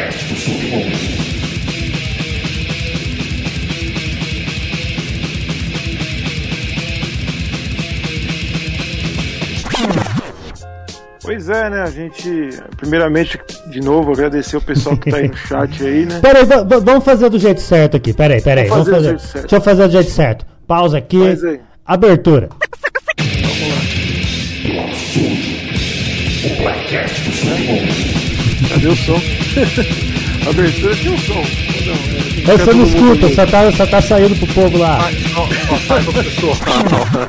Blackcast do Submundo. Pois é, né? A gente, primeiramente, de novo, agradecer o pessoal que tá aí no chat aí, né? Peraí, vamos fazer do jeito certo aqui. Peraí, peraí. Vamos Vamos fazer fazer, do jeito certo. Deixa eu fazer do jeito certo. Pausa aqui. Faz aí. Abertura. O Blackcast do. Cadê o som? A abertura tinha um som. Não, é, Você não escuta, só tá, só tá saindo pro povo lá.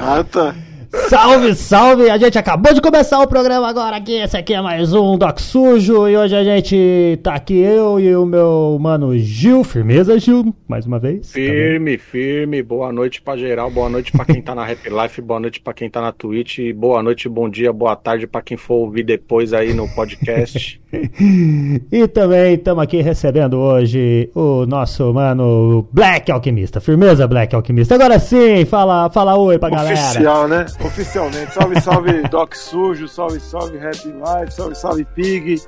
Ah, tá. Salve, salve! A gente acabou de começar o programa agora aqui. Esse aqui é mais um Doc Sujo. E hoje a gente tá aqui, eu e o meu mano Gil. Firmeza, Gil? Mais uma vez. Tá Firme, firme. Boa noite pra geral, boa noite pra quem tá na Rap Life, boa noite pra quem tá na Twitch, boa noite, bom dia, boa tarde pra quem for ouvir depois aí no podcast. E também estamos aqui recebendo hoje o nosso mano Black Alquimista. Firmeza, Black Alquimista. Agora sim, fala, fala oi pra galera. Oficial, né? Oficialmente. Salve, salve, Doc Sujo. Salve, salve, Happy Life. Salve, salve, Pig.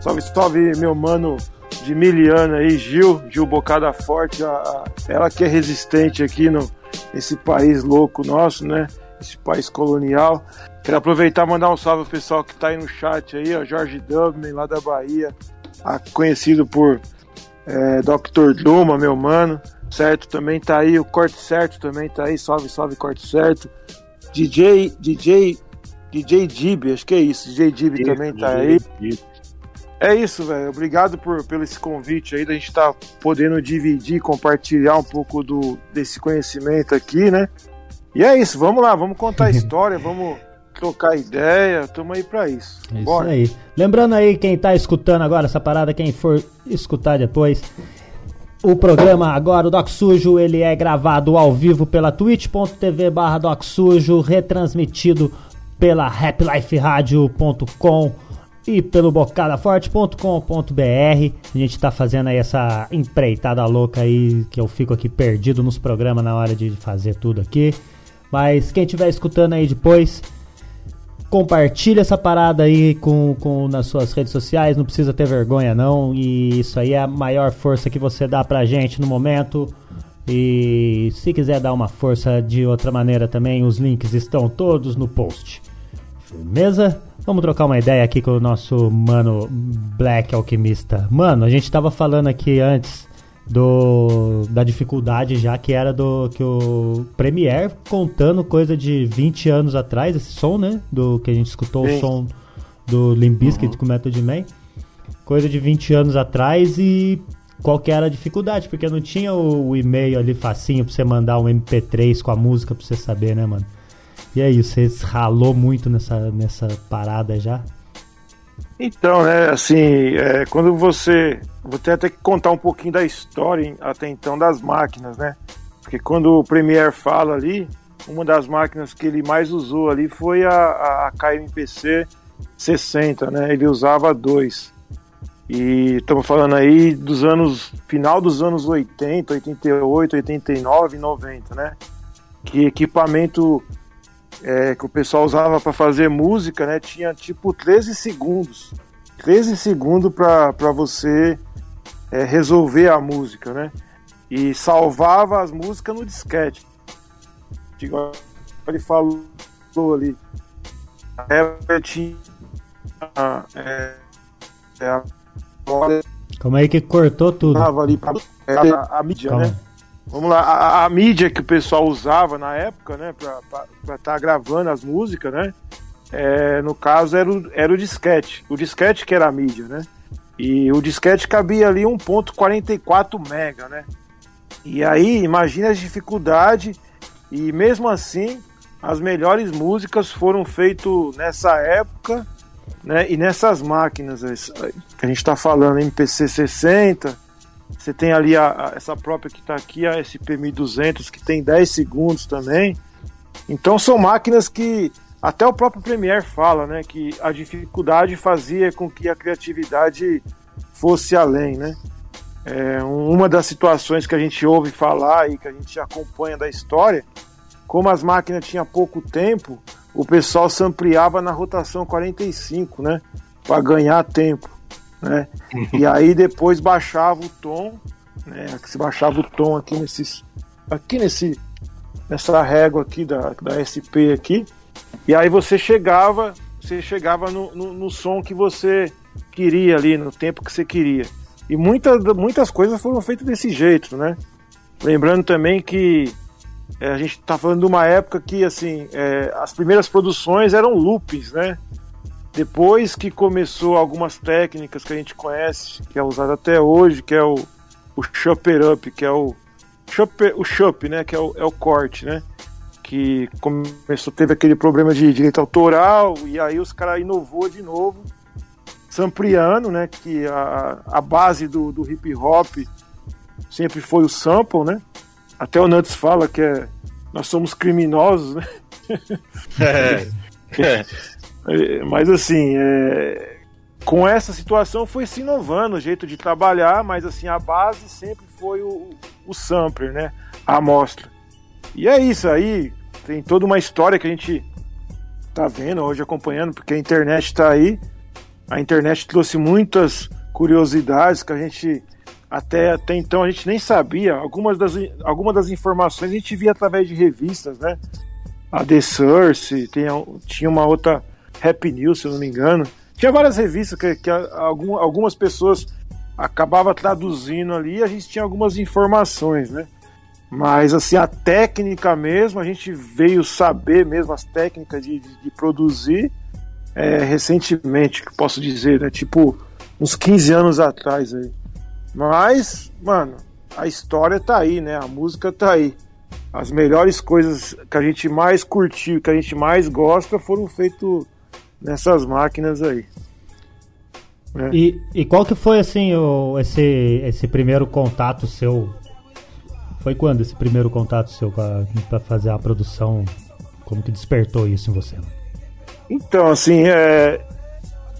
Salve, salve, meu mano de Miliana aí, Gil. Gil Bocada Forte. a- a- ela que é resistente aqui no, nesse país louco nosso, né? Esse país colonial. Quero aproveitar e mandar um salve pro pessoal que tá aí no chat aí, ó. Jorge Dublin, lá da Bahia. a- conhecido por é, Dr. Duma, meu mano. Certo, também tá aí. O Corte Certo também tá aí. Salve, salve, Corte Certo. DJ, DJ, DJ Dib, acho que é isso. DJ Dib também tá aí. É isso, velho. Obrigado por, pelo esse convite aí, da gente estar podendo dividir, compartilhar um pouco do, desse conhecimento aqui, né? E é isso, vamos lá, vamos contar a história, vamos trocar ideia, tamo aí pra isso. É isso Bora. aí. Lembrando aí, quem tá escutando agora essa parada, quem for escutar depois, o programa agora, o Doc Sujo, ele é gravado ao vivo pela twitch.tv barra Doc Sujo, retransmitido pela happyliferadio.com e pelo bocadaforte.com.br. A gente tá fazendo aí essa empreitada louca aí, que eu fico aqui perdido nos programas na hora de fazer tudo aqui. Mas quem estiver escutando aí depois, compartilha essa parada aí com, com nas suas redes sociais, não precisa ter vergonha não, e isso aí é a maior força que você dá pra gente no momento. E se quiser dar uma força de outra maneira também, os links estão todos no post. Firmeza? Vamos trocar uma ideia aqui com o nosso mano Black Alquimista. Mano, a gente tava falando aqui antes do da dificuldade já que era do que o Premiere contando coisa de 20 anos atrás, esse som, né? Do que a gente escutou Sim. o som do Limp Bizkit com o Method Man. Coisa de 20 anos atrás e qual que era a dificuldade? Porque não tinha o, o e-mail ali facinho pra você mandar um MP3 com a música pra você saber, né, mano? E aí, você ralou muito nessa, nessa parada já? Então, né, assim, é, quando você. Vou até ter que contar um pouquinho da história até então das máquinas, né? Porque quando o Premiere fala ali, uma das máquinas que ele mais usou ali foi a, a KMPC 60, né? Ele usava dois. E estamos falando aí dos anos. final dos anos 80, 88, 89, 90, né? Que equipamento é, que o pessoal usava para fazer música, né? Tinha tipo 13 segundos. 13 segundos para você é, resolver a música, né? E salvava as músicas no disquete. Igual ele falou ali. Na época tinha. É, é, a Como é que cortou tudo? tava ali pra, é, a, a mídia, Calma. né? Vamos lá, a, a mídia que o pessoal usava na época, né, pra estar gravando as músicas, né? é, no caso era o, era o disquete. O disquete que era a mídia, né? E o disquete cabia ali 1.44 mega, né? E aí, imagina as dificuldades. E mesmo assim, as melhores músicas foram feitas nessa época, né? E nessas máquinas que a gente está falando, MPC 60. Você tem ali a- a- essa própria que está aqui, a SP 1200, que tem 10 segundos também. Então são máquinas que até o próprio Premiere fala, né, que a dificuldade fazia com que a criatividade fosse além, né? É, uma das situações que a gente ouve falar e que a gente acompanha da história, como as máquinas tinham pouco tempo, o pessoal se ampliava na rotação 45, né, para ganhar tempo. Né? E aí depois baixava o tom, né? Se baixava o tom aqui nesses, aqui nesse, nessa régua aqui da, da SP aqui, e aí você chegava, você chegava no, no, no som que você queria ali, no tempo que você queria. E muitas, muitas coisas foram feitas desse jeito, né? Lembrando também que é, a gente está falando de uma época que assim é, as primeiras produções eram loopings, né? Depois que começou algumas técnicas que a gente conhece, que é usada até hoje, que é o, o chopper up, que é o chopper, o chop, né? Que é o, é o corte, né? Que começou, teve aquele problema de direito autoral e aí os caras inovou de novo, sampleando, né? Que a, a base do, do hip hop sempre foi o sample, né? Até o Nuts fala que é, nós somos criminosos, né? É. é. Mas assim, é, com essa situação foi se inovando o jeito de trabalhar, mas assim, a base sempre foi o, o sampler, né? A amostra. E é isso aí, tem toda uma história que a gente tá vendo hoje acompanhando, porque a internet está aí. A internet trouxe muitas curiosidades que a gente até, até então a gente nem sabia. Algumas das, algumas das informações a gente via através de revistas, né? A The Source, tem, tinha uma outra Happy News, se eu não me engano. Tinha várias revistas que, que algum, algumas pessoas acabavam traduzindo ali e a gente tinha algumas informações, né? Mas assim, a técnica mesmo, a gente veio saber mesmo as técnicas de, de, de produzir é, recentemente, que posso dizer, né? Tipo, uns 15 anos atrás aí. Mas, mano, a história tá aí, né? A música tá aí. As melhores coisas que a gente mais curtiu, que a gente mais gosta, foram feitas nessas máquinas aí. Né? E, e qual que foi assim o, esse, esse primeiro contato seu? Foi quando esse primeiro contato seu para fazer a produção? Como que despertou isso em você? Então, assim, é,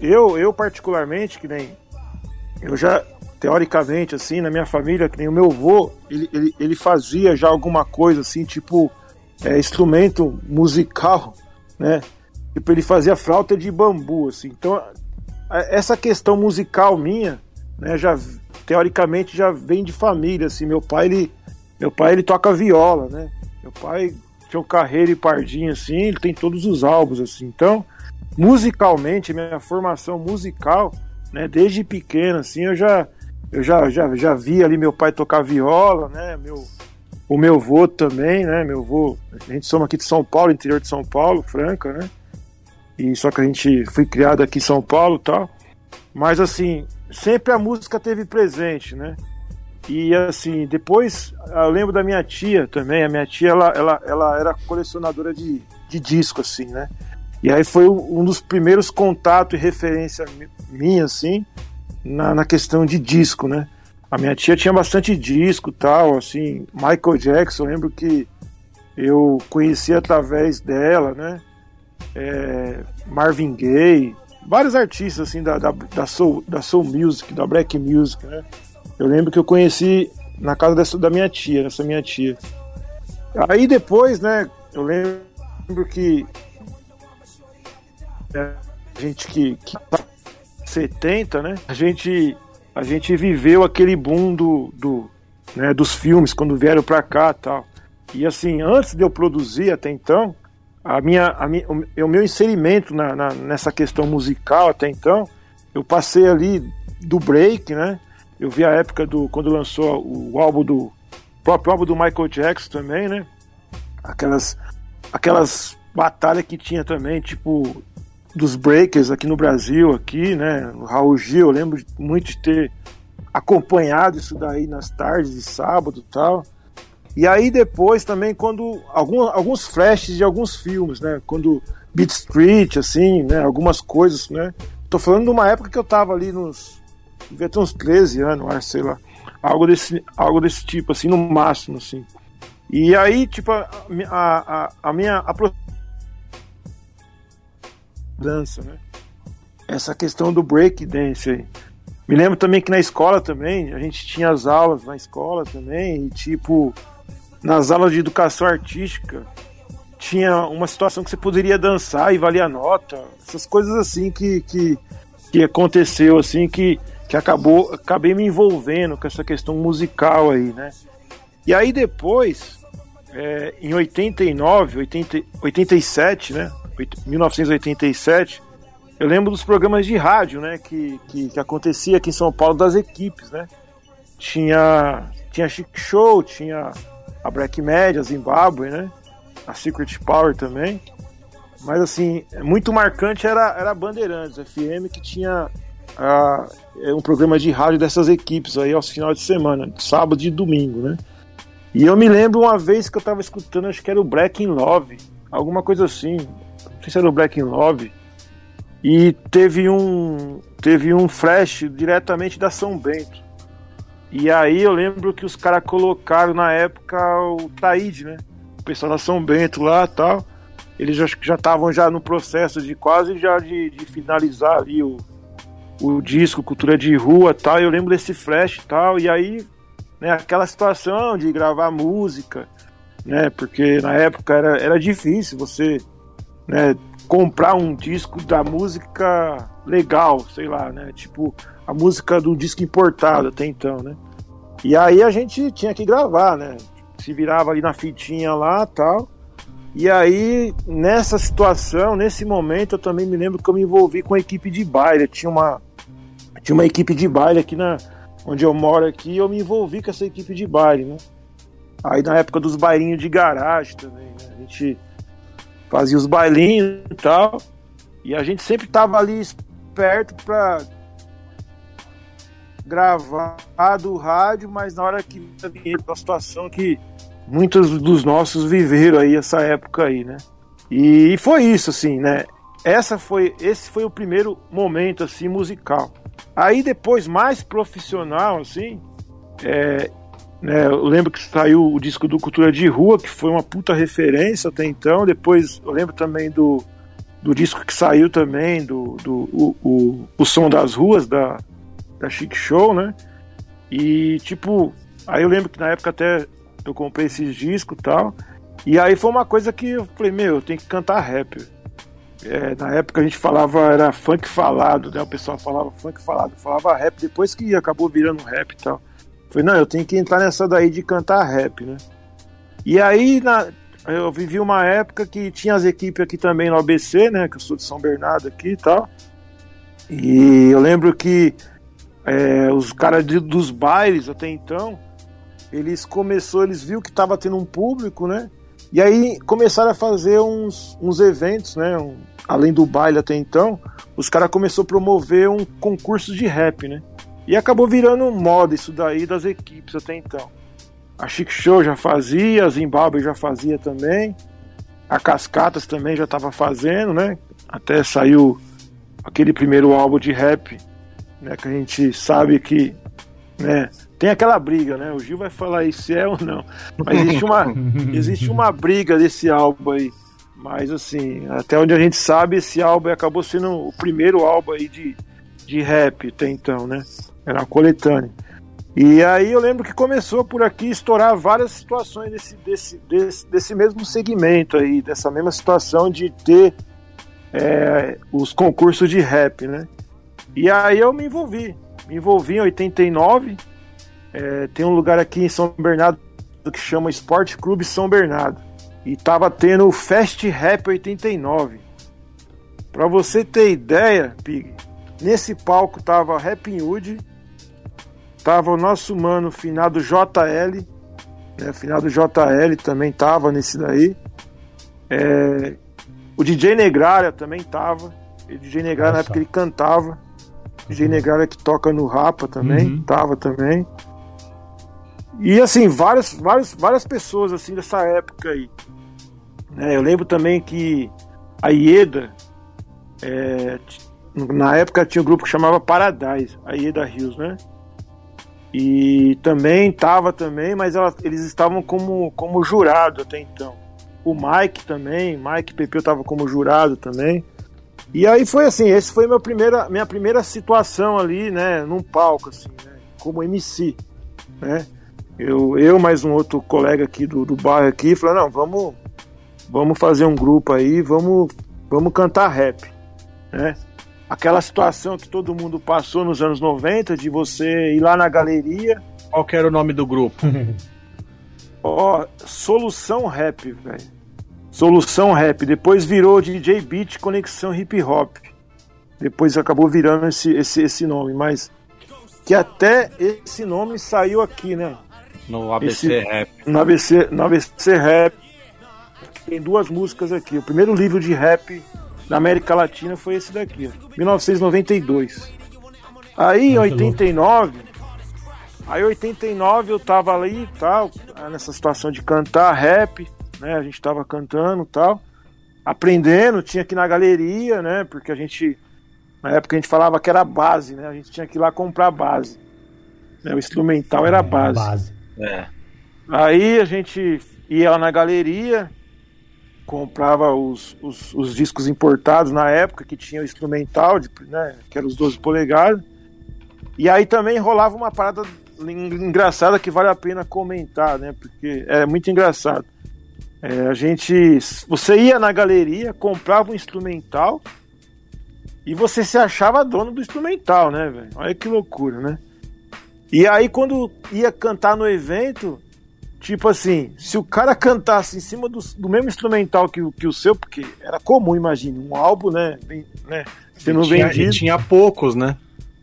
eu, eu particularmente, que nem eu já teoricamente, assim, na minha família, que nem o meu avô, ele, ele, ele fazia já alguma coisa assim, tipo é, instrumento musical, né? Tipo, ele fazia flauta de bambu, assim. Então, essa questão musical minha, né, já teoricamente já vem de família, assim. Meu pai, ele, meu pai, ele toca viola, né? Meu pai tinha um carreiro e pardinho, assim, ele tem todos os álbuns, assim. Então, musicalmente, minha formação musical, né, desde pequeno, assim, eu já eu já, já, já vi ali meu pai tocar viola, né? Meu, o meu avô também, né? Meu avô, a gente somos aqui de São Paulo, interior de São Paulo, Franca, né? E só que a gente foi criado aqui em São Paulo tal. Mas assim, sempre a música teve presente, né? E assim, depois eu lembro da minha tia também. A minha tia ela, ela, ela era colecionadora de, de disco, assim, né? E aí foi um dos primeiros contatos e referência minha, assim, na, na questão de disco, né? A minha tia tinha bastante disco tal, assim, Michael Jackson, eu lembro que eu conheci através dela, né? É, Marvin Gaye, vários artistas assim da, da, da, soul, da soul music, da black music, né? Eu lembro que eu conheci na casa dessa, da minha tia, dessa minha tia. Aí depois, né, eu lembro que é, gente que, que 70, né? A gente a gente viveu aquele boom do, do né, dos filmes quando vieram para cá, tal. E assim, antes de eu produzir até então, a minha, a minha o, meu inserimento na, na, nessa questão musical até então, eu passei ali do break, né? Eu vi a época do quando lançou o álbum do o próprio álbum do Michael Jackson também, né? Aquelas aquelas batalhas que tinha também, tipo dos breakers aqui no Brasil, aqui, né? O Raul Gil, eu lembro muito de ter acompanhado isso daí nas tardes de sábado tal. E aí depois também quando algum, alguns flashes de alguns filmes, né? Quando Beat Street, assim, né? Algumas coisas, né? Tô falando de uma época que eu tava ali nos devia ter uns 13 anos, sei lá. Algo desse, algo desse tipo, assim, no máximo, assim. E aí, tipo, a, a, a minha dança, né? Essa questão do break dance aí. Me lembro também que na escola também, a gente tinha as aulas na escola também, e tipo, nas aulas de educação artística, tinha uma situação que você poderia dançar e valia nota, essas coisas assim que, que, que aconteceu, assim, que que acabou, acabei me envolvendo com essa questão musical aí, né? E aí depois, é, em 89, 80, 87, né? 1987, eu lembro dos programas de rádio, né? Que, que, que acontecia aqui em São Paulo das equipes, né? Tinha, tinha Chic Show, tinha a Black Media, Zimbabwe, né? A Secret Power também. Mas assim, muito marcante era, era a Bandeirantes FM, que tinha uh, um programa de rádio dessas equipes aí aos finais de semana, sábado e domingo, né? E eu me lembro uma vez que eu tava escutando, acho que era o Black in Love, alguma coisa assim. Não sei se era o Black in Love. E teve um teve um flash diretamente da São Bento. E aí eu lembro que os caras colocaram na época o Taíde, né? O pessoal da São Bento lá tal. Eles já estavam já no processo de quase já de, de finalizar ali o, o disco Cultura de Rua tal, eu lembro desse flash e tal, e aí, né, aquela situação de gravar música, né, porque na época era, era difícil você, né, comprar um disco da música legal, sei lá, né, tipo a música do disco importado até então, né, e aí a gente tinha que gravar, né, se virava ali na fitinha lá tal, e aí, nessa situação, nesse momento, eu também me lembro que eu me envolvi com a equipe de baile. Tinha uma, tinha uma equipe de baile aqui na onde eu moro aqui, eu me envolvi com essa equipe de baile, né? Aí na época dos bailinhos de garagem também, né? A gente fazia os bailinhos e tal, e a gente sempre tava ali perto para gravar do rádio, mas na hora que a situação que muitos dos nossos viveram aí essa época aí, né? E, foi isso, assim, né? Essa foi, esse foi o primeiro momento assim musical. Aí depois mais profissional, assim, é, né, eu lembro que saiu o disco do Cultura de Rua, que foi uma puta referência até então. Depois eu lembro também do, do disco que saiu também, do, do o, o, o Som das Ruas, da, da Chic Show, né? E tipo, aí eu lembro que na época até eu comprei esses discos e tal. E aí foi uma coisa que eu falei, meu, eu tenho que cantar rap. É, na época a gente falava, era funk falado, né? O pessoal falava funk falado, falava rap, depois que acabou virando rap e tal. Falei, não, eu tenho que entrar nessa daí de cantar rap, né? E aí na, eu vivi uma época que tinha as equipes aqui também no ABC, né? Que eu sou de São Bernardo aqui e tal. E eu lembro que é, os caras dos bailes até então, eles começou, eles viu que estava tendo um público, né? E aí começaram a fazer uns, uns eventos, né? Um, além do baile até então, os caras começaram a promover um concurso de rap, né? E acabou virando moda isso daí das equipes até então. A Chic Show já fazia, a Zimbabwe já fazia também, a Cascatas também já estava fazendo, né? Até saiu aquele primeiro álbum de rap, né? Que a gente sabe que, né? tem aquela briga, né? O Gil vai falar aí se é ou não. Mas existe uma, existe uma briga desse álbum aí. Mas assim, até onde a gente sabe, esse álbum acabou sendo o primeiro álbum aí de, de rap até então, né? Era uma coletânea. E aí eu lembro que começou por aqui estourar várias situações desse, desse, desse, desse mesmo segmento aí, dessa mesma situação de ter é, os concursos de rap, né? E aí eu me envolvi. Me envolvi em 89, é, tem um lugar aqui em São Bernardo que chama Esporte Clube São Bernardo. E tava tendo o Fast Rap 89. Pra você ter ideia, Pig, nesse palco tava Rap Hood, tava o nosso mano finado JL, né, finado JL também tava nesse daí. É, o DJ Negralha também tava. O DJ Negralha na época ele cantava. DJ Negralha que toca no Rapa também, uhum. tava também. E assim, várias, várias, várias pessoas assim dessa época aí. Né? Eu lembro também que a Ieda, é, na época tinha um grupo que chamava Paradise, a Ieda Rios, né? E também tava também, mas ela, eles estavam como, como jurado até então. O Mike também, Mike Pepeu tava como jurado também. E aí foi assim, esse foi meu primeira, minha primeira situação ali, né, num palco assim, né, como MC, né? eu, eu mais um outro colega aqui do, do bairro aqui, falou, não, vamos, vamos fazer um grupo aí, vamos, vamos cantar rap, né? aquela situação que todo mundo passou nos anos 90 de você ir lá na galeria. Qual que era o nome do grupo? Ó, Solução Rap, velho. Solução Rap. Depois virou DJ Beat Conexão Hip Hop. Depois acabou virando esse, esse, esse nome, mas que até esse nome saiu aqui, né? No ABC Esse- Rap. No ABC, no ABC Rap. Tem duas músicas aqui. O primeiro livro de rap da América Latina foi esse daqui, ó, 1992. Aí, em Muito 89, aí em 89 eu tava ali e tal, nessa situação de cantar rap, né? A gente tava cantando e tal, aprendendo, tinha que ir na galeria, né? Porque a gente, na época a gente falava que era base, né? A gente tinha que ir lá comprar base. né, O instrumental era a base. Base. É. Aí a gente ia lá na galeria, comprava os, os, os discos importados na época, que tinha o instrumental, de, né, que era os 12 polegadas. E aí também rolava uma parada en- engraçada que vale a pena comentar, né? Porque é muito engraçado. É, a gente. Você ia na galeria, comprava um instrumental e você se achava dono do instrumental, né, velho? Olha que loucura, né? E aí, quando ia cantar no evento, tipo assim, se o cara cantasse em cima do, do mesmo instrumental que, o- que o seu, porque era comum, imagine, um álbum, né? né sendo e, tinha, vendido. e tinha poucos, né?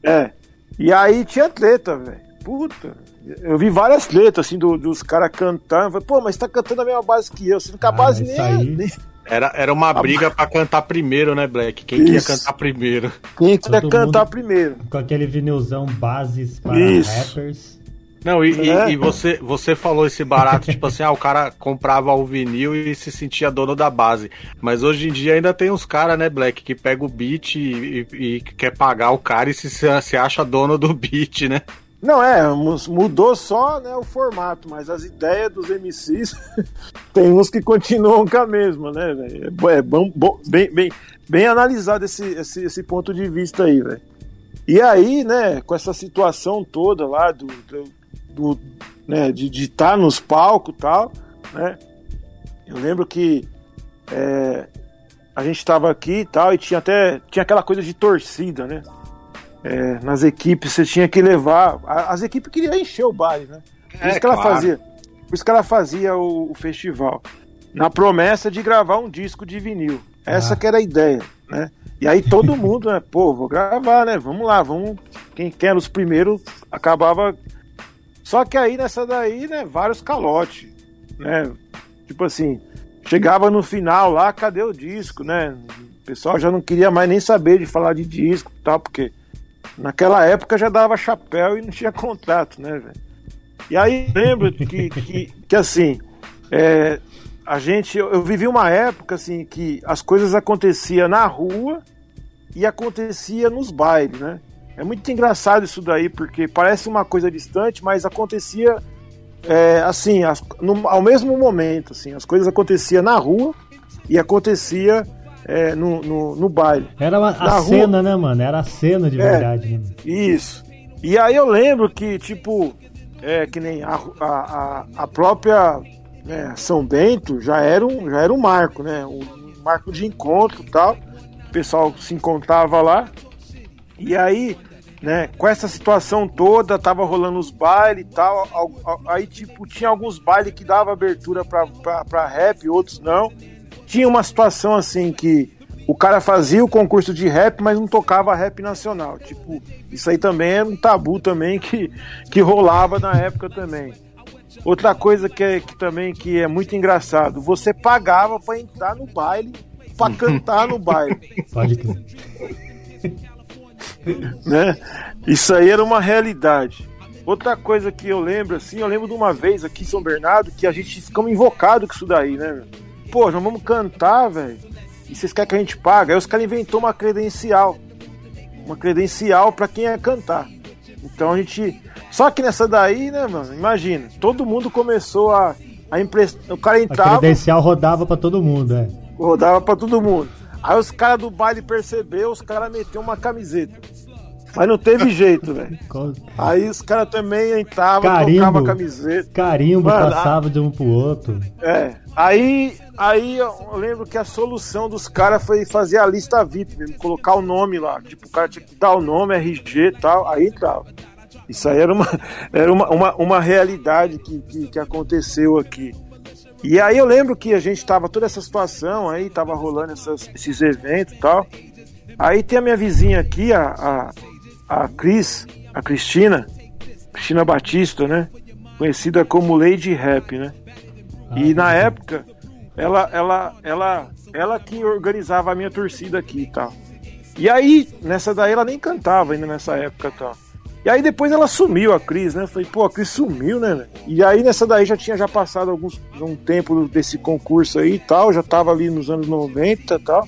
É. E aí tinha treta, velho. Puta. Eu vi várias tretas, assim, do- dos caras cantando. Falei, pô, mas tá cantando a mesma base que eu. Sendo que a Ah, base nem, aí- nem. Era, era uma briga pra cantar primeiro, né, Black? Quem que ia Isso. cantar primeiro? Quem quer Todo cantar primeiro? Com aquele vinilzão bases para Isso. rappers. Não, e, e- É. e você, você falou esse barato, tipo assim, ah, o cara comprava o vinil e se sentia dono da base. Mas hoje em dia ainda tem uns caras, né, Black, que pega o beat e, e- e quer pagar o cara e se, se acha dono do beat, né? Não, é, mudou só né, o formato, mas as ideias dos MCs tem uns que continuam com a mesma, né, velho? É É bom, bom- bem, bem, bem analisado esse, esse, esse ponto de vista aí, velho. E aí, né, com essa situação toda lá do, do, do, né, de estar nos palcos e tal, né? Eu lembro que é, a gente estava aqui e tal, e tinha até tinha aquela coisa de torcida, né? É, nas equipes você tinha que levar. As equipes queriam encher o baile, né? Por É, isso que ela claro. fazia. Por isso que ela fazia o, o festival. Na promessa de gravar um disco de vinil. Essa Ah. que era a ideia, né? E aí todo mundo, né? Pô, vou gravar, né? Vamos lá, vamos. Quem quer os primeiros acabava. Só que aí nessa daí, né? Vários calotes, né? Tipo assim, chegava no final lá, cadê o disco, né? O pessoal já não queria mais nem saber de falar de disco e tal, porque naquela época já dava chapéu e não tinha contrato, né, velho? E aí lembro que, que, que assim, é, a gente, eu, eu vivi uma época assim que as coisas aconteciam na rua e acontecia nos bailes, né? É muito engraçado isso daí, porque parece uma coisa distante, mas acontecia é, assim, as- no- ao mesmo momento, assim, as coisas aconteciam na rua e acontecia é, no, no, no baile. Era uma- a rua. cena, né, mano? Era a cena de É. verdade, né? Isso. E aí eu lembro que, tipo, é que nem a, a, a- própria né, São Bento já era, um, já era um marco, né? Um marco de encontro e tal. O pessoal se encontrava lá. E aí, né, com essa situação toda, tava rolando os bailes e tal. al- al- Aí, tipo, tinha alguns bailes que dava abertura pra, pra, pra rap, outros não. Tinha uma situação assim que o cara fazia o concurso de rap, mas não tocava rap nacional. Tipo, isso aí também era um tabu também que, que rolava na época também. Outra coisa que, é, que também que é muito engraçado, você pagava pra entrar no baile, pra cantar no baile, Pode crer. né? Isso aí era uma realidade. Outra coisa que eu lembro, assim, eu lembro de uma vez aqui em São Bernardo que a gente ficamos invocado com isso daí, né? velho? Pô, nós vamos cantar, velho. E vocês querem que a gente pague? Aí os caras inventou uma credencial. Uma credencial pra quem ia cantar. Então a gente. Só que nessa daí, né, mano? Imagina, todo mundo começou a. a emprestar. O cara A entrava, credencial rodava pra todo mundo, é. rodava pra todo mundo. Aí os caras do baile percebeu, os caras meteu uma camiseta. Mas não teve jeito, velho. Aí os caras também entravam, Carimbo. trocavam a camiseta. Carimbo Mano, passava de um pro outro. É. Aí, aí eu lembro que a solução dos caras foi fazer a lista VIP mesmo, colocar o nome lá. Tipo, o cara tinha que dar o nome, RG e tal, aí entrava. Isso aí era uma, era uma, uma, uma realidade que, que, que aconteceu aqui. E aí eu lembro que a gente tava toda essa situação aí, tava rolando essas- esses eventos e tal. Aí tem a minha vizinha aqui, a, a, a Cris, a Cristina, Cristina Batista, né? Conhecida como Lady Rap, né? E na época, ela, ela, ela, ela que organizava a minha torcida aqui e tal. E aí, nessa daí, ela nem cantava ainda nessa época e tal. E aí depois ela sumiu, a Cris, né? Eu Falei, pô, a Cris sumiu, né? E aí nessa daí já tinha já passado alguns, um tempo desse concurso aí e tal, já tava ali nos anos 90 e tal.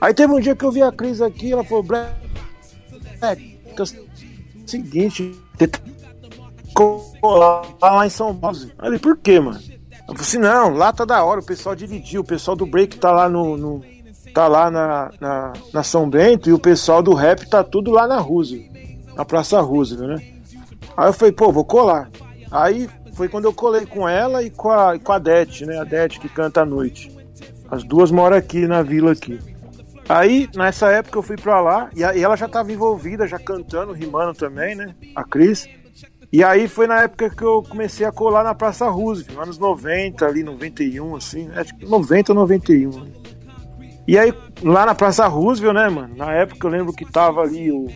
Aí teve um dia que eu vi a Cris aqui, ela falou, Black, é o seguinte, colar lá em São Paulo. Falei, por quê, mano? Eu falei assim, não, lá tá da hora, o pessoal dividiu, o pessoal do break tá lá no. no- tá lá na, na, na São Bento e o pessoal do rap tá tudo lá na Roosevelt, na Praça Roosevelt, né? Aí eu falei, pô, vou colar. Aí foi quando eu colei com ela e com a, com a Dete, né? A Dete que canta à noite. As duas moram aqui na vila aqui. Aí, nessa época, eu fui pra lá e, e ela já tava envolvida, já cantando, rimando também, né? A Cris. E aí foi na época que eu comecei a colar na Praça Roosevelt, anos 90, ali, 91, assim, acho que 90 ou 91. né? E aí, lá na Praça Roosevelt, né, mano? Na época eu lembro que tava ali o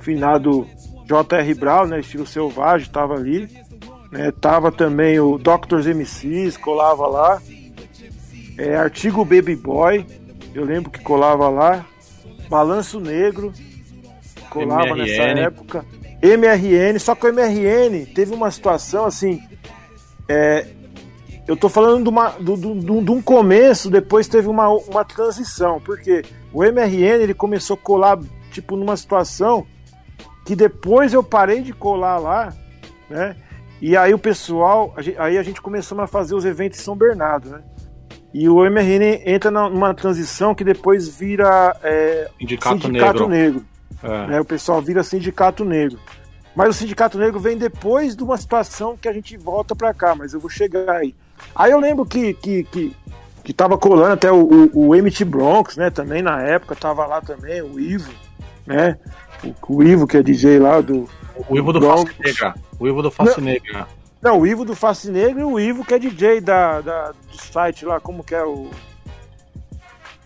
finado J.R. Brown, né? Estilo selvagem, tava ali. Né, tava também o Doctors MCs, colava lá. É, Artigo Baby Boy, eu lembro que colava lá. Balanço Negro, colava MRN. nessa época. MRN, só que o MRN teve uma situação assim. é, eu tô falando de, uma, do- do- de um começo, depois teve uma, uma transição, porque o MRN ele começou a colar tipo numa situação que depois eu parei de colar lá, né? E aí o pessoal, aí a gente começou a fazer os eventos em São Bernardo, né? E o MRN entra numa transição que depois vira é, Sindicato, Sindicato Negro. Negro É. né? O pessoal vira sindicato negro. Mas o sindicato negro vem depois de uma situação que a gente volta pra cá, mas eu vou chegar aí. Aí eu lembro que que, que, que tava colando até o, o, o MT Bronx, né? Também na época tava lá também o Ivo, né? O, o Ivo que é DJ lá do O Ivo do Bronx. Face Negra. O Ivo do Face Negra. Não, o Ivo do Face Negro e o Ivo que é DJ da, da do site lá, como que é o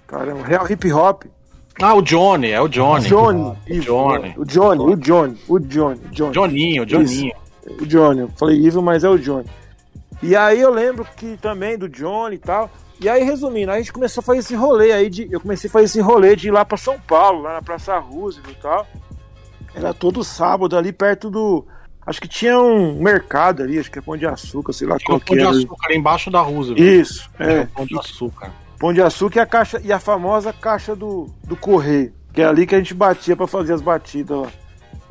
Caramba, Real Hip Hop. Ah, o Johnny, é o Johnny. Johnny, O Ivo, Johnny. o Johnny, o Johnny, o Johnny, Johnny. Joninho, Joninho. o Johnny. Eu falei Ivo, mas é o Johnny. E aí eu lembro que também do Johnny e tal. E aí, resumindo, a gente começou a fazer esse rolê aí de. Eu comecei a fazer esse rolê de ir lá pra São Paulo, lá na Praça Roosevelt e tal. Era todo sábado ali perto do. Acho que tinha um mercado ali, acho que é Pão de Açúcar, sei lá Tinha qual que Pão de. Açúcar embaixo da Roosevelt. Isso, É, é. Pão de Açúcar. Pão de açúcar e a caixa e a famosa caixa do, do correio, que é ali que a gente batia pra fazer as batidas lá.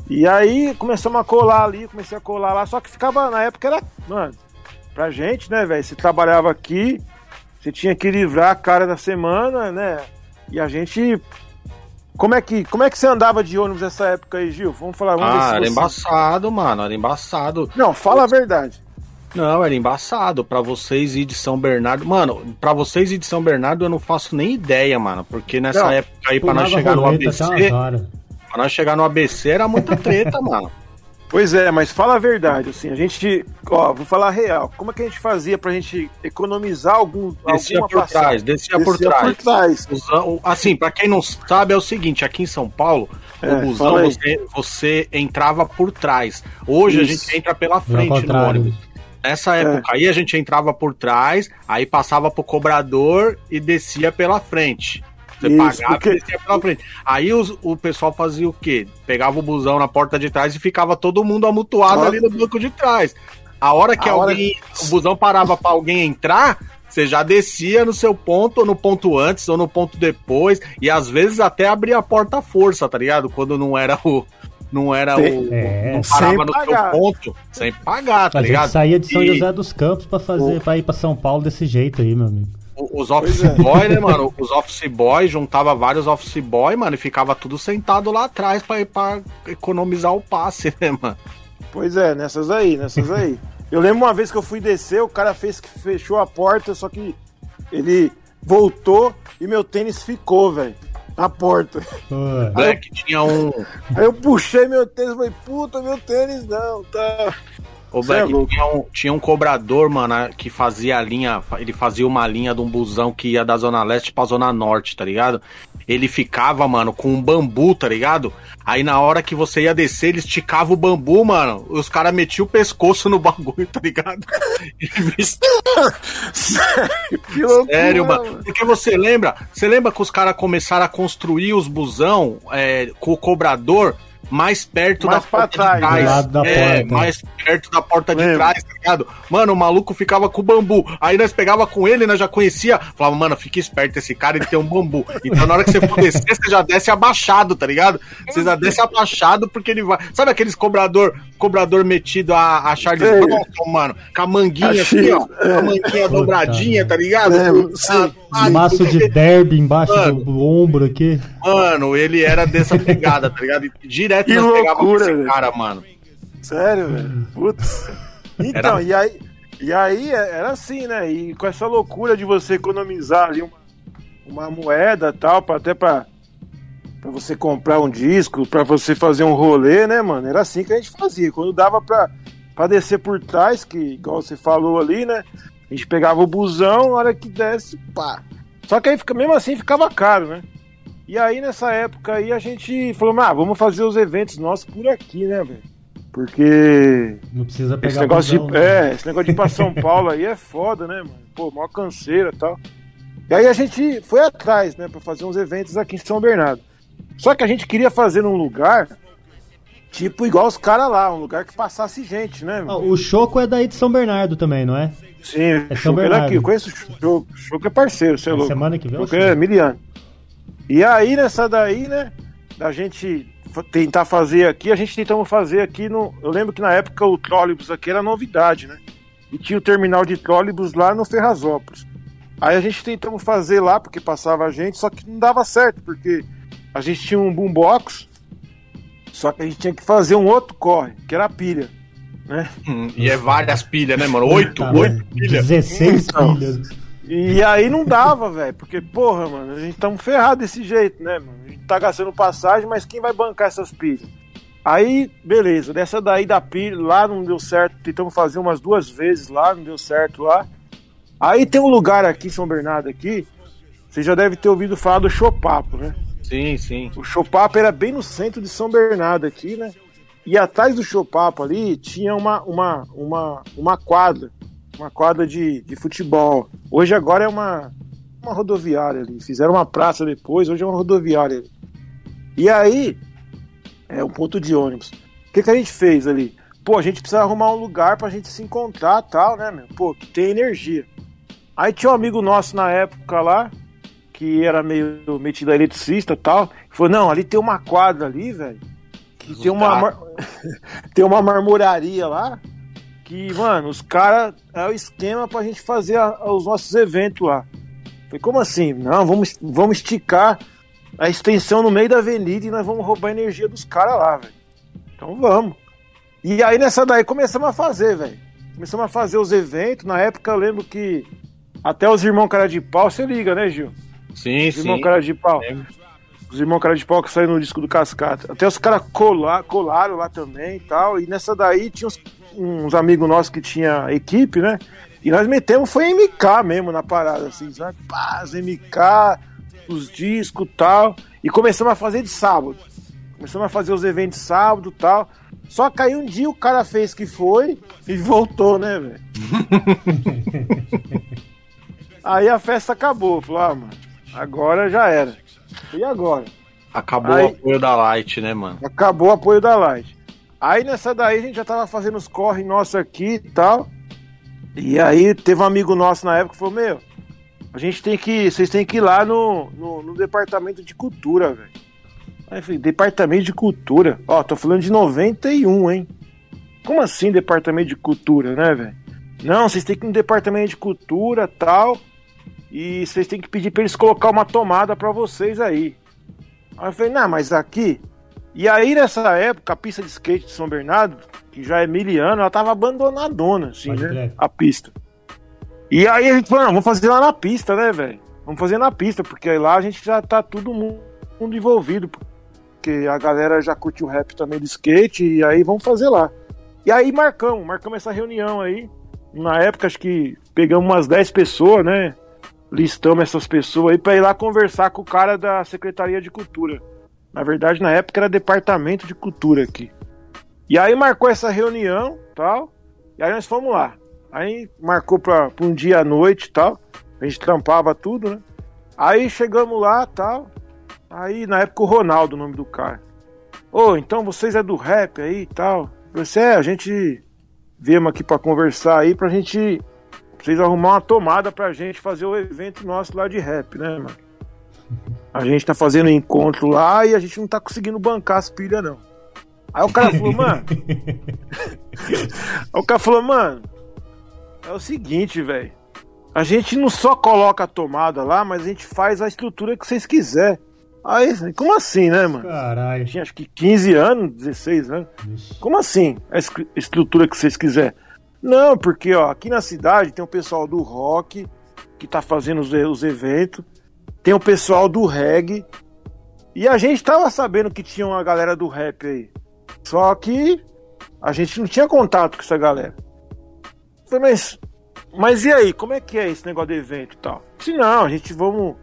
E aí começamos a colar ali, comecei a colar lá, só que ficava na época era, mano, pra gente, né, velho, você trabalhava aqui, você tinha que livrar a cara da semana, né? E a gente como é que como é que você andava de ônibus nessa época aí, Gil? Vamos falar, vamos Ah, ver era se você... embaçado, mano. Era embaçado. Não, fala a verdade. Não, era embaçado. Pra vocês ir de São Bernardo. Mano, pra vocês ir de São Bernardo eu não faço nem ideia, mano. Porque nessa Não, época aí, pra nós chegar no roleta ABC, pra nós chegar no ABC era muita treta, mano. Pois é, mas fala a verdade, assim, a gente, ó, vou falar a real. Como é que a gente fazia pra gente economizar algum Descia alguma por passagem? trás, descia, por Descia trás. por trás. Busão- o- assim, pra quem não sabe, é o seguinte, aqui em São Paulo, É, o busão você, você entrava por trás. Hoje a Isso. gente entra pela frente no ônibus. Nessa É. época aí a gente entrava por trás, aí passava pro cobrador e descia pela frente. Você Isso, pagava porque- e descia pela frente. Aí os- o pessoal fazia o quê? Pegava o busão na porta de trás e ficava todo mundo amutuado Ó. ali no banco de trás. A hora que A hora- alguém. O busão parava pra alguém entrar, você já descia no seu ponto, ou no ponto antes, ou no ponto depois. E às vezes até abria a porta à força, tá ligado? Quando não era o. Não era Sem- o. É, não parava no pagar. seu ponto, sem pagar, tá A gente ligado? saía de São E- José dos Campos pra fazer, para ir pra São Paulo desse jeito aí, meu amigo. Os office boy, né, mano? Os office boy juntava vários office boy, mano, e ficava tudo sentado lá atrás pra, pra economizar o passe, né, mano? Pois é, nessas aí, nessas aí. Eu lembro uma vez que eu fui descer, o cara fez que fechou a porta, só que ele voltou e meu tênis ficou, velho, na porta. Pô, Black tinha um. Aí eu puxei meu tênis e falei, puta, meu tênis não, tá. O Cê é tinha um, tinha um cobrador, mano, que fazia a linha. Ele fazia uma linha de um busão que ia da Zona Leste pra Zona Norte, tá ligado? Ele ficava, mano, com um bambu, tá ligado? Aí na hora que você ia descer, ele esticava o bambu, mano. Os caras metiam o pescoço no bagulho, tá ligado? Loucura, Sério, mano. Porque você lembra? Você lembra que os caras começaram a construir os busão é, com o cobrador mais perto Mais da porta trás, de trás? do lado da é, porta. mais perto da porta de trás, tá ligado? Mano, o maluco ficava com o bambu. Aí nós pegava com ele, nós já conhecia. Falava, mano, fica esperto, esse cara ele tem um bambu. Então na hora que você for descer, você já desce abaixado, tá ligado? Você já desce abaixado porque ele vai. Sabe aqueles cobrador, cobrador metido a, a Charles. Bronson, mano? Com a manguinha assim, ó. Com a manguinha dobradinha, tá ligado? Lembro, Ah, sim. Maço de derby embaixo Mano. do ombro aqui. Mano, ele era dessa pegada, tá ligado? Direto Que nós pegava loucura, esse velho. cara, mano. Sério, velho. Putz. Então, Era- e aí, e aí é- era assim, né? E com essa loucura de você economizar ali uma, uma moeda e tal, pra, até pra, pra você comprar um disco, pra você fazer um rolê, né, mano? Era assim que a gente fazia. Quando dava pra, pra descer por trás, que igual você falou ali, né? A gente pegava o busão, na hora que desce, pá. Só que aí fica, mesmo assim ficava caro, né? E aí nessa época aí a gente falou, ah, vamos fazer os eventos nossos por aqui, né, velho? Porque Não precisa pegar esse negócio, busão, de, né? é, esse negócio de ir pra São Paulo aí é foda, né, mano? Pô, maior canseira e tal. E aí a gente foi atrás, né, pra fazer uns eventos aqui em São Bernardo. Só que a gente queria fazer num lugar, tipo, igual os caras lá, um lugar que passasse gente, né? Ah, o Choco é daí de São Bernardo também, não é? Sim, é São Choco é Bernardo. daqui, eu conheço o Choco, o Choco é parceiro, você é Na louco. semana que vem Choco é sei. miliano. E aí, nessa daí, né, da gente tentar fazer aqui, a gente tentamos fazer aqui no... Eu lembro que na época o trólebus aqui era novidade, né? E tinha o terminal de trólebus lá no Ferrazópolis. Aí a gente tentamos fazer lá, porque passava a gente, só que não dava certo, porque a gente tinha um boombox, só que a gente tinha que fazer um outro corre, que era a pilha. Hum, E é várias pilhas, né, mano? Oito, Tá, oito pilhas. 16 Então. pilhas. E aí não dava, velho, porque, porra, mano, a gente tá ferrado desse jeito, né, mano? A gente tá gastando passagem, mas quem vai bancar essas pilhas? Aí, beleza, dessa daí da pilha, lá não deu certo, tentamos fazer umas duas vezes lá, não deu certo lá. Aí tem um lugar aqui em São Bernardo aqui, você já deve ter ouvido falar do Chopapo, né? Sim, sim. O Chopapo era bem no centro de São Bernardo aqui, né? E atrás do Chopapo ali tinha uma, uma, uma, uma quadra, uma quadra de, de futebol. Hoje agora é uma, uma rodoviária ali. Fizeram uma praça depois, hoje é uma rodoviária ali. E aí, é um ponto de ônibus. O que, que a gente fez ali? Pô, a gente precisa arrumar um lugar pra gente se encontrar tal, né, meu? Pô, que tem energia. Aí tinha um amigo nosso na época lá, que era meio metido a eletricista e tal. Falou, não, ali tem uma quadra ali, velho. Que tem uma, mar- tem uma marmoraria lá. Que, mano, os caras. É o esquema pra gente fazer a- os nossos eventos lá. Falei, como assim? Não, vamos, vamos esticar a extensão no meio da avenida e nós vamos roubar a energia dos caras lá, velho. Então vamos. E aí nessa daí começamos a fazer, velho. Começamos a fazer os eventos. Na época eu lembro que até os irmãos cara de pau, você liga, né, Gil? Sim, Os irmãos sim. cara de pau. Lembro. Os irmãos cara de pau que saíram no disco do Cascata. Até os caras colar, colaram lá também e tal. E nessa daí tinha uns, uns amigos nossos que tinha equipe, né? E nós metemos, foi MK mesmo na parada, assim, sabe? Pá, as MK, os discos e tal. E começamos a fazer de sábado. Começamos a fazer os eventos de sábado e tal. Só que aí um dia o cara fez que foi e voltou, né, velho? aí a festa acabou. Falou, ah, mano, agora já era. E agora? Acabou Aí- o apoio da Light, né, mano? Acabou o apoio da Light. Aí nessa daí a gente já tava fazendo os corre nossos aqui e tal. E aí teve um amigo nosso na época que falou, meu, a gente tem que. Vocês têm que ir lá no, no, no departamento de cultura, velho. Aí eu falei, departamento de cultura? Ó, tô falando de 91, hein? Como assim departamento de cultura, né, velho? Não, vocês têm que ir no departamento de cultura tal. E vocês têm que pedir pra eles colocar uma tomada pra vocês aí. Aí eu falei, não, mas aqui. E aí, nessa época, a pista de skate de São Bernardo, que já é miliano, ela tava abandonadona, assim, Pode né? crer. A pista. E aí a gente falou, não, vamos fazer lá na pista, né, velho? Vamos fazer na pista, porque aí lá a gente já tá todo mundo mundo envolvido. Porque a galera já curtiu o rap também do skate, e aí vamos fazer lá. E aí marcamos, marcamos essa reunião aí. Na época, acho que pegamos umas 10 pessoas, né? Listamos essas pessoas aí pra ir lá conversar com o cara da Secretaria de Cultura. Na verdade, na época era Departamento de Cultura aqui. E aí marcou essa reunião tal. E aí nós fomos lá. Aí marcou pra um dia à noite tal. A gente trampava tudo, né? Aí chegamos lá tal. Aí na época o Ronaldo, o nome do cara. Ô, então vocês é do rap aí tal. Você é, a gente viemos aqui pra conversar aí pra gente. Vocês arrumar uma tomada pra gente fazer o evento nosso lá de rap, né, mano? A gente tá fazendo encontro lá e a gente não tá conseguindo bancar as pilhas, não. Aí o cara falou, mano. Aí o cara falou, mano, é o seguinte, velho. A gente não só coloca a tomada lá, mas a gente faz a estrutura que vocês quiserem. Aí, como assim, né, mano? Caralho. Tinha acho que 15 anos, 16 anos. Como assim? A estrutura que vocês quiserem? Não, porque ó, aqui na cidade tem o pessoal do rock que tá fazendo os, os eventos, tem o pessoal do reggae, e a gente tava sabendo que tinha uma galera do rap aí. Só que a gente não tinha contato com essa galera. Falei, mas, mas e aí, como é que é esse negócio de evento e tal? Se não, a gente vamos,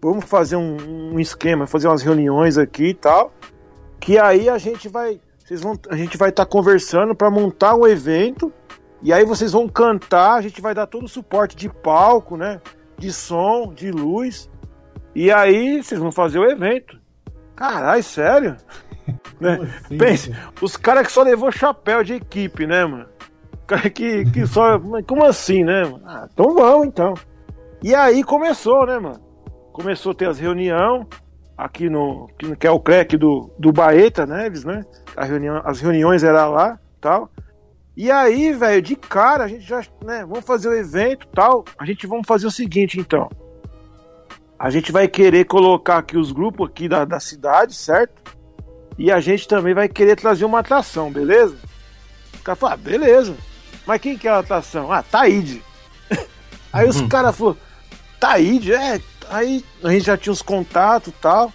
vamos fazer um, um esquema, fazer umas reuniões aqui e tal que aí a gente vai vocês vão a gente vai estar conversando para montar um evento e aí vocês vão cantar a gente vai dar todo o suporte de palco né de som de luz e aí vocês vão fazer o evento caralho sério né? Assim, pense cara? os caras que só levou chapéu de equipe né mano cara que, que só como assim né mano? ah, então vamos então e aí começou né mano começou a ter as reuniões aqui no que é o CREC do, do Baeta Neves, né? A reunião, as reuniões era lá, tal. E aí, velho, de cara a gente já, né, vamos fazer o evento, tal. A gente vamos fazer o seguinte, então. A gente vai querer colocar aqui os grupos aqui da, da cidade, certo? E a gente também vai querer trazer uma atração, beleza? O cara falou, ah, beleza. Mas quem que é a atração? Ah, Taíde. aí os caras falaram, Taíde, é. Aí a gente já tinha os contatos e tal.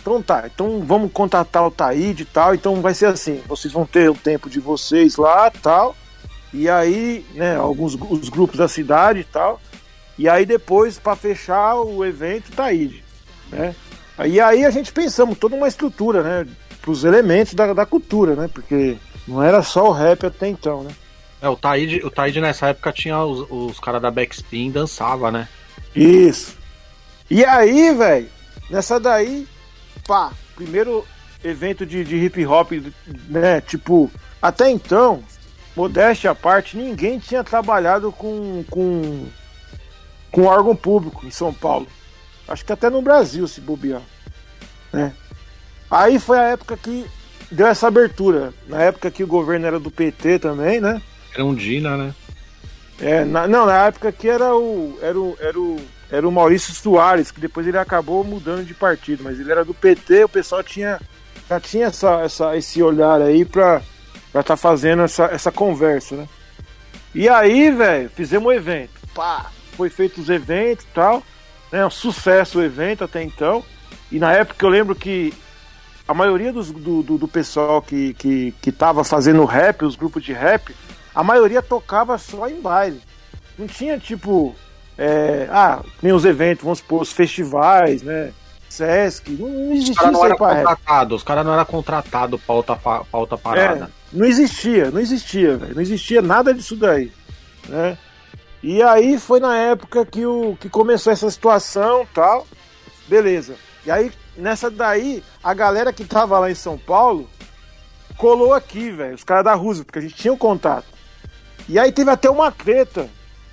Então tá, então vamos contatar o Taíde e tal. Então vai ser assim: vocês vão ter o tempo de vocês lá tal. E aí, né, alguns os grupos da cidade e tal. E aí depois, para fechar o evento, Taíde. Né? E aí a gente pensamos toda uma estrutura, né? Para os elementos da, da cultura, né? Porque não era só o rap até então, né? É, o Taíde, o Taíde nessa época tinha os, os caras da Backspin dançava, né? Isso. E aí, velho, nessa daí, pá, primeiro evento de, de hip hop, né? Tipo, até então, modéstia à parte, ninguém tinha trabalhado com, com, com órgão público em São Paulo. Acho que até no Brasil, se bobear. Né? Aí foi a época que deu essa abertura. Na época que o governo era do PT também, né? Era um Dina, né? É, na- não, na época que era o, era o, era o, era o Maurício Soares, que depois ele acabou mudando de partido, mas ele era do PT, o pessoal tinha, já tinha essa, essa, esse olhar aí pra estar tá fazendo essa, essa conversa, né? E aí, velho, fizemos um evento. Pá, foi feito os eventos e tal, né? Um sucesso o evento até então. E na época eu lembro que a maioria dos, do, do, do pessoal que, que, que tava fazendo rap, os grupos de rap, a maioria tocava só em baile. Não tinha tipo. É, ah, nem os eventos, vamos supor, os festivais, né? Sesc, não, não Os existia caras não eram contratados, os caras não eram contratados pra outra, pra outra É, parada. não existia, não existia, velho. Não existia nada disso daí. Né? E aí foi na época que, o, que começou essa situação tal. Beleza. E aí, nessa daí, a galera que tava lá em São Paulo colou aqui, velho. Os caras da Rússia, porque a gente tinha o contato. E aí teve até uma treta.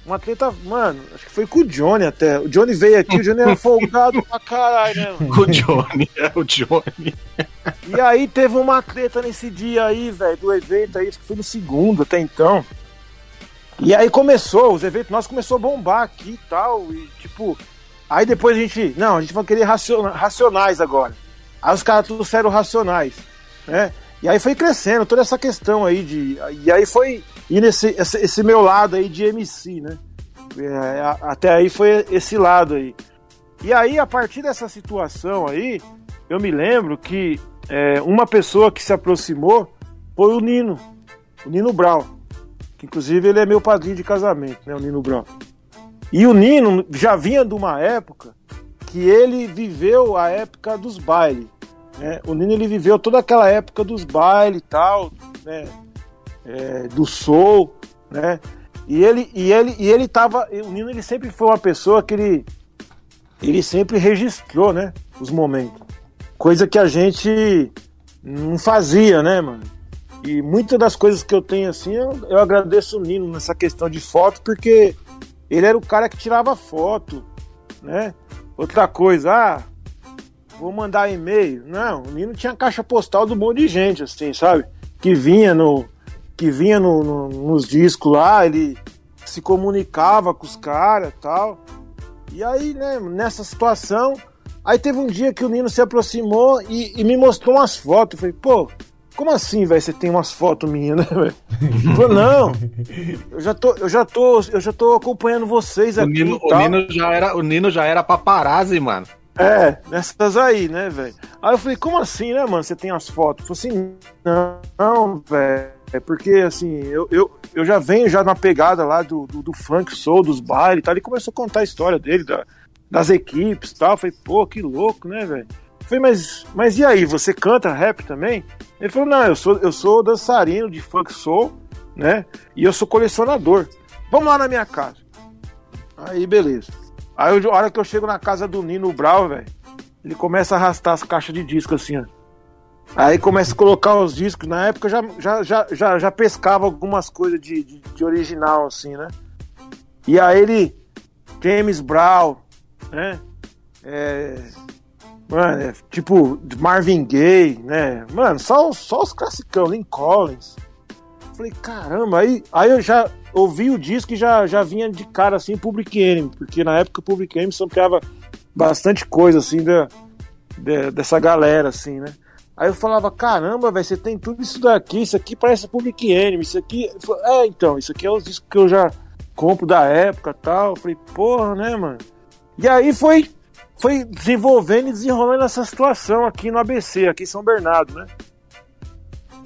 Uma treta, mano, acho que foi com o Johnny até. O Johnny veio aqui, o Johnny era folgado pra caralho, né, mano? O Johnny, é o Johnny. E aí teve uma treta nesse dia aí, velho, do evento aí, acho que foi no segundo até então. E aí começou, os eventos nossos começou a bombar aqui e tal, e tipo, aí depois a gente, não, a gente vai querer raciona- racionais agora. Aí os caras trouxeram racionais, né? E aí foi crescendo toda essa questão aí de. E aí foi indo esse, esse, esse meu lado aí de MC, né? É, até aí foi esse lado aí. E aí, a partir dessa situação aí, eu me lembro que é, uma pessoa que se aproximou foi o Nino, o Nino Brau. Que inclusive ele é meu padrinho de casamento, né? O Nino Brau. E o Nino já vinha de uma época que ele viveu a época dos bailes. Né? O Nino ele viveu toda aquela época dos bailes e tal, né? É, do soul, né? E ele, e ele, e ele tava. O Nino ele sempre foi uma pessoa que ele, ele sempre registrou, né? Os momentos. Coisa que a gente não fazia, né, mano? E muitas das coisas que eu tenho assim, eu, eu agradeço o Nino nessa questão de foto, porque ele era o cara que tirava foto, né? Outra coisa, ah, vou mandar e-mail. Não, o Nino tinha caixa postal do monte de gente, assim, sabe? Que vinha no. Que vinha no, no- nos discos lá, ele se comunicava com os caras tal. E aí, né, nessa situação, aí teve um dia que o Nino se aproximou e, e me mostrou umas fotos. Eu falei, pô, como assim, velho? Você tem umas fotos minhas, né, velho? Falou, não, eu já tô, eu já tô, eu já tô acompanhando vocês O aqui. Nino, o. Nino já era, o Nino já era paparazzi, mano. É, nessas aí, né, velho? Aí eu falei, como assim, né, mano? Você tem as fotos? Eu falei assim, não, não velho. É porque, assim, eu, eu, eu já venho já na pegada lá do, do, do funk soul, dos bailes e tal. Ele começou a contar a história dele, da- das equipes e tal. Eu falei, pô, que louco, né, velho? Falei, mas, mas e aí, você canta rap também? Ele falou, não, eu sou, eu sou dançarino de funk soul, né? E eu sou colecionador. Vamos lá na minha casa. Aí, beleza. Aí, a hora que eu chego na casa do Nino Brau, velho, ele começa a arrastar as caixas de disco assim, ó. Aí começa a colocar os discos. Na época já, já, já, já, já pescava algumas coisas de, de, de original, assim, né? E aí ele. James Brown, né? É, mano, é, tipo Marvin Gaye, né? Mano, só, só os classicão, Lynn Collins. Falei, caramba, aí, aí eu já ouvi o disco e já, já vinha de cara assim, Public Enemy, porque na época o Public Enemy sampleava bastante coisa assim da, de- dessa galera, assim, né? Aí eu falava, caramba, velho, você tem tudo isso daqui, isso aqui parece Public Enemy, isso aqui. Falei, É, então, isso aqui é os discos que eu já compro da época tal. Eu falei, porra, né, mano? E aí foi, foi desenvolvendo e desenrolando essa situação aqui no ABC, aqui em São Bernardo, né?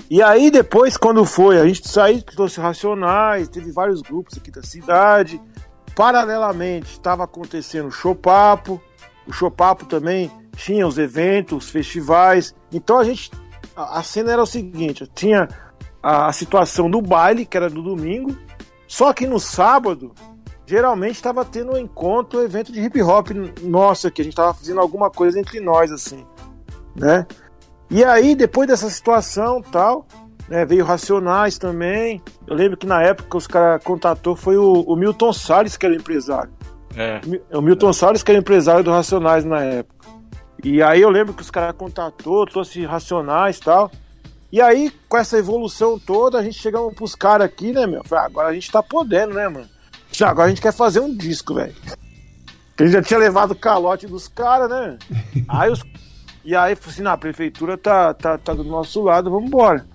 E aí depois, quando foi, a gente saiu, trouxe Racionais, teve vários grupos aqui da cidade. Paralelamente, estava acontecendo o Chopapo. O Chopapo também tinha os eventos, os festivais. Então a gente. A, cena era o seguinte: tinha a, situação do baile, que era do domingo. Só que no sábado, geralmente estava tendo um encontro, um evento de hip hop nosso aqui. A gente estava fazendo alguma coisa entre nós, assim. Né? E aí, depois dessa situação tal, né, veio Racionais também. Eu lembro que na época os caras contatou foi o, o Milton Salles, que era empresário. É. O Milton Salles, que era empresário do Racionais na época. E aí eu lembro que os caras contatou, trouxe Racionais e tal. E aí, com essa evolução toda, a gente chegamos pros caras aqui, né, meu? Falei, ah, agora a gente tá podendo, né, mano? Já, agora a gente quer fazer um disco, velho. A gente já tinha levado o calote dos caras, né? Aí os e aí, assim, na prefeitura tá, tá, tá do nosso lado, vamos embora.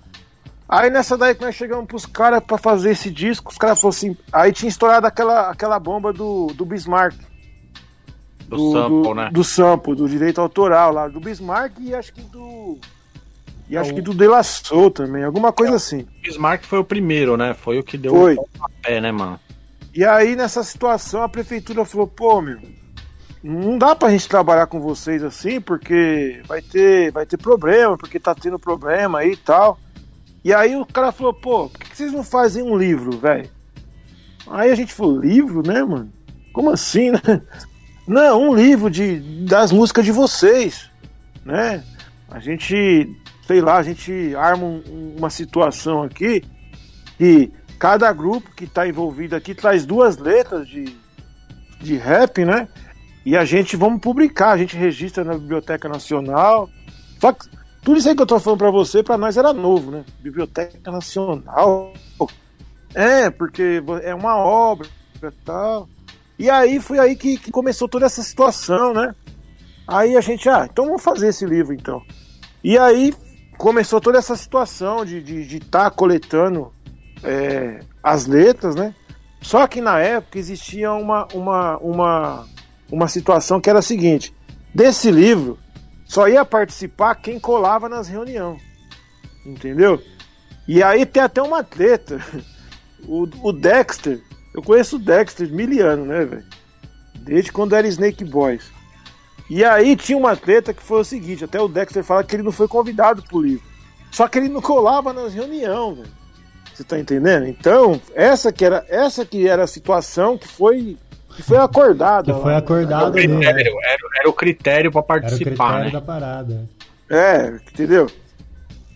Aí nessa daí que nós chegamos pros caras pra fazer esse disco, os caras falaram assim. Aí tinha estourado aquela, aquela bomba do, do Bismarck. Do, sample, do, né? Do sample, do direito autoral lá, do Bismarck e acho que do. E É acho que do De La Soul também, alguma coisa assim. Bismarck foi o primeiro, né? Foi o que deu Foi. o pé, né, mano? E aí, nessa situação, a prefeitura falou, pô, meu, não dá pra gente trabalhar com vocês assim, porque vai ter, vai ter problema, porque tá tendo problema aí e tal. E aí o cara falou, pô, por que que vocês não fazem um livro, velho? Aí a gente falou, livro, né, mano? Como assim, né? Não, um livro de, das músicas de vocês, né? A gente, sei lá, a gente arma um- uma situação aqui que cada grupo que está envolvido aqui traz duas letras de, de rap, né? E a gente vamos publicar, a gente registra na Biblioteca Nacional. Só que tudo isso aí que eu tô falando para você, para nós era novo, né? Biblioteca Nacional. É, porque é uma obra e tal. E aí foi aí que, que começou toda essa situação, né? Aí a gente, ah, então vamos fazer esse livro então. E aí começou toda essa situação de estar de, de tá coletando é, as letras, né? Só que na época existia uma, uma, uma, uma situação que era a seguinte: desse livro só ia participar quem colava nas reuniões. Entendeu? E aí tem até uma treta. O, o Dexter, eu conheço o Dexter miliano, né, velho? Desde quando era Snake Boys. E aí tinha uma treta que foi o seguinte: até o Dexter fala que ele não foi convidado pro livro. Só que ele não colava nas reuniões, velho. Você tá entendendo? Então, essa que era, essa que era a situação que foi que foi acordada. Que foi acordado. Era o critério, era, era o critério para participar, era o critério né? da parada. É, entendeu?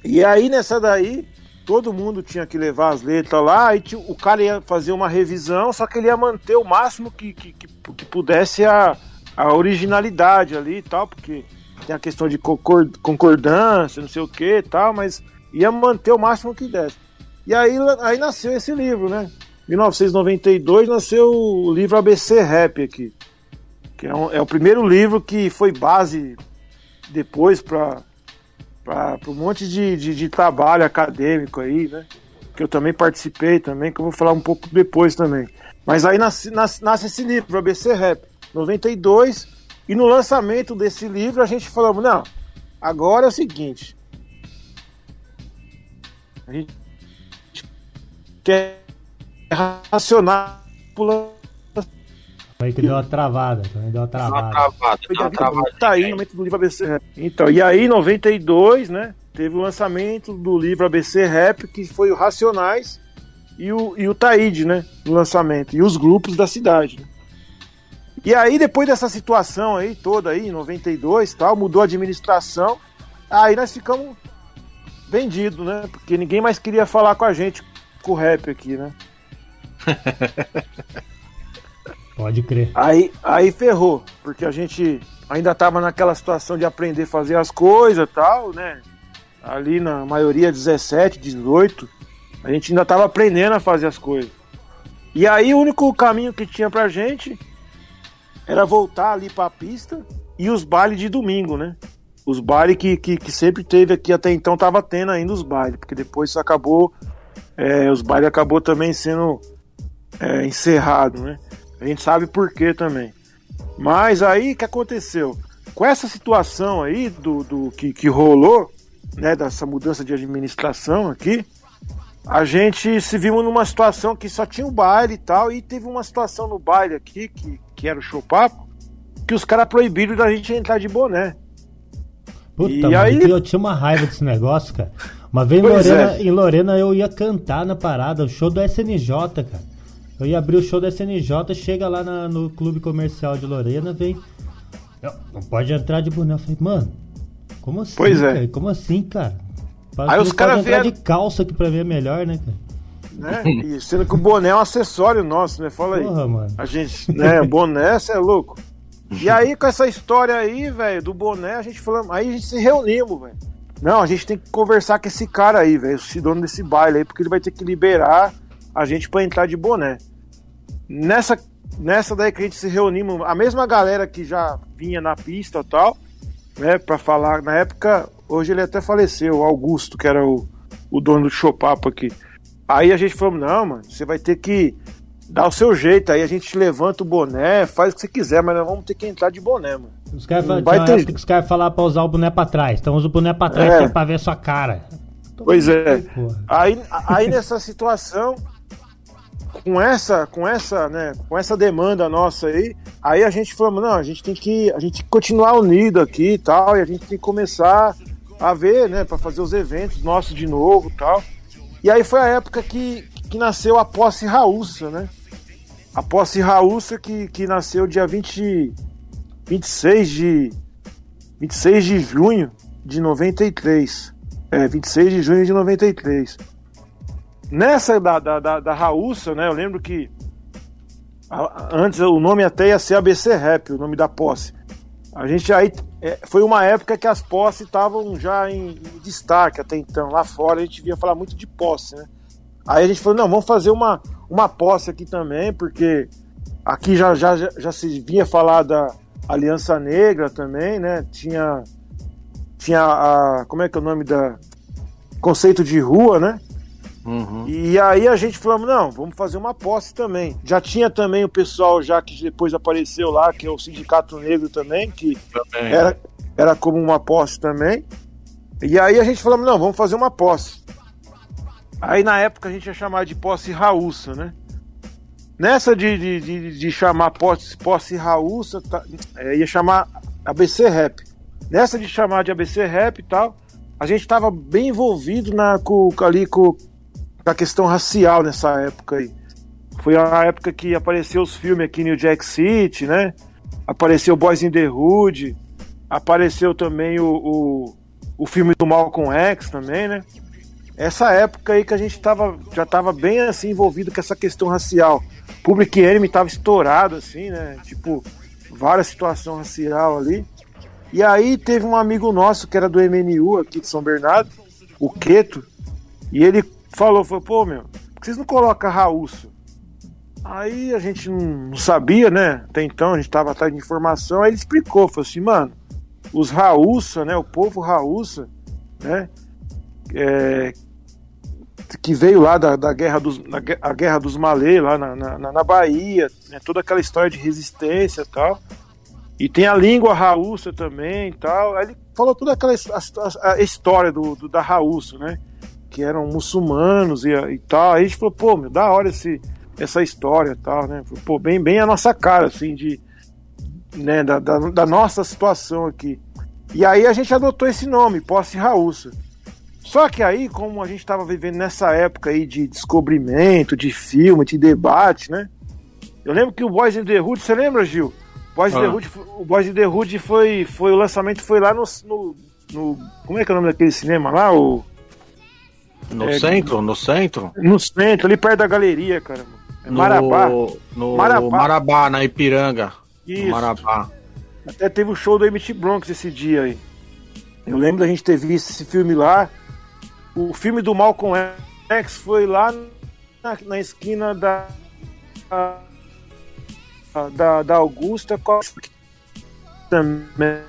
E aí nessa daí, todo mundo tinha que levar as letras lá, e o cara ia fazer uma revisão, só que ele ia manter o máximo que, que, que, que pudesse a, a originalidade ali e tal, porque tem a questão de concordância, não sei o que e tal, mas ia manter o máximo que desse. E aí, aí nasceu esse livro, né? 1992 nasceu o livro ABC Rap aqui. Que é, um, é o primeiro livro que foi base depois para um monte de, de, de, trabalho acadêmico aí, né? Que eu também participei também, que eu vou falar um pouco depois também. Mas aí nasce, nasce, nasce esse livro, ABC Rap, 92, e no lançamento desse livro a gente falou, não, agora é o seguinte. A gente quer racionar pulando. Foi que deu uma travada, também deu uma travada. Uma travada, Foi uma da travada. tá aí no momento do livro ABC Rap. Então, e aí em 92, né, teve o lançamento do livro ABC Rap, que foi o Racionais e o, e o Taíde, né, no lançamento, e os grupos da cidade. né. E aí, depois dessa situação aí, toda aí, em 92 tal, mudou a administração, aí nós ficamos vendidos, né, porque ninguém mais queria falar com a gente, com o rap aqui, né. Pode crer. Aí, aí ferrou, porque a gente ainda tava naquela situação de aprender a fazer as coisas tal, né? Ali na maioria 17, 18, a gente ainda tava aprendendo a fazer as coisas. E aí o único caminho que tinha pra gente era voltar ali pra pista e os bailes de domingo, né? Os bailes que, que, que sempre teve aqui até então tava tendo ainda os bailes, porque depois isso acabou, é, os bailes acabou também sendo é, encerrado, né? A gente sabe por quê também. Mas aí o que aconteceu? Com essa situação aí do, do que, que rolou, né, dessa mudança de administração aqui, a gente se viu numa situação que só tinha o baile e tal, e teve uma situação no baile aqui, que, que era o show papo, que os caras proibiram da gente entrar de boné. Puta, E mano, aí- eu tinha uma raiva desse negócio, cara. Uma vez em Lorena, é. em Lorena eu ia cantar na parada, o show do SNJ, cara. Eu ia abrir o show do SNJ, chega lá na- no clube comercial de Lorena, vem. Não, não pode entrar de boné. Eu falei, mano, como assim? Pois é. cara? Como assim, cara? Aí os Não cara pode entrar vieram- de calça que pra mim é melhor, né, cara? Né? E sendo que o boné é um acessório nosso, né? Fala aí. Porra, mano. A gente, né, boné, você é louco. E aí, com essa história aí, velho, do boné, a gente falou, aí a gente se reunimos, velho. Não, a gente tem que conversar com esse cara aí, velho, esse dono desse baile aí, porque ele vai ter que liberar a gente pra entrar de boné. Nessa, nessa daí que a gente se reunimos, a mesma galera que já vinha na pista e tal, né, pra falar, na época, hoje ele até faleceu, o Augusto, que era o, o dono do Chopapo aqui. Aí a gente falou, não, mano, você vai ter que dar o seu jeito, aí a gente levanta o boné, faz o que você quiser, mas nós vamos ter que entrar de boné, mano. Os caras falam ter- que os caras falavam pra usar o boné pra trás. Então usa o boné pra trás É. que é pra ver a sua cara. Pois é. Aí, aí nessa situação, com essa, com essa, né, com essa demanda nossa aí, aí a gente falou, não, a gente tem que, a gente continuar unido aqui e tal, e a gente tem que começar a ver, né, para fazer os eventos nossos de novo, e tal. E aí foi a época que, que nasceu a posse Raúça, né? A posse Raúça que, que nasceu dia 20, 26 de 26 de junho de 93. É, 26 de junho de 93. Nessa da, da, da, da Raúça, né? Eu lembro que a- antes o nome até ia ser ABC Rap, o nome da posse. A gente aí. é, foi uma época que as posses estavam já em, em destaque até então. Lá fora a gente via falar muito de posse, né? Aí a gente falou, não, vamos fazer uma, uma posse aqui também, porque aqui já, já, já, já se vinha falar da Aliança Negra também, né? Tinha, tinha a. Como é que é o nome da. Conceito de rua, né? Uhum. E aí a gente falou, não, vamos fazer uma posse também. Já tinha também o pessoal já que depois apareceu lá, que é o Sindicato Negro também, que Também. era, era como uma posse também. E aí a gente falou, não, vamos fazer uma posse. Aí na época a gente ia chamar de posse raúça, né? Nessa de, de, de, de chamar posse, posse raúça, tá, é, ia chamar ABC Rap. Nessa de chamar de ABC Rap e tal, a gente estava bem envolvido na, com, ali com, com a questão racial nessa época aí. Foi a época que apareceu os filmes aqui no Jack City, né? Apareceu Boys in the Hood, apareceu também o, o, o filme do Malcolm X também, né? Essa época aí que a gente tava, já estava bem assim envolvido com essa questão racial. Public Enemy tava estourado assim, né? Tipo, várias situações racial ali. E aí teve um amigo nosso que era do MNU aqui de São Bernardo, o Queto, e ele falou, falou, pô, meu, por que vocês não colocam Raússo? Aí a gente não, sabia, né? Até então a gente tava atrás de informação, aí ele explicou, falou assim, mano, os Raússa, né? O povo Raússa, né? é, que veio lá da, da guerra dos da, a guerra dos Malê lá na, na, na Bahia, né, toda aquela história de resistência e tal. E tem a língua raúça também e tal. Aí ele falou toda aquela a- a história do, do- da raúça, né? Que eram muçulmanos e, e tal. Aí a gente falou, pô, meu, da hora esse, essa história e tal, né? Pô, bem, bem a nossa cara, assim, de, né, da, da, da nossa situação aqui. E aí a gente adotou esse nome, Posse Raúça. Só que aí, como a gente estava vivendo nessa época aí de descobrimento, de filme, de debate, né? Eu lembro que o Boys in the Hood, você lembra, Gil? Boys in the Ah. Hood, o Boys in the Hood foi, foi o lançamento foi lá no, no, no- como é que é o nome daquele cinema lá? O, No É, centro? No centro? no centro, ali perto da galeria, cara. É Marabá. No, no Marabá. Marabá. na Ipiranga. No Isso. Marabá. Até teve o show do MT Bronx esse dia aí. Eu lembro da gente ter visto esse filme lá. O filme do Malcolm X foi lá na, na esquina da, da, da Augusta a- também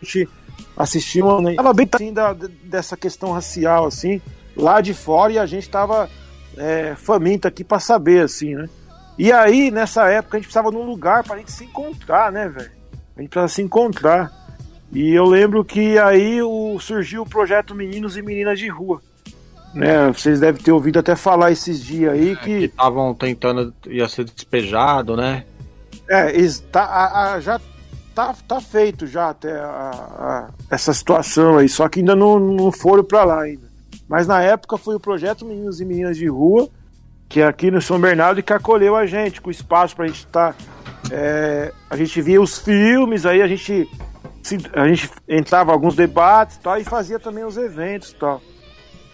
a gente assistiu né? tava bem assim da, dessa questão racial assim lá de fora e a gente tava é, faminto aqui pra saber assim né e aí nessa época a gente precisava de um lugar pra gente se encontrar né velho a gente precisava se encontrar e eu lembro que aí o, surgiu o projeto Meninos e Meninas de Rua né vocês devem ter ouvido até falar esses dias aí Que que estavam tentando, ia ser despejado, né? É, ex- tá, a- a- já tá, tá feito já até a- a- essa situação aí, só que ainda não, não foram para lá ainda. Mas na época foi o projeto Meninos e Meninas de Rua, que é aqui no São Bernardo, que acolheu a gente, com espaço pra gente estar. a gente via os filmes, aí a gente, a gente entrava em alguns debates e tal, e fazia também os eventos e tal.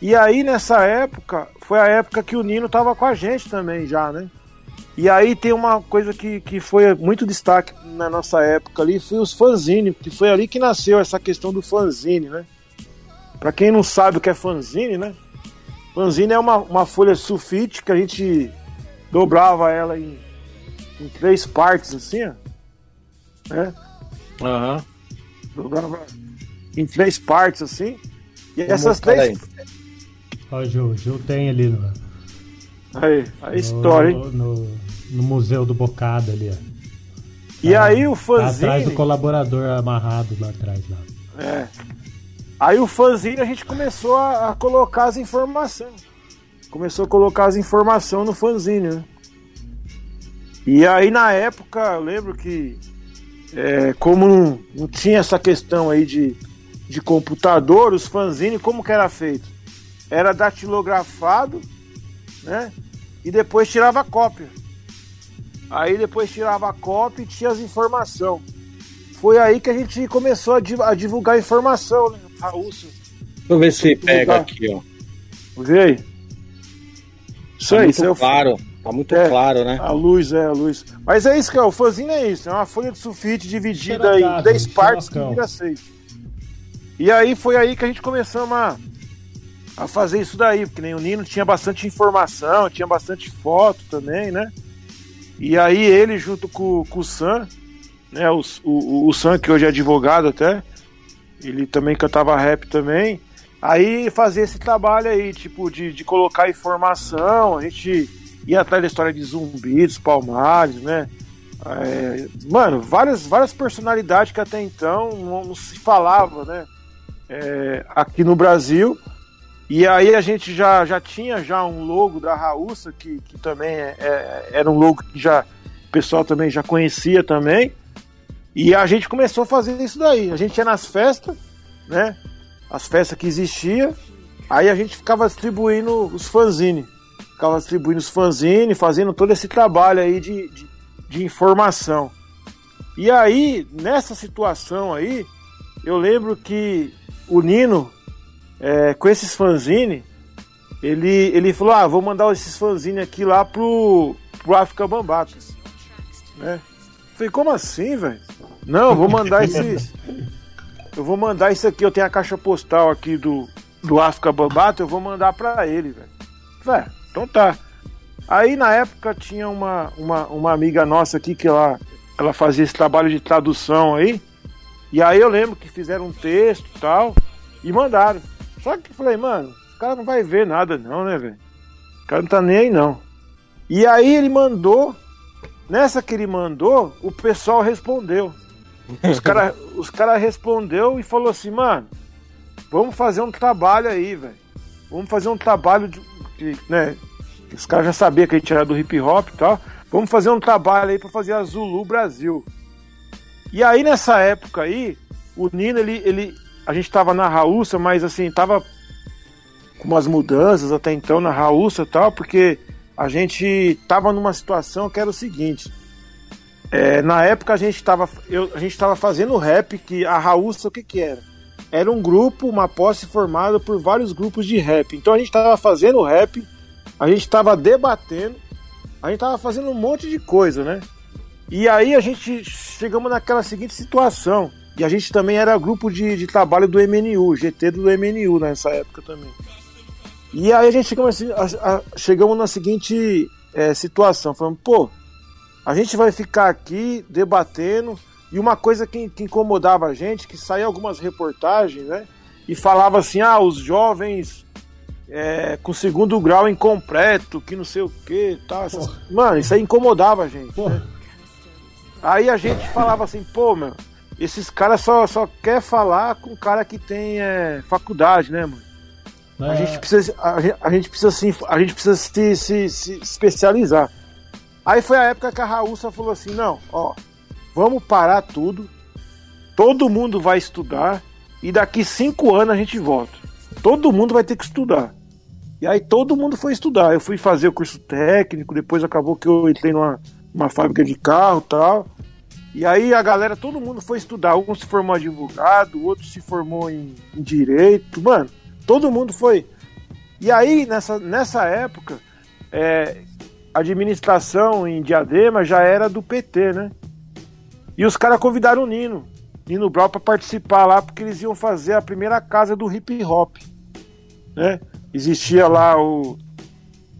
E aí nessa época, foi a época que o Nino tava com a gente também já, né? E aí tem uma coisa que, que foi muito destaque na nossa época ali, foi os fanzine, que foi ali que nasceu essa questão do fanzine, né? Pra quem não sabe o que é fanzine, né? Fanzine é uma, uma folha sulfite que a gente dobrava ela em, em três partes, assim, ó. Né? Aham. Dobrava em três partes, assim. E Vamos essas três. Ó, o Gil, o Gil tem ali no, Aí, a história, hein? no, no, no Museu do Bocado ali, ó. E aí o Tá atrás do fanzine. colaborador amarrado lá atrás lá. É. Aí o fanzine a gente começou a, a colocar as informações. Começou a colocar as informações no fanzine, né? E aí na época, eu lembro que é, como não, não tinha essa questão aí de, de computador, os fanzine, como que era feito? Era datilografado, né? E depois tirava a cópia. Aí depois tirava a cópia e tinha as informações. Foi aí que a gente começou a divulgar informação, né? Raúcio, Deixa eu ver se pega Tá. aqui, ó. vê aí. Isso Tá aí, muito é claro. Tá muito É. claro, né? A luz, é, a luz. Mas é isso que é, o fanzine é isso, é uma folha de sulfite dividida em três partes que vira seis. E aí foi aí que a gente começamos a, a fazer isso daí, porque nem o Nino tinha bastante informação, tinha bastante foto também, né? E aí ele, junto com, com o Sam, né, o, o, o Sam, que hoje é advogado até, ele também cantava rap também, aí fazia esse trabalho aí, tipo, de, de colocar informação, a gente ia atrás da história de zumbi, dos palmares, né? É, mano, várias, várias personalidades que até então não, não se falava, né? É, aqui no Brasil. E aí a gente já, já tinha já um logo da Raúça, que, que também é, é, era um logo que já o pessoal também já conhecia também. E a gente começou a fazer isso daí. A gente ia nas festas, né? As festas que existiam. Aí a gente ficava distribuindo os fanzine. Ficava distribuindo os fanzine, fazendo todo esse trabalho aí de, de, de informação. E aí, nessa situação aí, eu lembro que o Nino é, com esses fanzine, ele, ele falou: Ah, vou mandar esses fanzine aqui lá pro, pro África Bambatas. Né? Falei, como assim, velho? Não, vou mandar esses. Eu vou mandar isso aqui, eu tenho a caixa postal aqui do, do África Bambata, eu vou mandar pra ele, velho. Velho, então tá. Aí na época tinha uma, uma, uma amiga nossa aqui que ela, ela fazia esse trabalho de tradução aí. E aí eu lembro que fizeram um texto e tal e mandaram. Só que eu falei, mano, o cara não vai ver nada não, né, velho? O cara não tá nem aí não. E aí ele mandou, nessa que ele mandou, o pessoal respondeu. Os caras os cara respondeu e falou assim, mano, vamos fazer um trabalho aí, velho. Vamos fazer um trabalho de, de né? Os caras já sabiam que a gente era do hip hop e tal. Vamos fazer um trabalho aí para fazer a Zulu Brasil. E aí nessa época aí, o Nino ele, ele a gente estava na Raúça, mas assim, tava com umas mudanças até então na Raúça e tal, porque a gente tava numa situação que era o seguinte. É, na época a gente estava a gente tava fazendo rap, que a Raúça o que que era? Era um grupo, uma posse formada por vários grupos de rap. Então a gente estava fazendo rap, a gente estava debatendo, a gente estava fazendo um monte de coisa, né? E aí a gente chegamos naquela seguinte situação. E a gente também era grupo de, de trabalho do MNU, GT do MNU nessa época também. E aí a gente chegamos, assim, a, a, chegamos na seguinte é, situação, falando, pô, a gente vai ficar aqui debatendo, e uma coisa que, que incomodava a gente, que saía algumas reportagens, né? E falava assim, ah, os jovens é, com segundo grau incompleto, que não sei o que, tá. Mano, isso aí incomodava a gente. Né? Aí a gente falava assim, pô, meu, esses caras só, só quer falar com o cara que tem é, faculdade, né, mano? É. A gente precisa, a, a, gente precisa a gente precisa se, se, se, especializar. Aí foi a época que a Raúça falou assim, não, ó, vamos parar tudo, todo mundo vai estudar e daqui cinco anos a gente volta. Todo mundo vai ter que estudar. E aí todo mundo foi estudar. Eu fui fazer o curso técnico, depois acabou que eu entrei numa uma fábrica de carro e tal. E aí a galera, todo mundo foi estudar. Um se formou advogado, outro se formou em, em direito. Mano, todo mundo foi. E aí, nessa, nessa época, é, a administração em Diadema já era do PT, né? E os caras convidaram o Nino, Nino Brau, para participar lá, porque eles iam fazer a primeira casa do hip hop. Né? Existia lá o.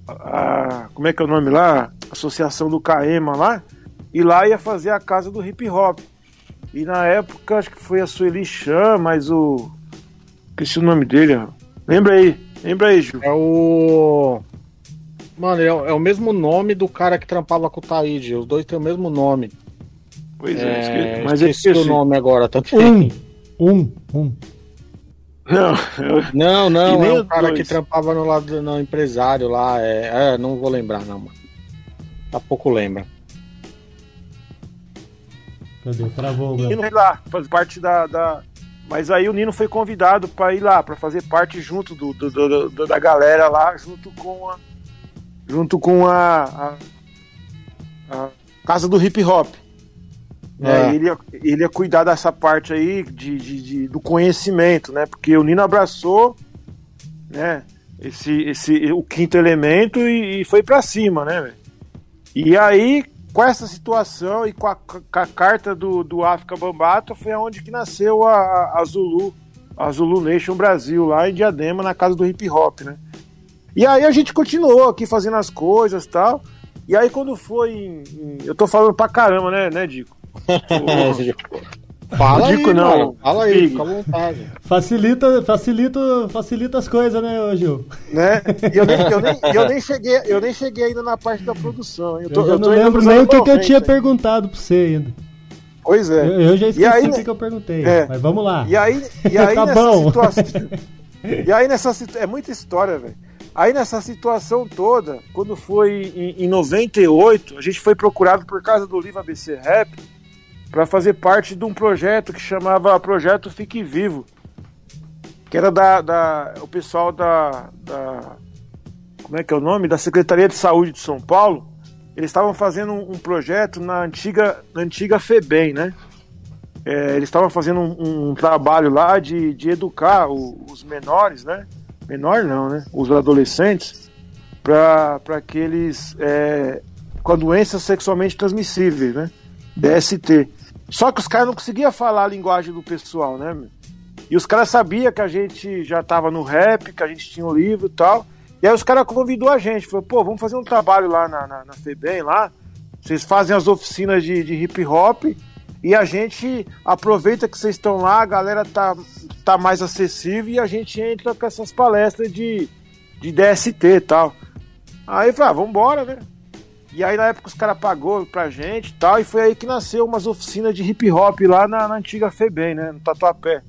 A, como é que é o nome lá? Associação do CAEMA lá e lá ia fazer a casa do hip hop. E na época, acho que foi a Sueli Chan, mas o. Esqueci o nome dele, ó. Lembra aí, lembra aí, Ju. É o. Mano, é, é, o mesmo nome do cara que trampava com o Taíde. Os dois têm o mesmo nome. Pois é, é esqueci, mas esqueci, esqueci o nome agora também. Um, um, um. Não, eu... não, não, é o cara dois. que trampava no lado no empresário lá. É, é, não vou lembrar, não, mano. Daqui a pouco lembra. Cadê? Travou, Nino lá, faz parte da, da, Mas aí o Nino foi convidado para ir lá, para fazer parte junto do, do, do, da galera lá, junto com a. Junto com a. a, a casa do hip hop. É. É, ele, ia, ele ia cuidar dessa parte aí de, de, de, do conhecimento, né? Porque o Nino abraçou, né? Esse, esse, o quinto elemento e, e foi para cima, né? E aí, com essa situação e com a, com a carta do, do África Bambata foi aonde que nasceu a, a Zulu, a Zulu Nation Brasil, lá em Diadema, na casa do hip hop, né? E aí a gente continuou aqui fazendo as coisas tal. E aí quando foi em, em- Eu tô falando pra caramba, né, né, Dico? Fala Dico aí, não. mano. Fala aí, fica à vontade. Facilita, facilita, facilita as coisas, né, ô Gil? né? Eu nem, eu, nem, eu, nem cheguei, eu nem cheguei ainda na parte da produção. Eu, tô- eu tô não lembro nem o que, que eu 90, tinha perguntado pra você ainda. Pois é. Eu, eu já esqueci aí, o que, né? que eu perguntei, É. mas vamos lá. E aí, e aí Tá nessa bom. situação. E aí nessa situ- É muita história, velho. Aí nessa situação toda, quando foi em, em 98, a gente foi procurado por causa do livro ABC Rap para fazer parte de um projeto que chamava Projeto Fique Vivo. Que era da, da o pessoal da, da como é que é o nome? Da Secretaria de Saúde de São Paulo. Eles estavam fazendo um, projeto na antiga, na antiga FEBEM, né? É, eles estavam fazendo um, um trabalho lá de, de educar o- os menores, né? Menor não, né? Os adolescentes, para que eles. É, com a doença sexualmente transmissível, né? DST. Só que os caras não conseguiam falar a linguagem do pessoal, né? E os caras sabiam que a gente já tava no rap, que a gente tinha um livro e tal. E aí os caras convidou a gente, falou, pô, vamos fazer um trabalho lá na, na, na FEBEM, lá. Vocês fazem as oficinas de, de hip hop e a gente aproveita que vocês estão lá, a galera tá, tá mais acessível e a gente entra com essas palestras de, de DST e tal. Aí eu falei, ah, vambora, né? E aí na época os caras pagou pra gente e tal, e foi aí que nasceu umas oficinas de hip hop lá na, na antiga FEBEM, né? No Tatuapé.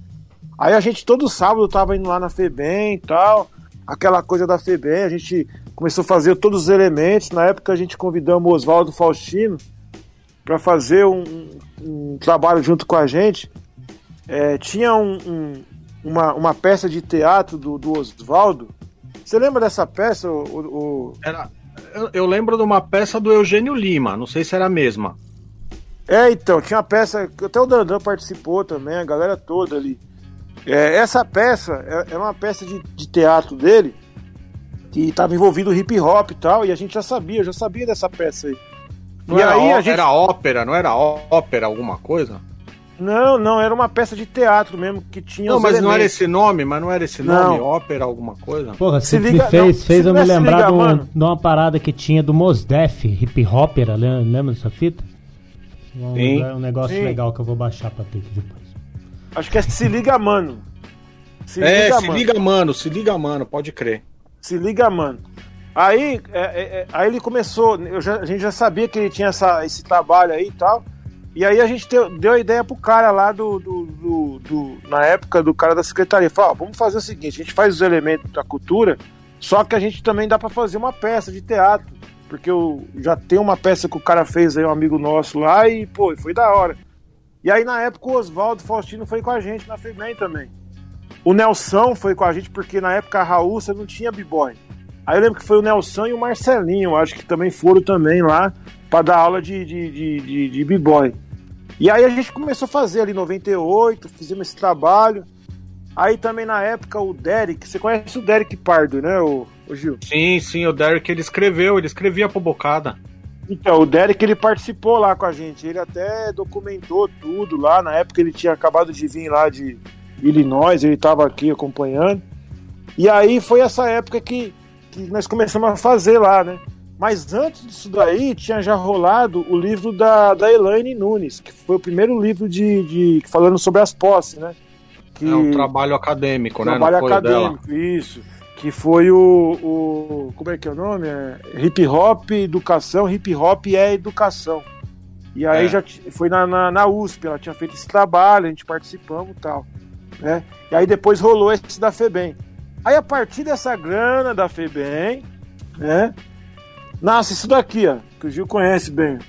Aí a gente todo sábado tava indo lá na FEBEM e tal, aquela coisa da FEBEM, a gente começou a fazer todos os elementos. Na época a gente convidamos o Oswaldo Faustino para fazer um, um trabalho junto com a gente. É, tinha um- um- uma, uma peça de teatro do, do Oswaldo. Você lembra dessa peça, o, o- Era, eu, eu lembro de uma peça do Eugênio Lima, não sei se era a mesma. É, então, tinha uma peça que até o Dandan participou também, a galera toda ali. É, essa peça é, é uma peça de, de teatro dele que estava envolvido hip hop e tal, e a gente já sabia, já sabia dessa peça aí. Não e era, aí ó- gente. era ópera, não era ópera alguma coisa? Não, não, era uma peça de teatro mesmo que tinha. Não, os mas não era elementos. esse nome, mas não era esse Não. nome, ópera alguma coisa? Porra, Se você liga- me fez, não, fez se eu me lembrar ligar, de, um- de uma parada que tinha do Mos Def, hip hopera, lembra, dessa fita? Um, Sim. um negócio Sim. legal que eu vou baixar pra ter aqui depois. Acho que é Se Liga Mano. Se é, liga, se mano. liga, mano, se liga, mano, pode crer. Se liga, mano. Aí, é, é, é, aí ele começou, eu já- a gente já sabia que ele tinha essa, esse trabalho aí e tal. E aí a gente deu, a ideia pro cara lá do, do, do- do- Na época do cara da secretaria. Falou, vamos fazer o seguinte, a gente faz os elementos da cultura, só que a gente também dá pra fazer uma peça de teatro. Porque eu já tem uma peça que o cara fez aí, um amigo nosso lá, e, pô, foi da hora. E aí, na época, o Oswaldo Faustino foi com a gente na FEBEM também. O Nelson foi com a gente, porque na época a Raul você não tinha b-boy. Aí eu lembro que foi o Nelson e o Marcelinho, acho que também foram também lá para dar aula de, de, de, de, de b-boy. E aí a gente começou a fazer ali em 98, fizemos esse trabalho. Aí também na época o Derek, você conhece o Derek Pardo, né, o, o Gil? Sim, sim, o Derek ele escreveu, ele escrevia pro Bocada. Então, o Derek ele participou lá com a gente, ele até documentou tudo lá, na época ele tinha acabado de vir lá de Illinois, ele estava aqui acompanhando. E aí foi essa época que, que nós começamos a fazer lá, né? Mas antes disso daí, tinha já rolado o livro da, da Elaine Nunes, que foi o primeiro livro de, de falando sobre as posses, né? Que, É um trabalho acadêmico, trabalho né? Não foi o dela. acadêmico, isso. Que foi o, o. Como é que é o nome? É hip hop, educação, hip hop é educação. E aí É. já foi na, na, na USP, ela tinha feito esse trabalho, a gente participamos e tal. Né? E aí depois rolou esse da FEBEM. Aí a partir dessa grana da FEBEM, né? Nasce isso daqui, ó, que o Gil conhece bem.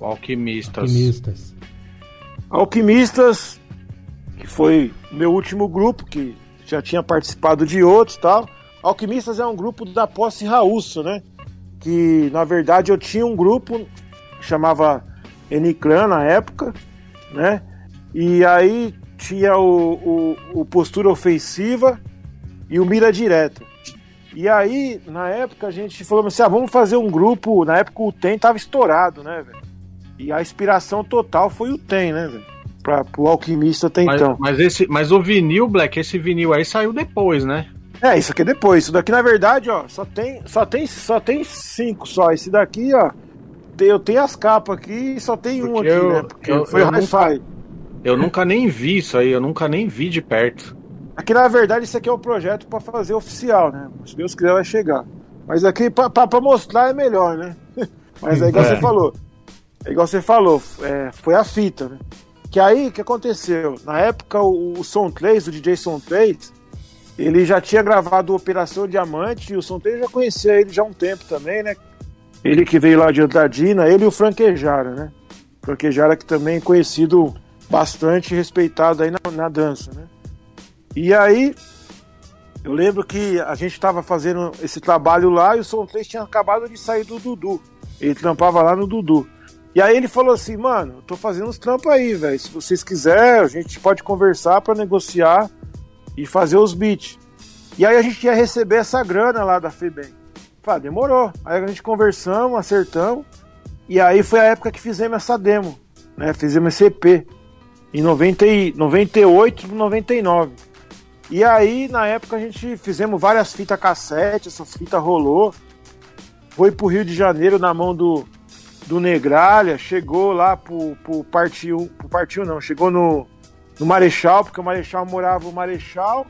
Alquimistas. Alquimistas. Alquimistas, que foi o meu último grupo, que já tinha participado de outros e tal. Alquimistas é um grupo da posse Raússo, né? Que na verdade eu tinha um grupo que chamava Eniclan na época, né? E aí tinha o, o, o Postura Ofensiva e o Mira Direta. E aí, na época, a gente falou assim: ah, vamos fazer um grupo. Na época o TEM tava estourado, né, velho? E a inspiração total foi o TEM, né, velho? para o alquimista até Mas, então. mas, esse, mas o vinil, Black, esse vinil aí saiu depois, né? É, isso aqui é depois. Isso daqui, na verdade, ó, só tem, só tem, só tem cinco só. Esse daqui, ó, eu tenho as capas aqui e só tem um Porque aqui, eu- né? Porque eu- foi eu hi-fi. Eu nunca nem vi isso aí, eu nunca nem vi de perto. Aqui, na verdade, isso aqui é o projeto pra fazer oficial, né? Se Deus quiser, vai chegar. Mas aqui, pra mostrar, é melhor, né? Mas é igual É. você falou. É igual você falou, é, foi a fita, né? Que aí, o que aconteceu? Na época, o, o Som 3, o DJ Som 3, ele já tinha gravado Operação Diamante e o Som 3 já conhecia ele já há um tempo também, né? Ele que veio lá de Andradina, ele e o Franquejara, né? Franquejara que também é conhecido bastante e respeitado aí na, na dança, né? E aí, eu lembro que a gente estava fazendo esse trabalho lá e o 3 tinha acabado de sair do Dudu. Ele trampava lá no Dudu. E aí ele falou assim, mano, tô fazendo uns trampos aí, velho. Se vocês quiserem, a gente pode conversar para negociar e fazer os beats. E aí a gente ia receber essa grana lá da FEBEM. Falei, ah, demorou. Aí a gente conversamos, acertamos. E aí foi a época que fizemos essa demo, né? Fizemos esse EP. Em 90, e- 98 pro 99. E aí, na época, a gente fizemos várias fitas cassete, essas fitas rolou. Foi pro Rio de Janeiro na mão do, do Negralha, chegou lá pro, pro Partiu, pro Partiu não, chegou no, no Marechal, porque o Marechal morava o Marechal,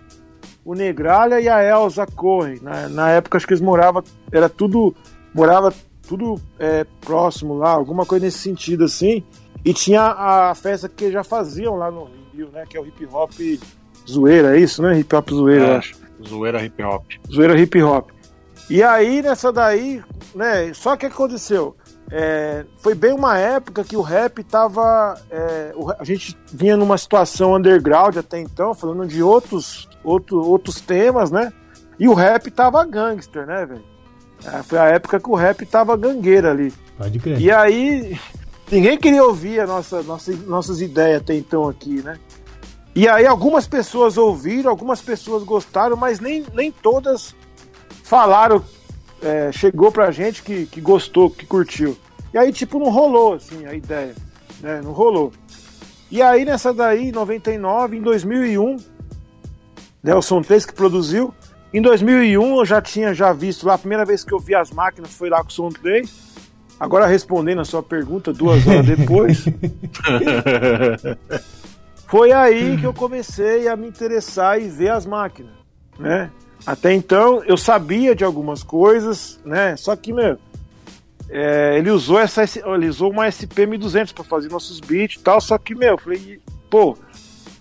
o Negralha e a Elza Corre. Na, na época, acho que eles moravam, era tudo, morava tudo é, próximo lá, alguma coisa nesse sentido assim. E tinha a festa que já faziam lá no Rio, né, que é o hip hop zoeira, é isso, né? Hip hop zoeira, eu É. acho. Zoeira hip hop. Zoeira hip hop. E aí, nessa daí, né? Só que o que aconteceu? É, foi bem uma época que o rap tava. é, a gente vinha numa situação underground até então, falando de outros, outro, outros temas, né? E o rap tava gangster, né, velho? É, foi a época que o rap tava gangueira ali. Pode crer. E aí, ninguém queria ouvir a nossa, nossa, nossas ideias até então aqui, né? E aí algumas pessoas ouviram, algumas pessoas gostaram, mas nem, nem todas falaram, é, chegou pra gente que, que gostou, que curtiu. E aí, tipo, não rolou, assim, a ideia, né? Não rolou. E aí, nessa daí, em 99, em 2001, né, o Som 3 que produziu, em 2001 eu já tinha já visto lá, a primeira vez que eu vi as máquinas foi lá com o Som 3, Agora respondendo a sua pergunta duas horas depois, foi aí que eu comecei a me interessar e ver as máquinas, né? Até então eu sabia de algumas coisas, né? Só que meu, é, ele usou essa, ele usou uma SP 1200 para fazer nossos beats e tal. Só que meu, eu falei, pô,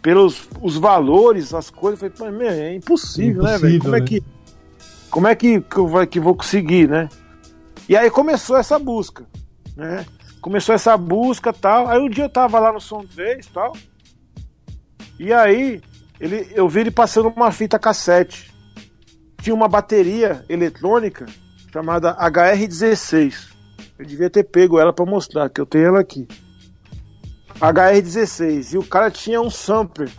pelos os valores, as coisas, eu falei, meu, é impossível, né, velho? Impossível, Como é né? que como é que, que eu vai, que vou conseguir, né? E aí começou essa busca, né? Começou essa busca tal. Aí um dia eu tava lá no Som 3 tal. E aí ele, eu vi ele passando uma fita cassete. Tinha uma bateria eletrônica chamada HR16. Eu devia ter pego ela pra mostrar, que eu tenho ela aqui. HR16. E o cara tinha um sampler.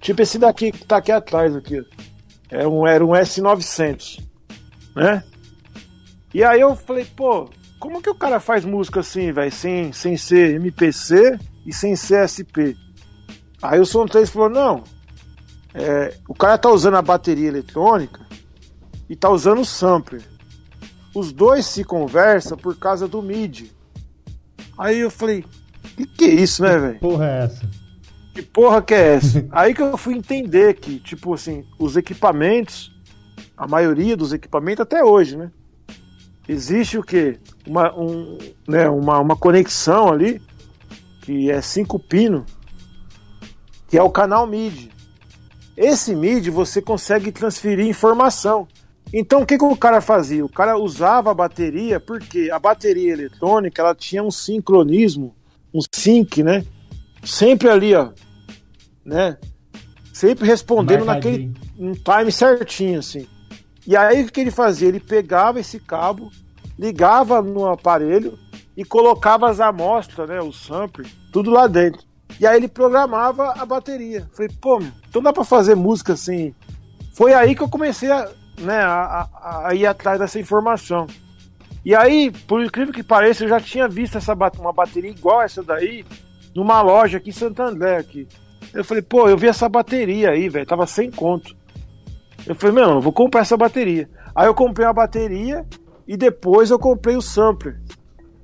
Tipo esse daqui que tá aqui atrás. Aqui. Era um, era um S900. Né? E aí eu falei, pô, como que o cara faz música assim, velho? Sem, sem ser MPC e sem ser SP. Aí o Som 3 falou, não. é, o cara tá usando a bateria eletrônica e tá usando o sampler. Os dois se conversam por causa do MIDI. Aí eu falei, que que é isso, né, velho? Porra, é essa? Que porra que é essa? Aí que eu fui entender que, tipo assim, os equipamentos, a maioria dos equipamentos até hoje, né? Existe o quê? Uma, um, né, uma, uma conexão ali, que é cinco pino, que é o canal MIDI. Esse MIDI você consegue transferir informação. Então o que, que o cara fazia? O cara usava a bateria, porque a bateria eletrônica ela tinha um sincronismo, um sync, né? Sempre ali, ó, né? Sempre respondendo naquele um time certinho, assim. E aí o que ele fazia? Ele pegava esse cabo, ligava no aparelho e colocava as amostras, né? O sample, tudo lá dentro. E aí ele programava a bateria. Falei, pô, então dá pra fazer música assim. Foi aí que eu comecei a, né, a, a- a ir atrás dessa informação. E aí, por incrível que pareça, eu já tinha visto essa uma bateria igual essa daí numa loja aqui em Santo André aqui. Eu falei, pô, eu vi essa bateria aí, velho, tava sem conto. Eu falei, meu, eu vou comprar essa bateria. Aí eu comprei a bateria e depois eu comprei o sampler,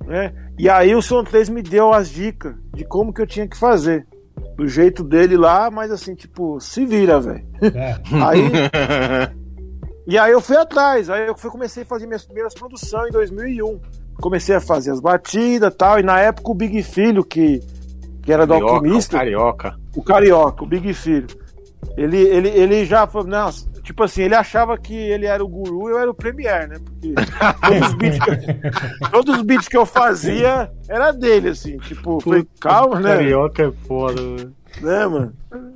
né? E aí o Som 3 me deu as dicas de como que eu tinha que fazer. Do jeito dele lá, mas assim, tipo, se vira, velho. É. Aí, e aí eu fui atrás, aí eu fui, comecei a fazer minhas primeiras produções em 2001. Comecei a fazer as batidas e tal, e na época o Big Filho, que, que era do Carioca, Alquimista, Carioca. o Carioca, o Big Filho, ele, ele, ele já falou, não, tipo assim, ele achava que ele era o guru e eu era o Premier, né? Porque todos os beats que eu, todos os beats que eu fazia era dele, assim, tipo, eu falei, calma, né? Carioca é foda, velho. né, mano?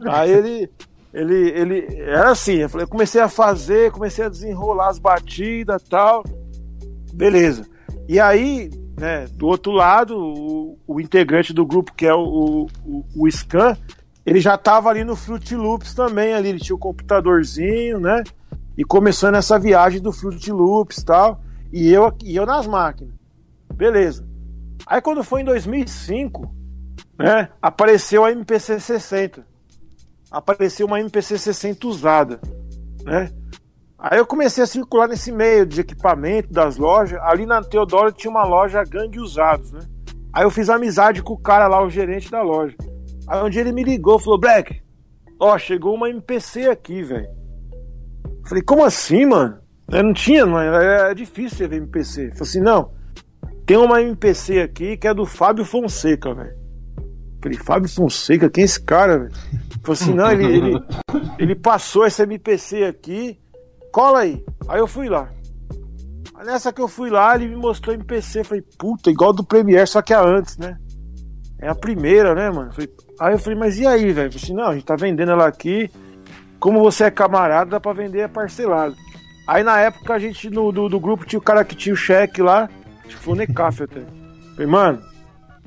Aí ele, ele, ele, era assim, eu, falei, eu comecei a fazer, comecei a desenrolar as batidas e tal, beleza. E aí, né, do outro lado, o, o integrante do grupo, que é o, o, o Scan, ele já tava ali no Fruit Loops também, ali, ele tinha o computadorzinho, né, e começando essa viagem do Fruit Loops e tal, e eu, e eu nas máquinas. Beleza. Aí quando foi em 2005, né, apareceu a MPC 60. Apareceu uma MPC 60 usada, né? Aí eu comecei a circular nesse meio de equipamento das lojas. Ali na Teodoro tinha uma loja gangue usados, né? Aí eu fiz amizade com o cara lá, o gerente da loja. Aí um dia ele me ligou, falou: Black, ó, chegou uma MPC aqui, velho. Falei, como assim, mano? Eu não tinha, não, é, é difícil você ver MPC. Falei assim, não. Tem uma MPC aqui que é do Fábio Fonseca, velho. Falei, Fábio Fonseca, quem é esse cara, velho? Falei assim, não, ele, ele, ele passou essa MPC aqui, cola aí. Aí eu fui lá. Nessa que eu fui lá, ele me mostrou MPC. Falei, puta, igual do Premiere, só que é antes, né? É a primeira, né, mano? Falei, aí eu falei, mas e aí, velho? Falei assim, não, a gente tá vendendo ela aqui. Como você é camarada, dá pra vender parcelado. Aí na época a gente, no, do, do grupo, tinha o cara que tinha o cheque lá. Acho que foi o Necaf até. Falei, mano,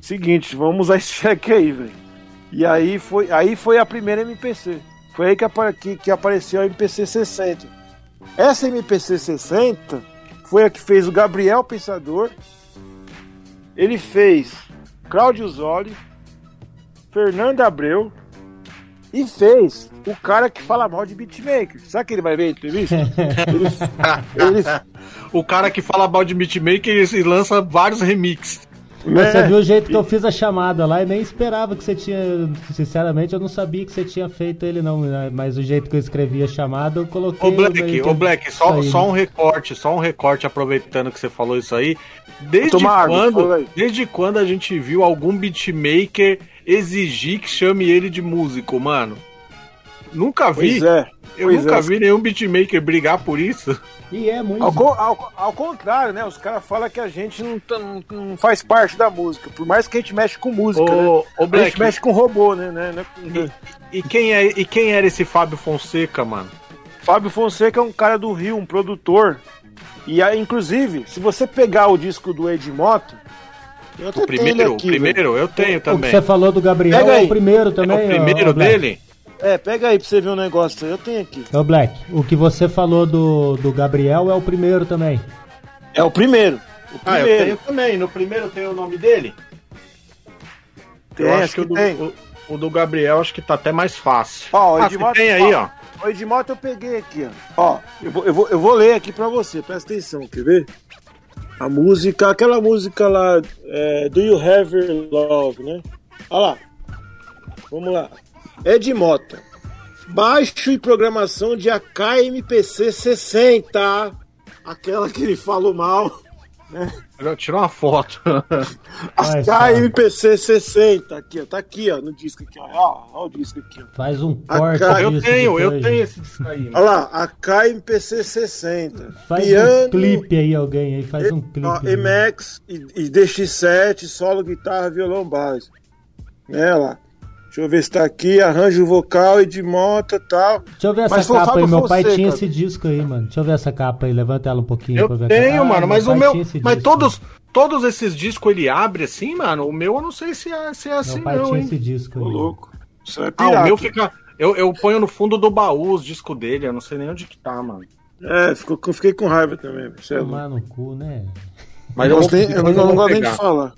seguinte, vamos usar esse cheque aí, velho. E aí foi, aí foi a primeira MPC. Foi aí que, que, que apareceu a MPC 60. Essa MPC 60 foi a que fez o Gabriel Pensador. Ele fez Cláudio Zoli, Fernando Abreu e fez o cara que fala mal de beatmaker. Sabe que ele vai ver a entrevista? ele, ele, O cara que fala mal de beatmaker e lança vários remixes. Né? Você viu o jeito que eu fiz a chamada lá e nem esperava que você tinha. Sinceramente, eu não sabia que você tinha feito ele, não. né? Mas o jeito que eu escrevi a chamada, eu coloquei. Ô Black, ô Black, só, só um recorte, só um recorte, aproveitando que você falou isso aí. Desde água, quando, aí. desde quando a gente viu algum beatmaker exigir que chame ele de músico, mano? Nunca vi. Pois é. Eu pois nunca é. vi nenhum beatmaker brigar por isso. E é muito. Ao, co- ao- ao contrário, né? Os caras falam que a gente não, tá- não- não faz parte da música. Por mais que a gente mexe com música, né? Ô, ô A gente Black, mexe com robô, né? né, né? e, quem é, e quem era esse Fábio Fonseca, mano? Fábio Fonseca é um cara do Rio, um produtor. E aí, inclusive, se você pegar o disco do Ed Mota, eu O primeiro, aqui, o primeiro, eu tenho O que também. você falou do Gabriel é o primeiro É também. o primeiro Black. dele? É, pega aí pra você ver um negócio aí. Eu tenho aqui. Ô Black, o que você falou do, do Gabriel é o primeiro também. É o primeiro. O Ah, eu primeiro. tenho também. No primeiro tem o nome dele? Tem, eu acho acho que, o, que do, tem. o, o do Gabriel acho que tá até mais fácil. Ó, o ah, Edmota- você tem aí, ó. O Ed Mota eu peguei aqui, ó. Ó, eu vou, eu, vou, eu vou ler aqui pra você, presta atenção, quer ver? A música, aquela música lá, é, Do You Have Your Love, né? Olha lá. Vamos lá. Ed Mota. Baixo e programação de AKMPC 60. Aquela que ele falou mal. Eu tirou uma foto. AKMPC 60. Aqui, ó. Tá aqui, ó, no disco aqui, ó. Ó, ó o disco aqui, ó. Faz um corte cara- eu tenho, eu tenho esse disco aí. Olha lá, AKMPC 60. Faz Piano. um clipe aí, alguém aí, faz um clipe. Ó, aí. MX e, e DX7, solo, guitarra, violão, base. É lá. Deixa eu ver se tá aqui, arranjo vocal e de mota e tal. Deixa eu ver essa Mas capa aí, meu pai Fonseca. tinha esse disco aí, mano. Deixa eu ver essa capa aí, levanta ela um pouquinho pra Eu ver. tenho, Ah, mano, mas o meu. Mas disco. todos, todos esses discos ele abre assim, mano. O meu eu não sei se é, se é assim, Meu pai não, tinha hein? esse disco Ô, aí. louco. Isso é Ah, o meu fica. Eu, eu ponho no fundo do baú os discos dele, eu não sei nem onde que tá, mano. É, ficou, eu fiquei com raiva também. É. Tomar no cu, né? Mas eu, eu, nem- eu não, vou gosto nem de falar.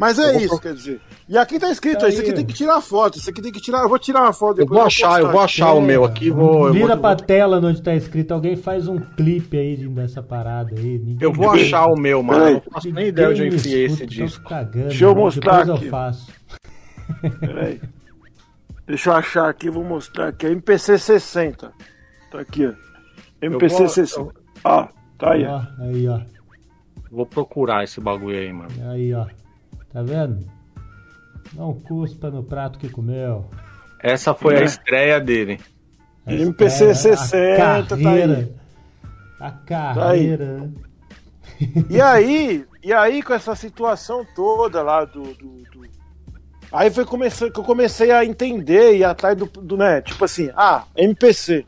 Mas é isso, quer dizer. E aqui tá escrito, Tá isso aqui tem que tirar foto, isso aqui tem que tirar. Eu vou tirar uma foto Eu vou achar, eu vou achar o meu aqui, vou. Vira vou, pra tela onde tá escrito. Alguém faz um clipe aí de- dessa parada aí. Ninguém- eu vou achar o meu, mano. Eu não faço nem ideia onde eu enfiei esse tô disco. Cagando, Deixa eu mano. mostrar Depois aqui. eu faço. Peraí. Deixa eu achar aqui, vou mostrar aqui. É MPC 60. Tá aqui, ó. MPC vou- 60. Ó, tá aí. Ó, aí, ó. Vou procurar esse bagulho aí, mano. Aí, ó. Tá vendo? Não cuspa no prato que comeu. Essa foi É. a estreia dele. A MPC estreia, 60, tá a aí. carreira, A carreira. né? E aí, e aí com essa situação toda lá do. do- do- Aí foi que eu comecei a entender e atrás do, do, né? Tipo assim, ah, MPC.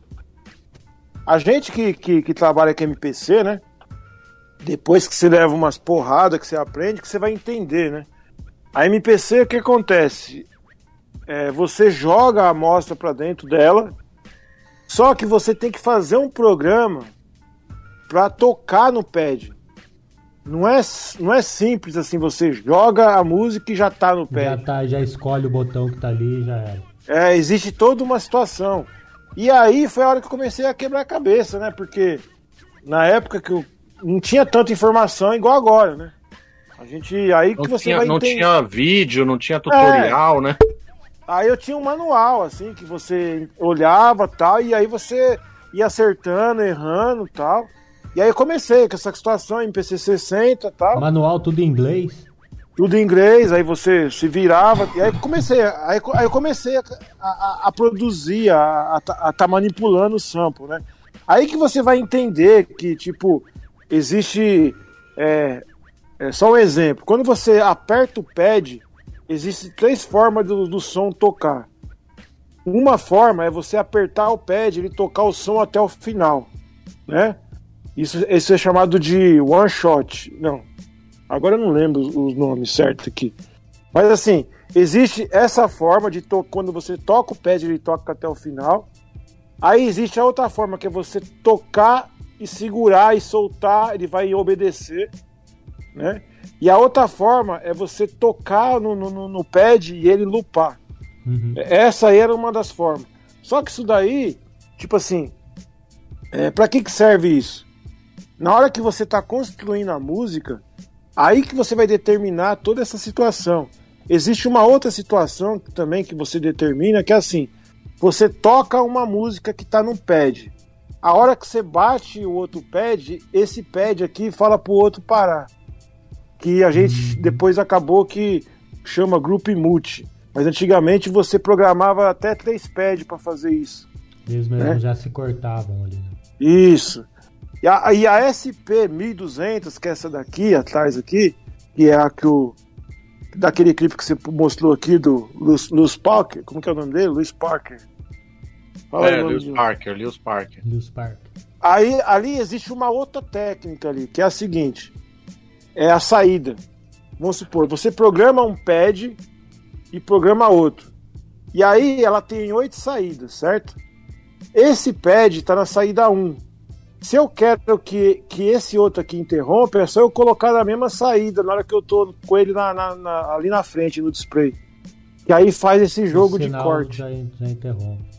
A gente que, que, que trabalha com MPC, né? Depois que você leva umas porradas que você aprende, que você vai entender, né? A MPC, o que acontece? É, você joga a amostra pra dentro dela, só que você tem que fazer um programa pra tocar no pad. Não é, não é simples assim, você joga a música e já tá no Já, pad. tá, já escolhe o botão que tá ali e já era. É, existe toda uma situação. E aí foi a hora que eu comecei a quebrar a cabeça, né? Porque na época que eu não tinha tanta informação igual agora, né? A gente. Aí Não, que você tinha, vai não entender. tinha vídeo, não tinha tutorial, né? Aí eu tinha um manual, assim, que você olhava tal, e aí você ia acertando, errando tal. E aí eu comecei com essa situação, MPC 60 tal. Manual tudo em inglês. tudo em inglês, aí você se virava, e aí eu comecei, aí, aí eu comecei a, a- a produzir, a estar tá manipulando o sample, né? Aí que você vai entender que, tipo, existe. É, é só um exemplo. Quando você aperta o pad, existem três formas do, do som tocar. Uma forma é você apertar o pad e tocar o som até o final, né? Isso, isso é chamado de one shot. Não, Agora eu não lembro os, nomes certos aqui. Mas assim, existe essa forma de quando você toca o pad, ele toca até o final. Aí existe a outra forma, que é você tocar e segurar e soltar, ele vai obedecer. Né? E a outra forma é você tocar no, no, no pad e ele lupar. Uhum. Essa aí era uma das formas. Só que isso daí, tipo assim, é, para que, que serve isso? Na hora que você está construindo a música, aí que você vai determinar toda essa situação. Existe uma outra situação também que você determina, que é assim: você toca uma música que está num pad. A hora que você bate o outro pad, esse pad aqui fala pro outro parar. Que a gente depois acabou que chama Group Multi. Mas antigamente você programava até três pads para fazer isso. Eles mesmo É. já se cortavam ali. né? Isso. E a, e a SP 1200, que é essa daqui, atrás aqui, que é a que o. Daquele clipe que você mostrou aqui do Lewis, Lewis Parker. Como que é o nome dele? Lewis Parker. Fala É, Lewis. Parker, Lewis Parker. Lewis Park. Aí ali existe uma outra técnica ali, que é a seguinte: é a saída. Vamos supor, você programa um pad e programa outro. E aí ela tem oito saídas, certo? Esse pad está na saída 1. Se eu quero que, que esse outro aqui interrompa, é só eu colocar na mesma saída na hora que eu tô com ele na- na- na- ali na frente, no display. E aí faz esse jogo de corte. Já, já interrompe.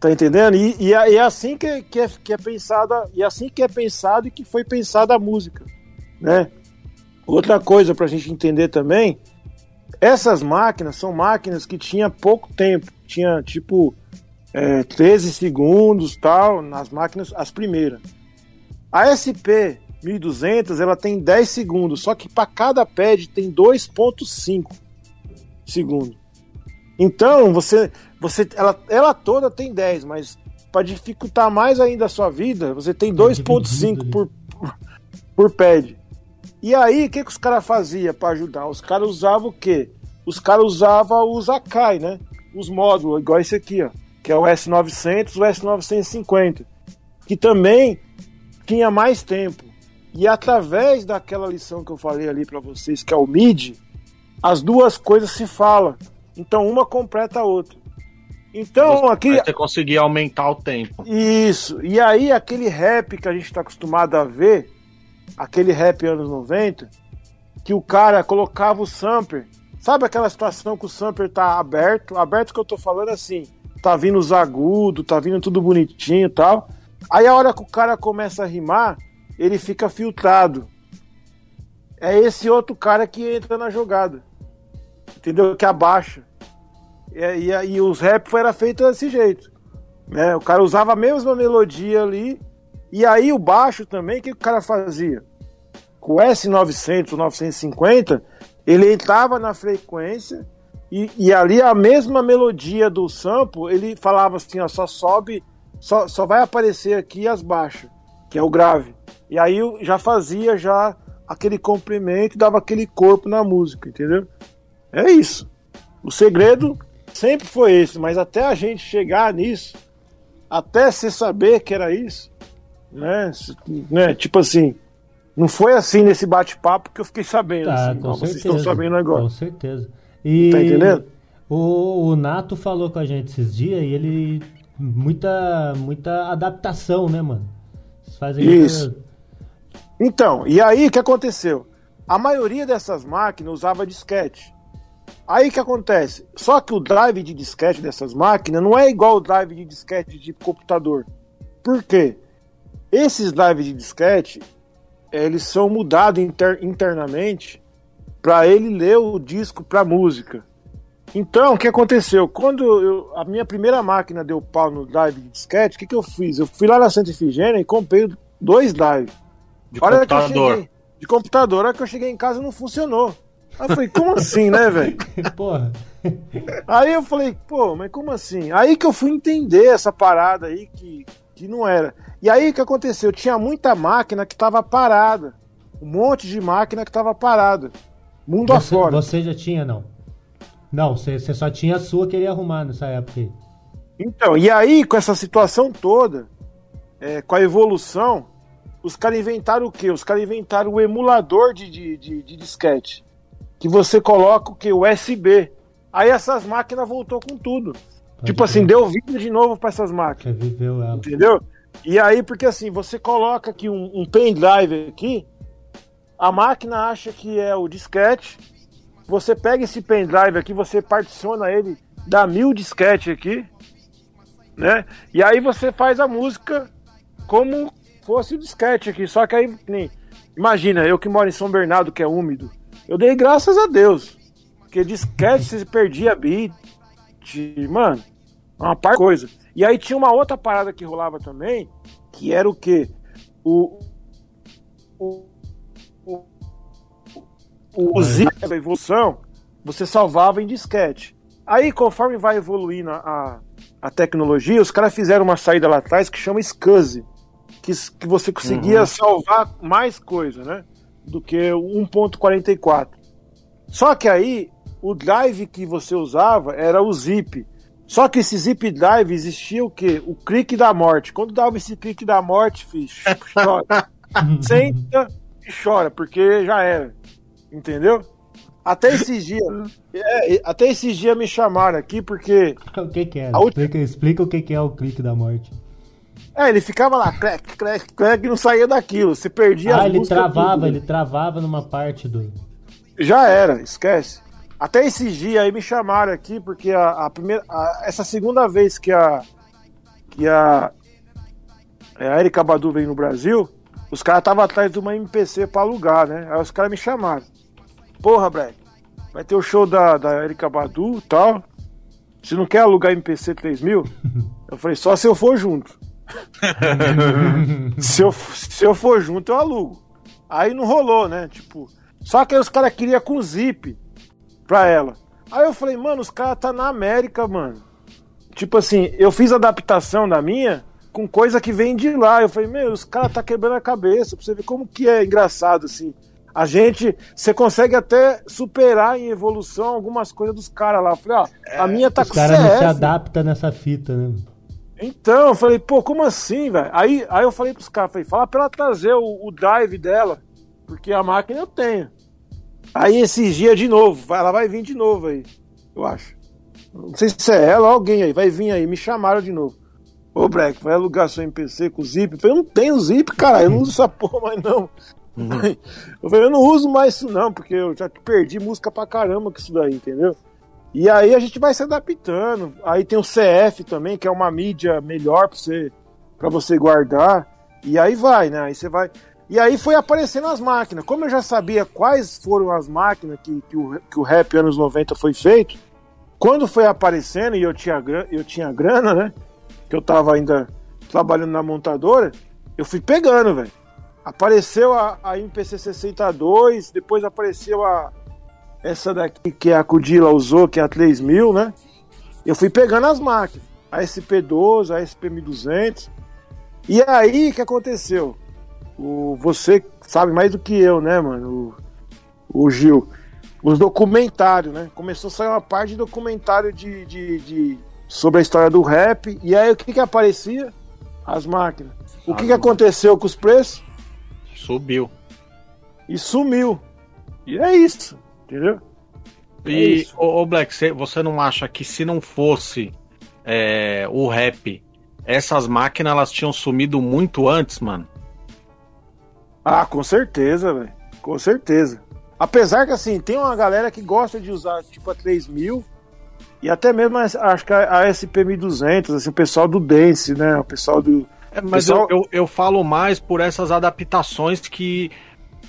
Tá entendendo? E, e é, e é assim que, que, é, que é pensada, e é assim que é pensado e que foi pensada a música, né? Outra coisa pra gente entender também, essas máquinas são máquinas que tinha pouco tempo, tinha tipo é, 13 segundos, tal, nas máquinas as primeiras. A SP 1200, ela tem 10 segundos, só que para cada pad tem 2.5 segundos. Então, você você ela, ela toda tem 10, mas para dificultar mais ainda a sua vida, você tem 2.5 dividido por, por pad. E aí, o que, que os caras faziam para ajudar? Os caras usavam o quê? Os caras usavam os Akai, né? Os módulos, igual esse aqui, ó, que é o S900 o S950, que também tinha mais tempo. E através daquela lição que eu falei ali para vocês, que é o MIDI, as duas coisas se falam. Então uma completa a outra. Então, aqui, Aí você conseguia aumentar o tempo. isso. E aí, aquele rap que a gente está acostumado a ver, aquele rap anos 90, que o cara colocava o sampler. Sabe aquela situação que o sampler tá aberto? Aberto que eu tô falando assim, tá vindo os agudos, tá vindo tudo bonitinho e tal. Aí a hora que o cara começa a rimar, ele fica filtrado. É esse outro cara que entra na jogada. Entendeu? Que abaixa. E, e, e os rap era feito desse jeito. Né? O cara usava a mesma melodia ali. E aí o baixo também, o que o cara fazia? Com o S900, 950, ele entrava na frequência e, e, ali a mesma melodia do sample, ele falava assim, ó, só sobe, só, só vai aparecer aqui as baixas, que é o grave. E aí já fazia já aquele comprimento, dava aquele corpo na música, entendeu? É isso. O segredo sempre foi esse, mas até a gente chegar nisso, até você saber que era isso, né? né? Tipo assim, não foi assim nesse bate-papo que eu fiquei sabendo. Tá, assim, com vocês estão sabendo agora. Com certeza. E Tá entendendo? O, o Nato falou com a gente esses dias e ele. Muita, muita adaptação, né, mano? Vocês fazem Isso. Então, e aí o que aconteceu? A maioria dessas máquinas usava disquete. Aí o que acontece? Só que o drive de disquete dessas máquinas não é igual o drive de disquete de computador. Por quê? Esses drives de disquete, eles são mudados inter- internamente para ele ler o disco para música. Então, o que aconteceu? Quando eu- a minha primeira máquina deu pau no drive de disquete, o que, que eu fiz? Eu fui lá na Santa Efigênia e comprei dois drives. De A hora que eu computador. cheguei- de computador, a hora que eu cheguei em casa não funcionou. Aí eu falei, como assim, né, velho? Porra. Aí eu falei, pô, mas como assim? Aí que eu fui entender essa parada aí que, que não era. E aí o que aconteceu? Tinha muita máquina que tava parada. Um monte de máquina que tava parada. Mundo Você, afora. você já tinha, não? Não, você, você só tinha a sua que ele ia arrumar nessa época aí. Então, e aí, com essa situação toda, é, com a evolução, os caras inventaram o quê? Os caras inventaram o emulador de, de, de, de disquete. Que você coloca o quê? O USB. Aí essas máquinas voltou com tudo. Pode tipo crer. assim, deu vida de novo para essas máquinas. Reviveu ela. Entendeu? E aí, porque assim, você coloca aqui um, um pendrive aqui, a máquina acha que é o disquete, você pega esse pendrive aqui, você particiona ele, dá mil disquete aqui, né? E aí você faz a música como fosse o disquete aqui, só que aí, nem- imagina, eu que moro em São Bernardo, que é úmido, eu dei graças a Deus, porque disquete você perdia beat, mano, uma par de coisa. E aí tinha uma outra parada que rolava também, que era o quê? O. O. O, o, o zip da evolução, você salvava em disquete. Aí, conforme vai evoluindo a, a tecnologia, os caras fizeram uma saída lá atrás que chama SCSI, que, que você conseguia salvar mais coisa, né? Do que o 1.44. Só que aí, o drive que você usava era o zip. Só que esse zip drive existia o quê? O clique da morte. Quando dava esse clique da morte, fiz, chora. Senta e chora, porque já era. Entendeu? Até esses dias. é, até esses dias me chamaram aqui porque. O que que é? Última- Explica, explica o que que é o clique da morte. É, ele ficava lá, crack, crack, crack, e não saía daquilo. Você perdia Ah, ele travava, tudo. ele travava numa parte do. Já era, esquece. Até esses dias aí me chamaram aqui, porque a, a primeira. a- essa segunda vez que a. que a. é, A Erika Badu veio no Brasil, os caras estavam atrás de uma MPC pra alugar, né? Aí os caras me chamaram. Porra, Black, vai ter o show da, da Erika Badu e tal. Você não quer alugar MPC 3000? Eu falei, só se eu for junto. se, eu, se eu for junto, eu alugo. Aí não rolou, né? Tipo. Só que aí os caras queriam com zip pra ela. Aí eu falei, mano, os caras tá na América, mano. Tipo assim, eu fiz adaptação da minha com coisa que vem de lá. Eu falei, meu, os caras tá quebrando a cabeça pra você ver como que é engraçado, assim. A gente, você consegue até superar em evolução algumas coisas dos caras lá. Eu falei, ó, a minha tá Os com caras não se CF. adaptam nessa fita, né? Então, eu falei, pô, como assim, velho? Aí, aí eu falei pros caras, falei, fala pra ela trazer o, o drive dela, porque a máquina eu tenho. Aí esses dias de novo, ela vai vir de novo aí, eu acho. Não sei se é ela ou alguém aí, vai vir aí, me chamaram de novo. Ô, Black, vai alugar seu MPC com zip? Eu falei, eu não tenho zip, cara, eu não uso essa porra mais não. Eu falei, eu não uso mais isso não, porque eu já perdi música pra caramba com isso daí, entendeu? E aí a gente vai se adaptando. Aí tem o CF também, que é uma mídia melhor pra você, pra você guardar. E aí vai, né? Aí você vai. E aí foi aparecendo as máquinas. Como eu já sabia quais foram as máquinas que, que, o, que o rap anos 90 foi feito, quando foi aparecendo e eu tinha, eu tinha grana, né? Que eu tava ainda trabalhando na montadora, eu fui pegando, velho. Apareceu a, a MPC 62, depois apareceu a essa daqui que a Cudila usou, que é a 3000, né? Eu fui pegando as máquinas, a SP12, a SP1200. E aí, o que aconteceu? O, você sabe mais do que eu, né, mano? O, o Gil. Os documentários, né? Começou a sair uma parte de documentário de, de, de sobre a história do rap. E aí, o que que aparecia? As máquinas. O que, que aconteceu com os preços? Subiu. E sumiu. E é isso, entendeu? É E, ô, Black, cê- você não acha que se não fosse é, o rap, essas máquinas elas tinham sumido muito antes, mano? Ah, com certeza, velho. Com certeza. Apesar que, assim, tem uma galera que gosta de usar, tipo, a 3000 e até mesmo, a- acho que a, a SP1200, assim, o pessoal do Dance, né? O pessoal do... É, mas Pessoal- eu, eu, eu falo mais por essas adaptações que,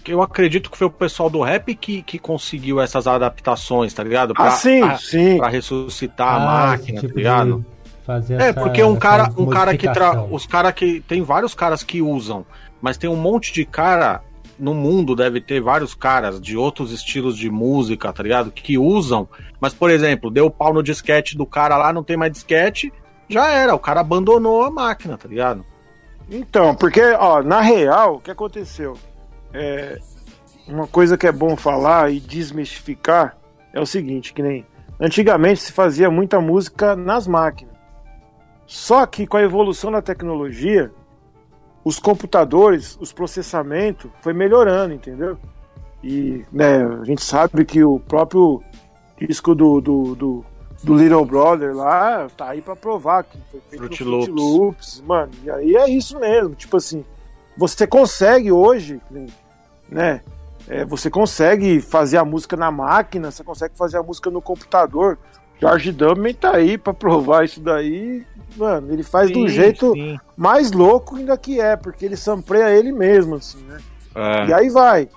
que eu acredito que foi o pessoal do rap que, que conseguiu essas adaptações, tá ligado? Ah, sim, pra, sim. pra ressuscitar a Ah, máquina, esse tipo tá ligado? de fazer É, essa- porque um cara, um cara que tra... os cara que tem vários caras que usam, mas tem um monte de cara no mundo deve ter vários caras de outros estilos de música, tá ligado? Que usam, mas por exemplo, deu pau no disquete do cara lá, não tem mais disquete, já era, o cara abandonou a máquina, tá ligado? Então, porque, ó, na real, o que aconteceu? É, uma coisa que é bom falar e desmistificar é o seguinte, que nem antigamente se fazia muita música nas máquinas. Só que com a evolução da tecnologia, os computadores, os processamentos foi melhorando, entendeu? E né, a gente sabe que o próprio disco do, do, do, do Little Brother lá tá aí pra provar que foi feito Fruit no Fruit Loops. Loops, mano. E aí é isso mesmo, tipo assim, você consegue hoje, né? é, você consegue fazer a música na máquina, você consegue fazer a música no computador. George Dublin tá aí pra provar isso daí. Mano, ele faz do Sim, jeito sim. mais louco ainda que é, porque ele sampleia ele mesmo, assim, né? É. E aí vai.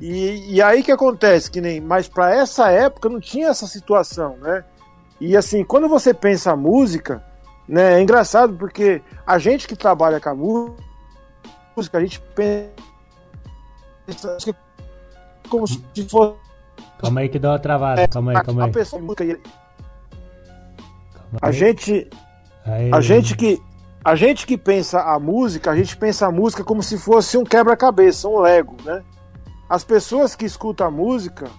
E, e aí que acontece, que nem. Mas pra essa época não tinha essa situação, né? E assim, quando você pensa a música, né? É engraçado porque a gente que trabalha com a mú- música, a gente pensa como se fosse Calma aí que deu uma travada. Calma aí, calma a aí. pessoa. E Calma A gente, Aí. a gente que a gente que pensa a música, a gente pensa a música como se fosse um quebra-cabeça, um Lego, né? As pessoas que escutam a música,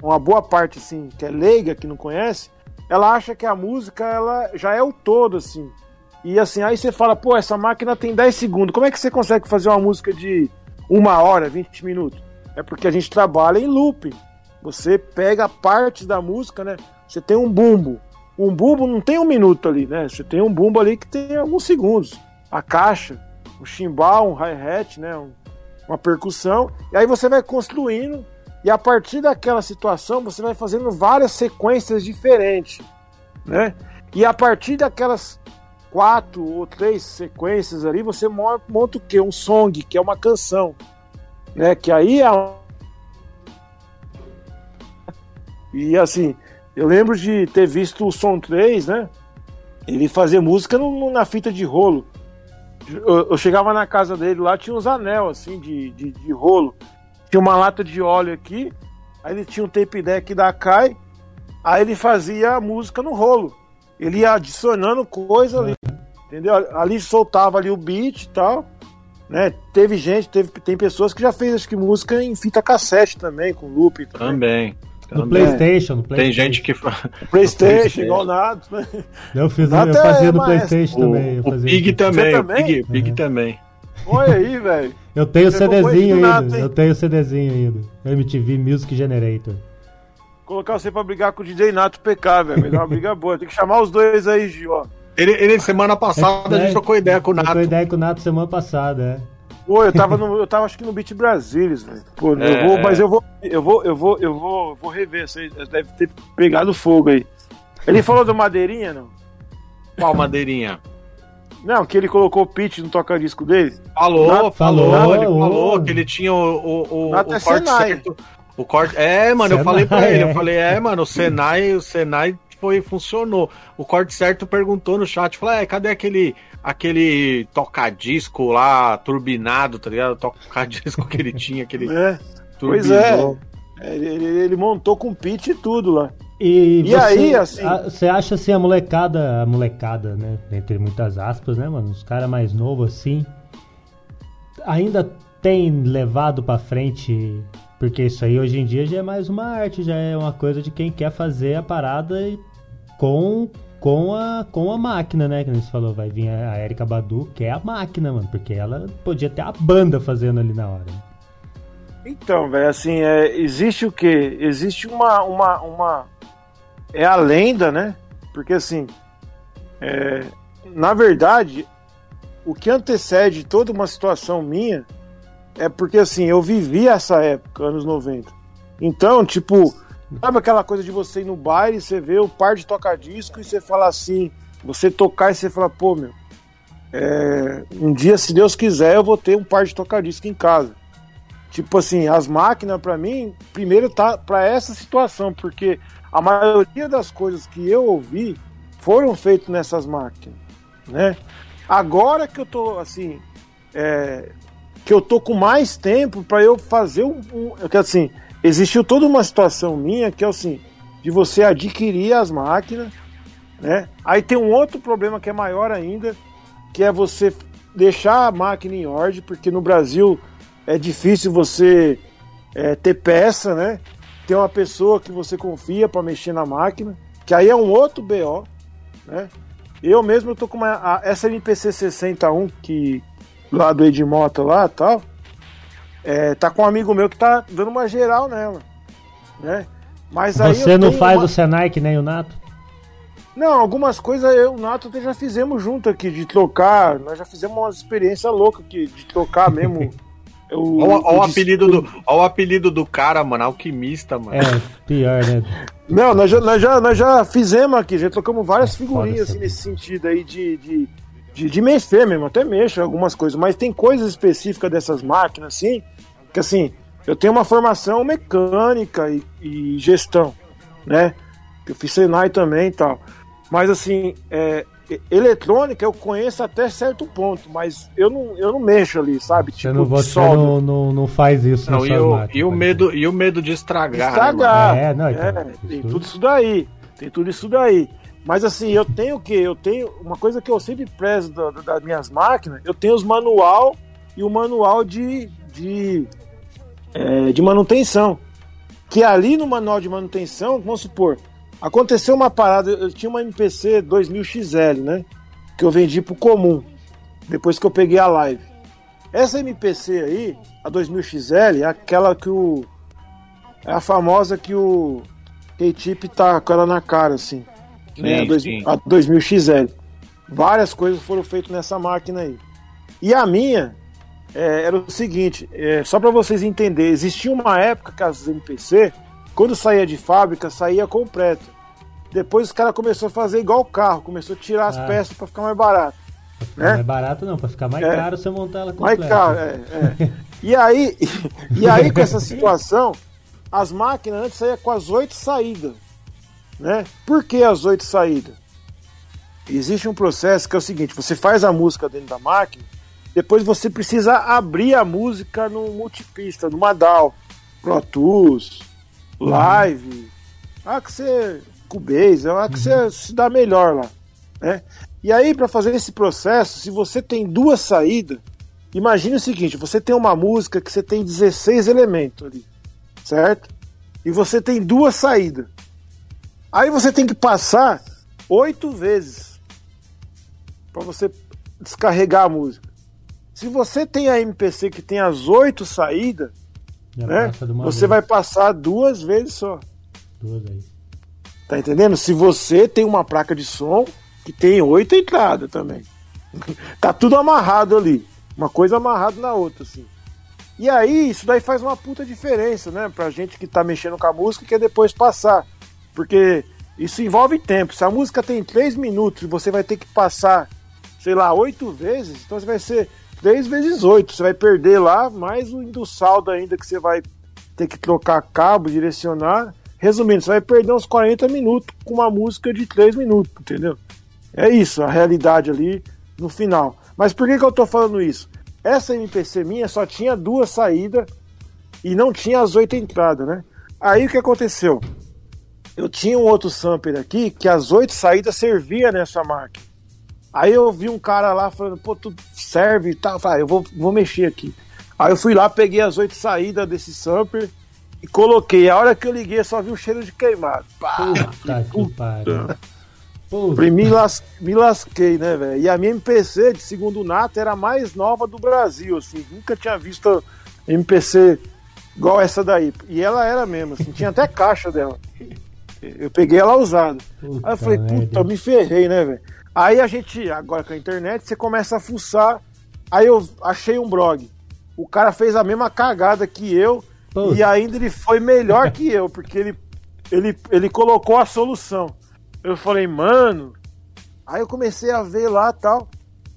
uma boa parte assim, que é leiga, que não conhece, ela acha que a música ela já é o todo assim. E assim, aí você fala, pô, essa máquina tem 10 segundos. Como é que você consegue fazer uma música de uma hora, 20 minutos? É porque a gente trabalha em looping. Você pega parte da música, né? Você tem um bumbo. Um bumbo não tem um minuto ali, né? Você tem um bumbo ali que tem alguns segundos. A caixa, um chimbal, um hi-hat, né? Um- uma percussão. E aí você vai construindo. E a partir daquela situação, você vai fazendo várias sequências diferentes, né? E a partir daquelas quatro ou três sequências ali, você mo- monta o quê? Um song, que é uma canção, né? Que aí é um- E assim, eu lembro de ter visto o Som 3, né? Ele fazia música no- na fita de rolo. Eu, eu chegava na casa dele lá, tinha uns anel assim de, de, de rolo. Tinha uma lata de óleo aqui, aí ele tinha um tape deck da Kai, aí ele fazia a música no rolo. Ele ia adicionando coisa ali, entendeu? Ali soltava ali o beat e tal, né? Teve gente, teve, tem pessoas que já fez acho que música em fita cassete também, com loop também. Também. No também. PlayStation, no Tem PlayStation. gente que Playstation, igual nada, né? Eu, fiz, eu Até fazia no maestro. PlayStation também. o, o fazia Pig também, o também? Pig, Pig Uhum. também. Olha aí, velho. Eu tenho o Você CDzinho ainda. hein? Eu tenho o CDzinho ainda. MTV Music Generator. Colocar você pra brigar com o DJ Nato PK, velho. Dar uma briga boa. Tem que chamar os dois aí, Gil, ó. Ele, ele semana passada a É, gente trocou ideia com o Nato. Trocou ideia com o Nato semana passada, é. Pô, eu tava, no, eu tava acho que no Beat Brasilis, velho. Pô, eu É. vou, mas eu vou, eu vou, eu vou, eu vou, eu vou rever aí. Deve ter pegado fogo aí. Ele falou do Madeirinha, não? Qual madeirinha? Não, que ele colocou o pitch no toca-disco dele. Falou, Nada- falou, falou, ele ô. falou que ele tinha o, o, o, o é corte Senai. certo. O corte. É, mano, eu Senai, falei pra ele, é. eu falei, é, mano, o Senai, o Senai foi, funcionou. O corte certo perguntou no chat, falou, é, cadê aquele, aquele toca-disco lá, turbinado, tá ligado? Toca-disco que ele tinha, aquele É. Pois é. Ele, ele, ele montou com pitch e tudo lá. E, E aí, assim- a- Você acha assim, a molecada, a molecada, né? Entre muitas aspas, né, mano? Os caras mais novos assim. Ainda tem levado pra frente. Porque isso aí hoje em dia já é mais uma arte, já é uma coisa de quem quer fazer a parada com, com, a, com a máquina, né? Que você falou, vai vir a, a Erika Badu, que é a máquina, mano. Porque ela podia ter a banda fazendo ali na hora. né? Então, velho, assim, é, existe o quê? Existe uma, uma, uma. É a lenda, né? Porque assim. é, na verdade, o que antecede toda uma situação minha é porque assim, eu vivi essa época, anos 90. Então, tipo, sabe aquela coisa de você ir no baile, você vê o par de toca-disco e você fala assim, você tocar e você fala, pô, meu, é, um dia, se Deus quiser, eu vou ter um par de toca-disco em casa. Tipo assim, as máquinas pra mim, primeiro tá pra essa situação, porque a maioria das coisas que eu ouvi foram feitas nessas máquinas, né? Agora que eu tô assim, é, que eu tô com mais tempo pra eu fazer um, um é que assim, existiu toda uma situação minha que é assim, de você adquirir as máquinas, né? Aí tem um outro problema que é maior ainda, que é você deixar a máquina em ordem, porque no Brasil é difícil você é, ter peça, né? Ter uma pessoa que você confia para mexer na máquina, que aí é um outro BO, né? Eu mesmo tô com uma, a, essa MPC 61 que lá do Edmota lá, tal, é, tá com um amigo meu que tá dando uma geral nela, né? Mas aí Você não faz uma- o Senai que nem o Nato? não, algumas coisas eu e o Nato até já fizemos junto aqui, de trocar. Nós já fizemos uma experiência louca aqui, de trocar mesmo. o, Olha o, disco. apelido do, ó o apelido do cara, mano, alquimista, mano. É, pior, né? Não, nós já, nós, já, nós já fizemos aqui, já trocamos várias É figurinhas assim, nesse sentido aí de, de, de, de mexer mesmo, até mexo em algumas coisas, mas tem coisas específicas dessas máquinas, assim, que assim, eu tenho uma formação mecânica e, e gestão, né? Eu fiz Senai também e tal. Mas assim, é, eletrônica eu conheço até certo ponto, mas eu não, eu não mexo ali, sabe? Você, não, você não, não, não faz isso Não, e, o, e, o por medo, e o medo de estragar, né? Estragar. É, não, então, É, tem tudo isso daí. Tem tudo isso daí. Mas assim, eu tenho o quê? Eu tenho. Uma coisa que eu sempre prezo da- da- das minhas máquinas, eu tenho os manual e o manual de, de, é, de manutenção. Que ali no manual de manutenção, vamos supor, aconteceu uma parada, eu tinha uma MPC 2000XL, né? Que eu vendi pro comum. Depois que eu peguei a live. Essa MPC aí, a 2000XL, é aquela que o. É a famosa que o K-Tip tá com ela na cara, assim. Né? A, Sim, dois- sim. a 2000XL. Várias coisas foram feitas nessa máquina aí. E a minha é, era o seguinte, é, só para vocês entenderem, existia uma época que as MPC, quando saía de fábrica, saía completa. Depois os caras começaram a fazer igual o carro, começou a tirar as Ah. peças para ficar mais barato. Pra ficar né? mais barato não, pra ficar mais É. caro você montar ela Mais completa. caro, é, é. E aí, e aí com essa situação, as máquinas antes saíam com as oito saídas. Né? Por que as oito saídas? Existe um processo que é o seguinte: você faz a música dentro da máquina, depois você precisa abrir a música no multipista, numa DAW, Pro Tools, Live, ah, que você. Cubase, ah, que você se dá melhor lá. Né? E aí, para fazer esse processo, se você tem duas saídas, imagine o seguinte: você tem uma música que você tem 16 elementos ali, certo? E você tem duas saídas. Aí você tem que passar oito vezes para você descarregar a música. Se você tem a MPC que tem as oito saídas, né? Você vez, vai passar duas vezes só. duas aí. Tá entendendo? Se você tem uma placa de som que tem oito entradas também. tá tudo amarrado ali. Uma coisa amarrada na outra, assim. E aí, isso daí faz uma puta diferença, né? Pra gente que tá mexendo com a música e quer depois passar. Porque isso envolve tempo. Se a música tem três minutos e você vai ter que passar, sei lá, oito vezes, então você vai ser três vezes oito. Você vai perder lá, mais o do saldo ainda que você vai ter que trocar cabo, direcionar. Resumindo, você vai perder uns 40 minutos com uma música de três minutos, entendeu? É isso, a realidade ali no final. Mas por que, que eu tô falando isso? Essa MPC minha só tinha duas saídas e não tinha as oito entradas, né? Aí o que aconteceu? Eu tinha um outro sampler aqui que as oito saídas servia nessa máquina. Aí eu vi um cara lá falando, pô, tu serve e tal. Falei, ah, eu vou, vou mexer aqui. Aí eu fui lá, peguei as oito saídas desse sampler e coloquei. A hora que eu liguei, só vi o cheiro de queimado. Pá, Puta que pariu. Puta. Me, las- me lasquei, né, velho? E a minha MPC, de segundo o Nato, era a mais nova do Brasil, assim. Nunca tinha visto MPC igual essa daí. E ela era mesmo, assim. Tinha até caixa dela. Eu peguei ela usada. Puta Aí eu falei, merda. puta, me ferrei, né, velho? Aí a gente, agora com a internet, você começa a fuçar. Aí eu achei um blog. O cara fez a mesma cagada que eu. E ainda ele foi melhor que eu, porque ele, ele, ele colocou a solução. Eu falei, mano. Aí eu comecei a ver lá tal.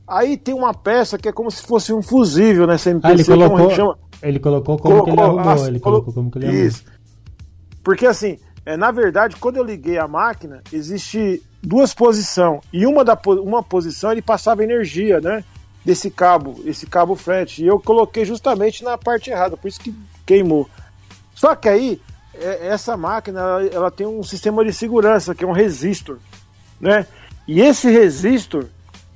Aí tem uma peça que é como se fosse um fusível nessa MPC. Ah, ele como a gente colocou, chama. ele colocou como que ele Colocou, arrumou. ah, Ele colo- colocou como que ele arrumou. Isso. Porque assim, é, na verdade, quando eu liguei a máquina, existe duas posições. E uma, da, uma posição ele passava energia, né? Desse cabo, esse cabo flat. E eu coloquei justamente na parte errada, por isso que queimou. Só que aí, é, essa máquina, ela, ela tem um sistema de segurança, que é um resistor, né? E esse resistor,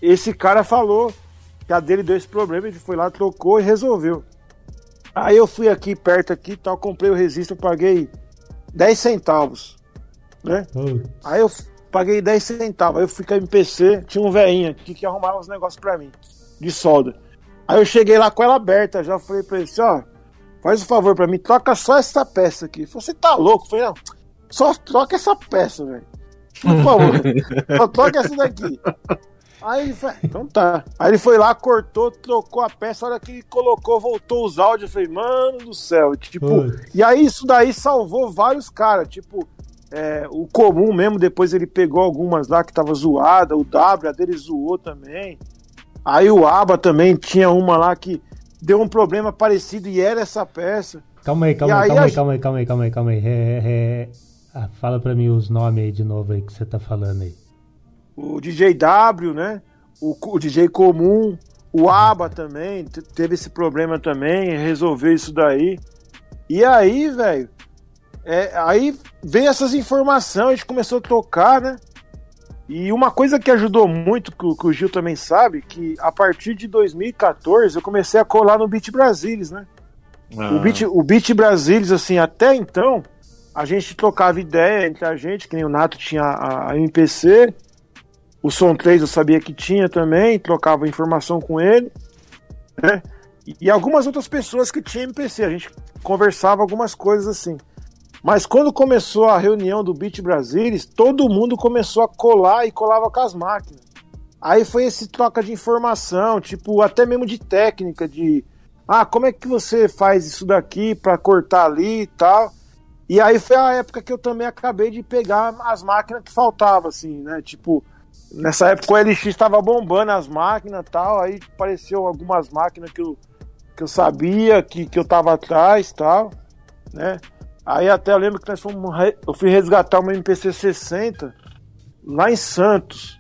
esse cara falou que a dele deu esse problema, ele foi lá, trocou e resolveu. Aí eu fui aqui perto aqui, tal, comprei o resistor, paguei 10 centavos, né? Aí eu paguei 10 centavos, aí eu fui com a MPC, tinha um velhinho aqui que arrumava os negócios pra mim, de solda. Aí eu cheguei lá com ela aberta, já falei pra ele assim, ó, faz um favor pra mim, troca só essa peça aqui. Você tá louco? Eu falei, não, só troca essa peça, velho. Por favor, só troca essa daqui. Aí ele falou, então tá. Aí ele foi lá, cortou, trocou a peça, a hora que ele colocou, voltou os áudios, eu falei, mano do céu, tipo, Putz. e aí isso daí salvou vários caras, tipo, é, o comum mesmo, depois ele pegou algumas lá que tava zoada, o W, a dele zoou também. Aí o ABA também tinha uma lá que deu um problema parecido e era essa peça. Calma aí, calma E aí, aí calma aí, calma aí, calma aí, calma aí, calma aí. É, é... Ah, fala pra mim os nomes aí de novo aí que você tá falando aí. O DJ W, né? O, o DJ comum, o ABA também, te- teve esse problema também, resolveu isso daí. E aí, velho, é, aí veio essas informações, a gente começou a tocar, né? E uma coisa que ajudou muito, que o, que o Gil também sabe, que a partir de 2014 eu comecei a colar no Beat Brasilis, né? Ah, O Beat, o Beat Brasilis, assim, até então, a gente trocava ideia entre a gente, que nem o Nato tinha a, a MPC, o Som 3 eu sabia que tinha também, trocava informação com ele, né? E, algumas outras pessoas que tinham MPC, a gente conversava algumas coisas assim. Mas quando começou a reunião do Beat Brasilis, todo mundo começou a colar e colava com as máquinas. Aí foi esse troca de informação, tipo, até mesmo de técnica, de ah, como é que você faz isso daqui pra cortar ali e tal. E aí foi a época que eu também acabei de pegar as máquinas que faltavam, assim, né? Tipo, nessa época o LX estava bombando as máquinas e tal, aí apareceu algumas máquinas que eu, que eu sabia que, que eu tava atrás e tal, né? Aí até eu lembro que nós fomos, eu fui resgatar uma MPC 60 lá em Santos.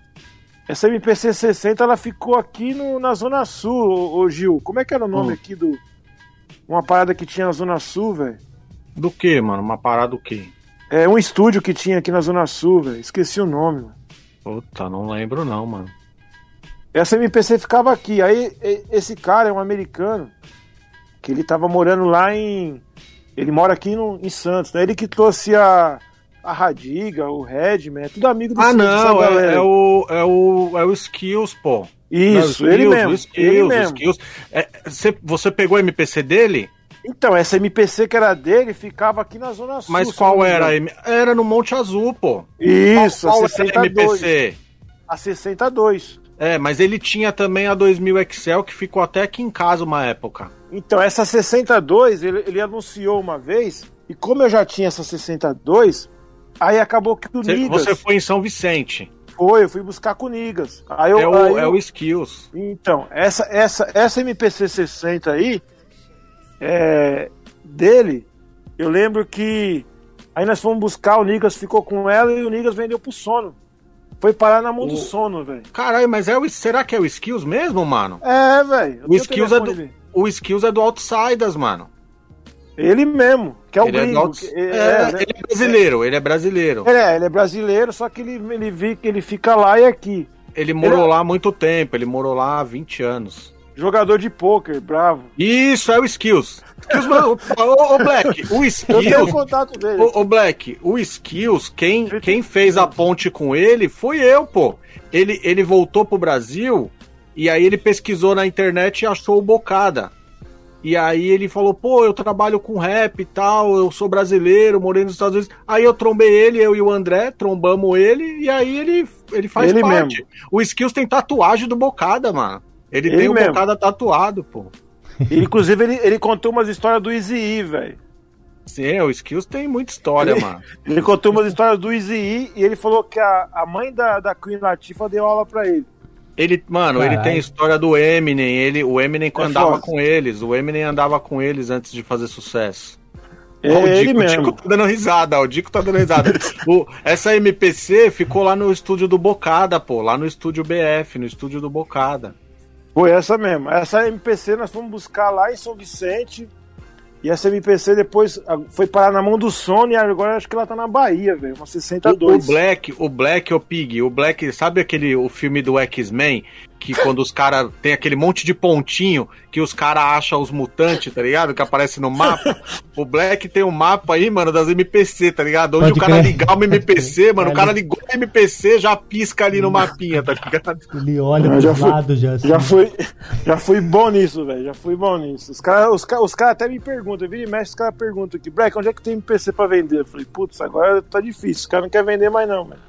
Essa MPC 60 ela ficou aqui no, na Zona Sul, ô, ô Gil. Como é que era o nome Hum. aqui do. Uma parada que tinha na Zona Sul, velho? Do que, mano? Uma parada do quê? É um estúdio que tinha aqui na Zona Sul, velho. Esqueci o nome, mano. Puta, não lembro não, mano. Essa MPC ficava aqui. Aí esse cara é um americano que ele tava morando lá em. Ele mora aqui no, em Santos, né? Ele que trouxe a, a Radiga, o Redman, é tudo amigo Ah, desse- dessa não, é, é o, é, o, é o Skills, pô. Isso, Não, o ele Skills, mesmo. o Skills, ele o mesmo. Skills. É, você, você pegou o MPC dele? Então, essa MPC que era dele ficava aqui na Zona Sul. Mas qual era? Era no Monte Azul, pô. Isso, qual, a qual a 62. MPC? A 62. É, mas ele tinha também a 2000 Excel que ficou até aqui em casa uma época. Então, essa 62, ele, ele anunciou uma vez, e como eu já tinha essa 62, aí acabou que o Você, Nigas você foi em São Vicente. foi, eu fui buscar com o Nigas. Aí eu, é, o, aí é eu- o Skills. Então, essa, essa, essa MPC 60 aí, é, dele, eu lembro que aí nós fomos buscar, o Nigas ficou com ela e o Nigas vendeu pro sono. Foi parar na mão do O- sono, velho. Caralho, mas é o, será que é o Skills mesmo, mano? É, velho. O Skills, é do, o Skills é do Outsiders, mano. Ele mesmo, que é o ele, é do gringo. Que- é, é, né? ele é brasileiro, ele é brasileiro. É, ele é brasileiro, só que ele, ele, vi, que ele fica lá e aqui. Ele morou Ele- lá há muito tempo, ele morou lá há 20 anos. Jogador de pôquer, bravo. Isso, é o Skills. Skills ô, ô, Black, o Eu tenho o Skills. contato dele. Ô, ô, Black, o Skills, quem, quem fez a ponte com ele foi eu, pô. Ele, ele voltou pro Brasil e aí ele pesquisou na internet e achou o Bocada. E aí ele falou, pô, eu trabalho com rap e tal, eu sou brasileiro, morei nos Estados Unidos. Aí eu trombei ele, eu e o André, trombamos ele, e aí ele, ele faz Ele parte. O Skills tem tatuagem do Bocada, mano. Ele, Ele tem o mesmo. Bocada tatuado, pô. Inclusive, ele, ele contou umas histórias do Easy E, velho. Sim, o Skills tem muita história, Ele- mano. Ele contou umas histórias do Easy E e ele falou que a, a mãe da, da Queen Latifah deu aula pra ele. Ele, mano, ele Caralho. tem história do Eminem, ele, o Eminem É andava foda. com eles, o Eminem andava com eles antes de fazer sucesso. É o ele Dico, o mesmo. Dico tá dando risada, o Dico tá dando risada. O- essa MPC ficou lá no estúdio do Bocada, pô, lá no estúdio BF, no estúdio do Bocada. Foi essa mesmo. Essa MPC nós fomos buscar lá em São Vicente. E essa MPC depois ah, foi parar na mão do Sony e agora acho que ela tá na Bahia, velho. Uma O, o 62. Black, o Black, o Pig, o Black, sabe aquele o filme do X-Men que quando os caras tem aquele monte de pontinho que os caras acham os mutantes, tá ligado? Que aparece no mapa. O Black tem um mapa aí, mano, das MPC, tá ligado? Onde Pode o cara crer. ligar uma MPC, mano, o cara ligou a MPC, já pisca ali no mapinha, tá ligado? Ele olha pro já fui- lado já. assim. Já fui, já fui bom nisso, velho. Já fui bom nisso. Os caras os cara, os cara até me perguntam, vira e mexe, os caras perguntam aqui, Black, onde é que tem MPC pra vender? Eu falei, putz, agora tá difícil. Os caras não querem vender mais, não, velho.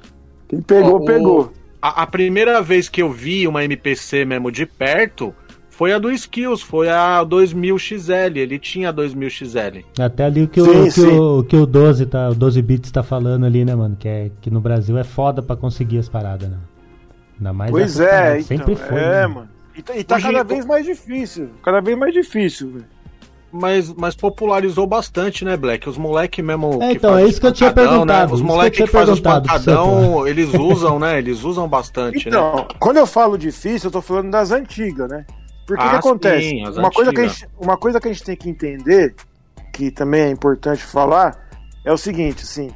Quem pegou, Ó, o- pegou. A, a primeira vez que eu vi uma MPC mesmo de perto foi a do Skills, foi a 2000XL, ele tinha a 2000XL. Até ali o que, Sim, o, que, sim. o, que o 12 tá, o 12 bits tá falando ali, né, mano? Que, é, que no Brasil é foda pra conseguir as paradas, né? Ainda mais Pois essas é, paradas. então, Sempre foi. é, né? mano. E tá, e tá cada vez mais difícil. Cada vez mais difícil, velho. Mas, mas popularizou bastante, né, Black? Os moleque mesmo. É, que então, é isso que eu tinha pancadão, perguntado, Né? Os que moleques tinha que fazem os pancadão, eles usam, né? Eles usam bastante, né? Então, quando eu falo difícil, eu tô falando das antigas, né? Porque o que Ah, acontece? sim, as uma, coisa que gente, uma coisa que a gente tem que entender, que também é importante falar, é o seguinte, assim,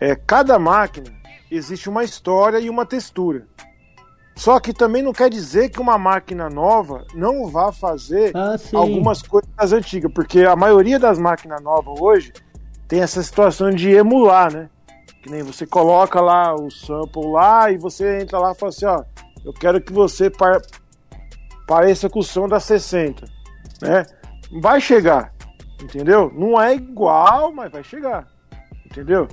é, cada máquina existe uma história e uma textura. Só que também não quer dizer que uma máquina nova não vá fazer Ah, algumas coisas antigas, porque a maioria das máquinas novas hoje tem essa situação de emular, né? Que nem você coloca lá o sample lá e você entra lá e fala assim, ó, eu quero que você par- pareça com o som da 60, né? Vai chegar, entendeu? Não é igual, mas vai chegar, entendeu?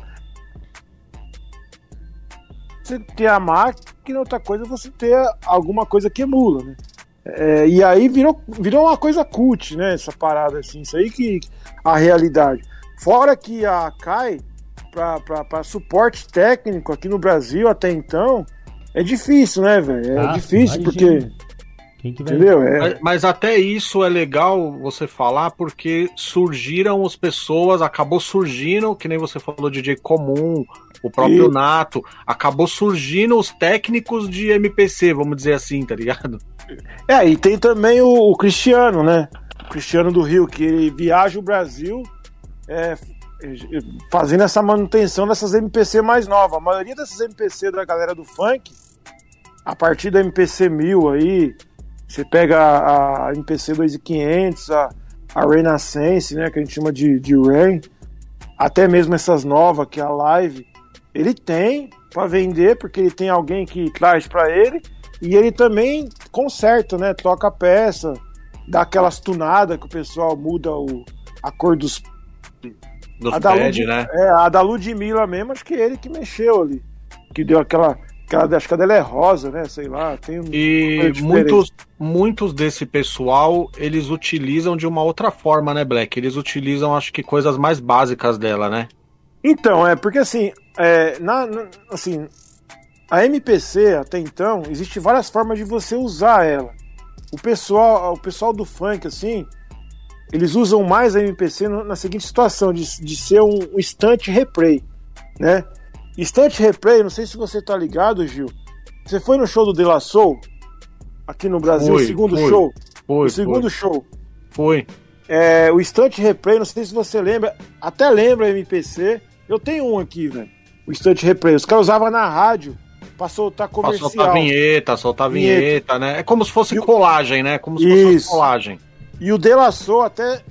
Você ter a máquina, outra coisa é você ter alguma coisa que emula, né? É, e aí virou, virou uma coisa cult, né? Essa parada assim, isso aí que a realidade. Fora que a CAI, para suporte técnico aqui no Brasil até então, é difícil, né, velho? É Ah, difícil imagino. porque. Quem que vai... Entendeu? É, Mas, mas até isso é legal você falar, porque surgiram as pessoas, acabou surgindo, que nem você falou, DJ Comum, o próprio Nato, acabou surgindo os técnicos de MPC, vamos dizer assim, tá ligado? É, e tem também o, o Cristiano, né? O Cristiano do Rio, que ele viaja o Brasil é, é, fazendo essa manutenção dessas MPC mais novas. A maioria dessas MPC da galera do funk, a partir da MPC 1000 aí, você pega a, a MPC 2500, a, a Renaissance, né, que a gente chama de, de Rain, até mesmo essas novas, que é a Live, ele tem para vender, porque ele tem alguém que traz para ele, e ele também conserta, né? Toca a peça, dá aquelas tunadas que o pessoal muda o, a cor dos. Dos a da, pad, Lud, né? é, a da Ludmilla mesmo, acho que ele que mexeu ali. Que deu aquela, Que ela, acho que a dela é rosa, né? Sei lá, tem um. E muitos, muitos desse pessoal, eles utilizam de uma outra forma, né, Black? Eles utilizam, acho que, coisas mais básicas dela, né? Então, é porque assim, é, na, na- assim, a MPC até então, existe várias formas de você usar ela. O pessoal, o pessoal do funk, assim, eles usam mais a MPC na seguinte situação, de, de ser um, um instante replay, né? Instante replay, não sei se você tá ligado, Gil. Você foi no show do De La Soul, aqui no Brasil, Fui, o segundo fui. show. Foi, o segundo show. foi. É, o Instant Replay, não sei se você lembra, até lembra MPC. Eu tenho um aqui, velho. O Instant Replay. Os caras usavam na rádio pra soltar Pra comercial. soltar vinheta, soltar Vinheta. vinheta, né? É como se fosse o- colagem, né? Como se fosse Isso. uma colagem. E o Delaçou até.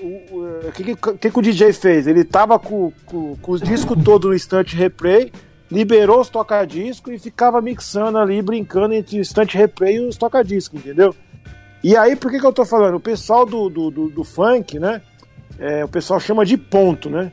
O o- que, que, que o DJ fez? Ele tava com, com, com os discos todos no Instant Replay, liberou os toca-disco e ficava mixando ali, brincando entre o Instant Replay e os toca-disco, entendeu? E aí, por que, que eu tô falando? O pessoal do, do, do, do funk, né? É, o pessoal chama de ponto, né?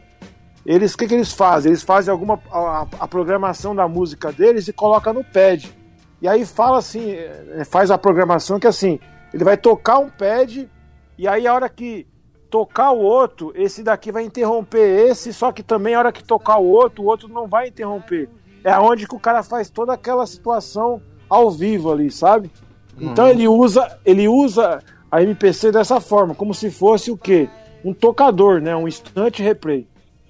Eles, o que, que eles fazem? Eles fazem alguma a, a programação da música deles e coloca no pad. E aí fala assim, é, faz a programação que assim, ele vai tocar um pad e aí a hora que tocar o outro, esse daqui vai interromper esse, só que também a hora que tocar o outro, o outro não vai interromper. É onde que o cara faz toda aquela situação ao vivo ali, sabe? Então Uhum. ele usa, ele usa a MPC dessa forma, como se fosse o quê? Um tocador, né? Um instante replay.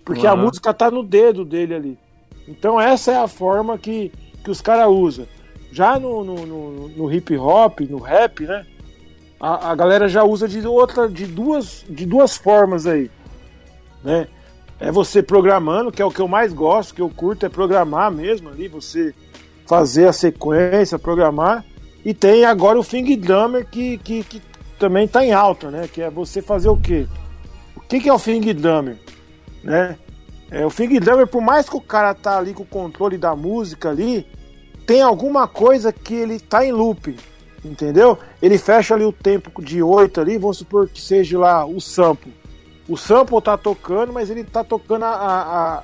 Porque a Uhum. música tá no dedo dele ali. Então essa é a forma que, que os caras usam. Já no, no, no- no hip hop, no rap, né? A, a galera já usa de outra, de duas, de duas formas aí, né? É você programando, que é o que eu mais gosto, que eu curto é programar mesmo ali, você fazer a sequência, programar. E tem agora o Fing Drummer que, que, que também tá em alta, né? Que é você fazer o quê? O que, que é o Fing Drummer? Né? É, o Fing Drummer, por mais que o cara tá ali com o controle da música ali, tem alguma coisa que ele tá em loop, entendeu? Ele fecha ali o tempo de 8 ali, vamos supor que seja lá o sample. O sample tá tocando, mas ele tá tocando a, a- a-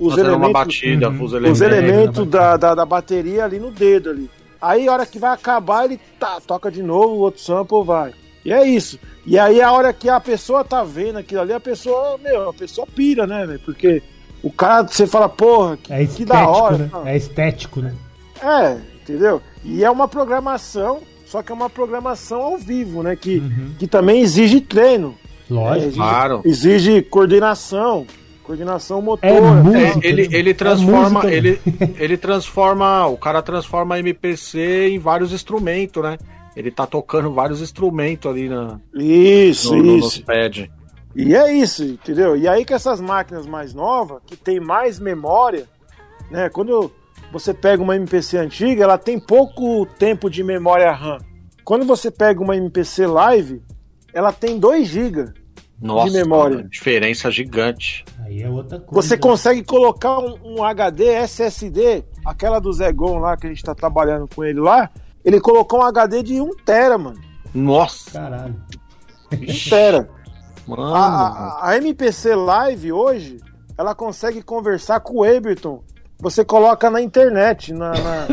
os Fazendo elementos batida, Uhum. os os elementos. elementos na da, da, da bateria ali no dedo ali. Aí a hora que vai acabar, ele tá, toca de novo, o outro sample vai. E é isso. E aí a hora que a pessoa tá vendo aquilo ali, a pessoa, meu, a pessoa pira, né, velho? Porque o cara, você fala, porra, que, É que estético, da hora. né? É estético, né? É, entendeu? E é uma programação, só que é uma programação ao vivo, né? Que, Uhum. que também exige treino. Lógico. exige, Claro. exige coordenação, coordenação motora. É tal. música. É, ele, né? ele É transforma, ele, ele transforma, o cara transforma a MPC em vários instrumentos, né? Ele tá tocando vários instrumentos ali na, Isso, no, no, isso. pad. E é isso, entendeu? E aí com essas máquinas mais novas, que tem mais memória, né? Quando você pega uma MPC antiga, ela tem pouco tempo de memória RAM. Quando você pega uma MPC Live, ela tem 2 GB. Nossa, memória. cara, diferença gigante. Aí é outra coisa. Você consegue colocar um, um HD SSD, aquela do Zegon lá que a gente tá trabalhando com ele lá, ele colocou um HD de 1 tera, mano. Nossa, Caralho. 1 tera. mano. A, a- a MPC Live hoje, ela consegue conversar com o Ableton. Você coloca na internet, na, na-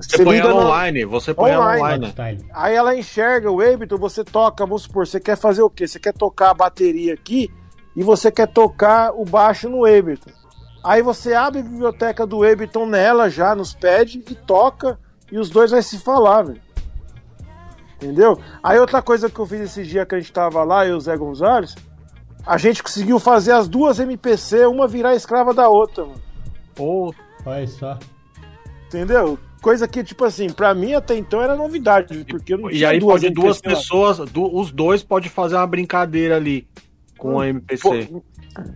você põe liga ela no- online, você põe ela Online. online. Style. Aí ela enxerga o Ableton, você toca, vamos supor, você quer fazer o quê? Você quer tocar a bateria aqui e você quer tocar o baixo no Ableton. Aí você abre a biblioteca do Ableton nela já, nos pads, e toca, e os dois vai se falar, velho. Entendeu? Aí outra coisa que eu fiz esse dia que a gente tava lá, eu e o Zé Gonzalez, a gente conseguiu fazer as duas MPC, uma virar escrava da outra, mano. Pô, Olha só. Entendeu? Coisa que, tipo assim, pra mim até então era novidade, porque eu não e tinha aí duas pode duas MPC lá. pessoas, du- os dois podem fazer uma brincadeira ali com a MPC. Pô,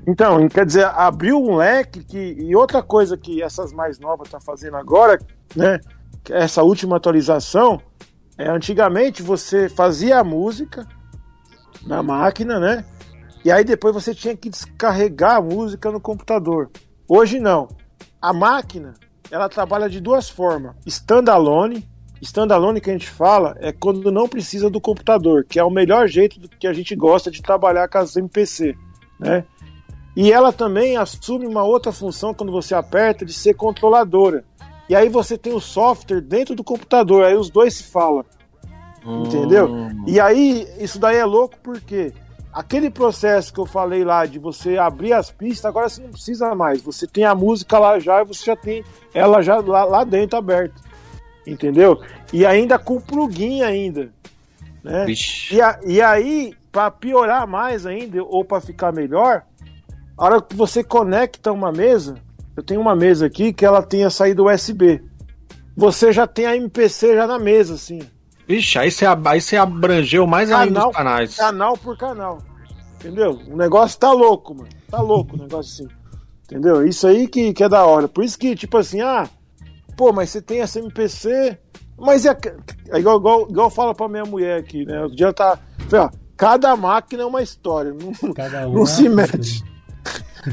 Então, quer dizer, abriu um leque que. E outra coisa que essas mais novas estão fazendo agora, né? Essa última atualização, é antigamente você fazia a música na máquina, né? E aí depois você tinha que descarregar a música no computador. Hoje não. A máquina, ela trabalha de duas formas: standalone. Standalone que a gente fala é quando não precisa do computador, que é o melhor jeito que a gente gosta de trabalhar com as MPC, né? E ela também assume uma outra função quando você aperta de ser controladora. E aí você tem o software dentro do computador, aí os dois se falam. Entendeu? Hum. E aí, isso daí é louco porque aquele processo que eu falei lá de você abrir as pistas, agora você não precisa mais. Você tem a música lá já e você já tem ela já lá, lá dentro aberta. Entendeu? E ainda com plugin ainda. Né? E, a- e aí, para piorar mais ainda, ou para ficar melhor, a hora que você conecta uma mesa, eu tenho uma mesa aqui que ela tem a saída USB. Você já tem a MPC já na mesa, assim. Vixe, aí você, aí você abrangeu mais ainda Canal, os canais. canal por canal. Entendeu? O negócio tá louco, mano. Tá louco o negócio assim. Entendeu? Isso aí que, que é da hora. Por isso que, tipo assim, ah, pô, mas você tem essa MPC. Mas é, é igual, igual, igual eu falo pra minha mulher aqui, né? O dia tá. Falei, ó, cada máquina é uma história. Não, Cada um não é se mete.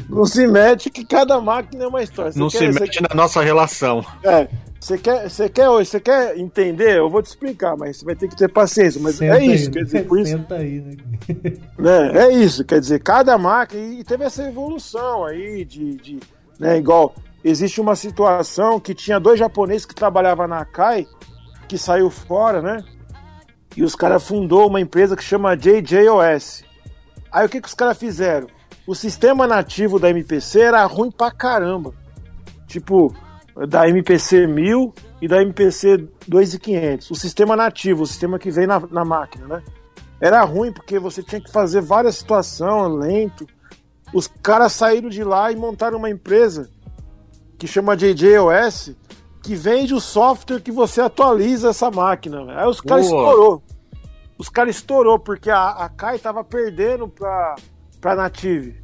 Não se mete que cada máquina é uma história. Você Não quer- se mete na nossa relação. É, você quer, você quer, você quer entender? Eu vou te explicar, mas você vai ter que ter paciência. Mas Senta é isso, aí, quer dizer, por isso, Senta aí, né? né? É isso, quer dizer, cada máquina e teve essa evolução aí de, de né, igual existe uma situação que tinha dois japoneses que trabalhavam na Akai que saiu fora, né? E os caras fundou uma empresa que chama JJOS. Aí o que que os caras fizeram? O sistema nativo da MPC era ruim pra caramba. Tipo, da MPC 1000 e da MPC 2500. O sistema nativo, o sistema que vem na, na máquina, né? Era ruim porque você tinha que fazer várias situações, lento. Os caras saíram de lá e montaram uma empresa que chama JJOS, que vende o software que você atualiza essa máquina. Aí os caras estourou. Os caras estourou porque a, a Kai tava perdendo pra, pra Native.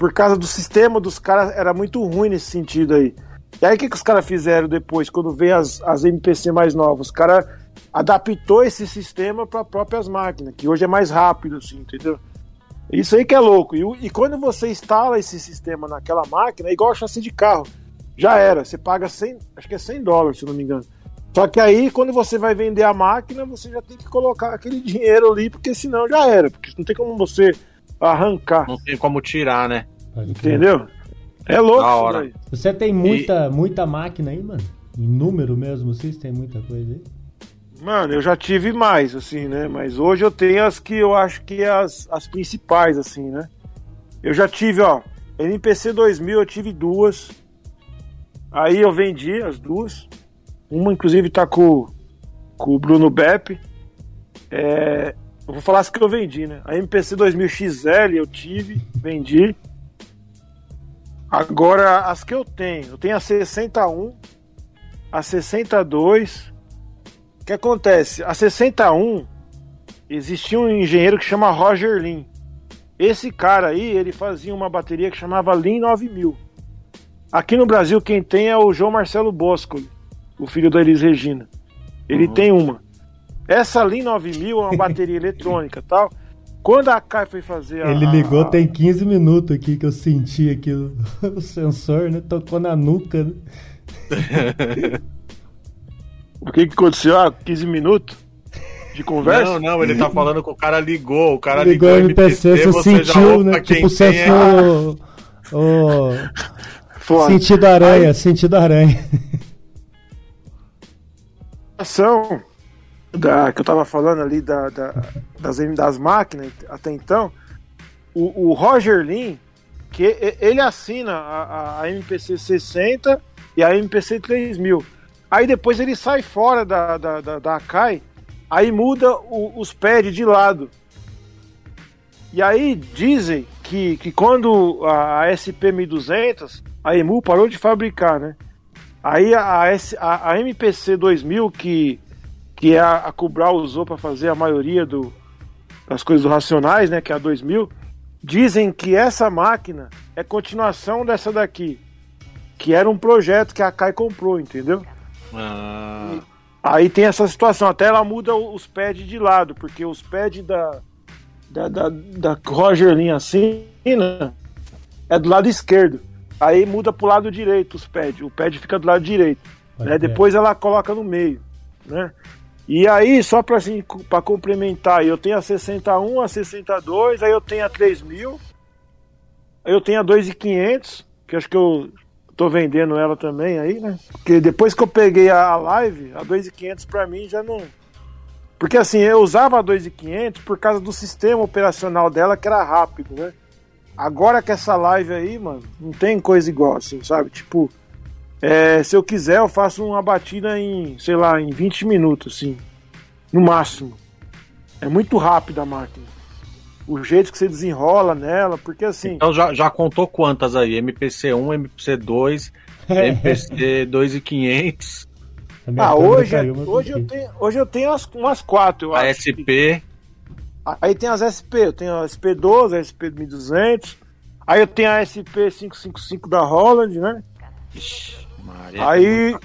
Por causa do sistema dos caras, era muito ruim nesse sentido aí. E aí o que, que os caras fizeram depois, quando veio as, as MPC mais novas? Os caras adaptou esse sistema para próprias máquinas, que hoje é mais rápido, assim, entendeu? Isso aí que é louco. E, e quando você instala esse sistema naquela máquina, é igual chassi de carro. Já era. Você paga 100, acho que é 100 dólares, se não me engano. Só que aí, quando você vai vender a máquina, você já tem que colocar aquele dinheiro ali, porque senão já era. Porque não tem como você arrancar, Não tem como tirar, né? Entendeu? É louco Da isso hora. daí. Você tem muita, muita máquina aí, mano? Em número mesmo, vocês tem muita coisa aí? Mano, eu já tive mais, assim, né? Mas hoje eu tenho as que eu acho que é as, as principais, assim, né? Eu já tive, ó, NPC 2000 eu tive duas. Aí eu vendi as duas. Uma, inclusive, tá com, com o Bruno Bepp. É, eu vou falar as que eu vendi, né? A MPC 2000 XL eu tive, vendi. Agora, as que eu tenho. Eu tenho a 61, a 62. O que acontece? A 61 existia um engenheiro que chama Roger Lin. Esse cara aí, ele fazia uma bateria que chamava Lin 9000. Aqui no Brasil, quem tem é o João Marcelo Bosco, o filho da Elis Regina. Ele Uhum. tem uma. Essa Lin 9000 é uma bateria eletrônica tal. Quando a Kai foi fazer a. Ele ligou tem 15 minutos aqui que eu senti aqui o, o sensor, né? Tocou na nuca, né? O que, que aconteceu? Ah, 15 minutos de conversa? Não, não, ele tá falando que o cara ligou, o cara Ligou ligou, o MPC, você você já, sentiu, né? Tipo, tem é- sensor. O, Foda. sentido aranha, sentido aranha. ação da, que eu tava falando ali da, da- das, das máquinas até então, o, o Roger Lin, que ele assina a, a- MPC 60 e a MPC 3000. Aí depois ele sai fora da, da, da, da Akai, aí muda o- os pads de lado. E aí dizem que, que quando a, a SP1200, a EMU parou de fabricar, né? Aí a, a- a MPC 2000, que, que é a, a Cubral usou para fazer a maioria do, das coisas do Racionais, né, que é a 2000, dizem que essa máquina é continuação dessa daqui, que era um projeto que a Kai comprou, entendeu? Ah, Aí tem essa situação, até ela muda os pads de lado, porque os pads da, da, da, da Roger Lin assina é do lado esquerdo. Aí muda pro lado direito os pads, o pad fica do lado direito. Né? Depois ela coloca no meio, né? E aí, só para assim, para complementar, eu tenho a 61, a 62, aí eu tenho a 3000, aí eu tenho a 2500, que acho que eu tô vendendo ela também aí, né? Porque depois que eu peguei a live, a 2.500 pra mim já não. Porque assim, eu usava a 2.500 por causa do sistema operacional dela que era rápido, né? Agora que essa live aí, mano, não tem coisa igual, assim, sabe? Tipo, é, se eu quiser, eu faço uma batida em, sei lá, em 20 minutos, assim. No máximo. É muito rápida a máquina. O jeito que você desenrola nela, porque assim. Então já, já contou quantas aí? MPC1, MPC2, MPC 2500, A minha Ah, câmera hoje, mas hoje, eu tenho, hoje eu tenho umas, umas quatro, eu acho. ASP. Aí tem as SP, eu tenho a SP12, a SP1200. Aí eu tenho a SP555 da Holland, né? Ixi, Maria, Aí-.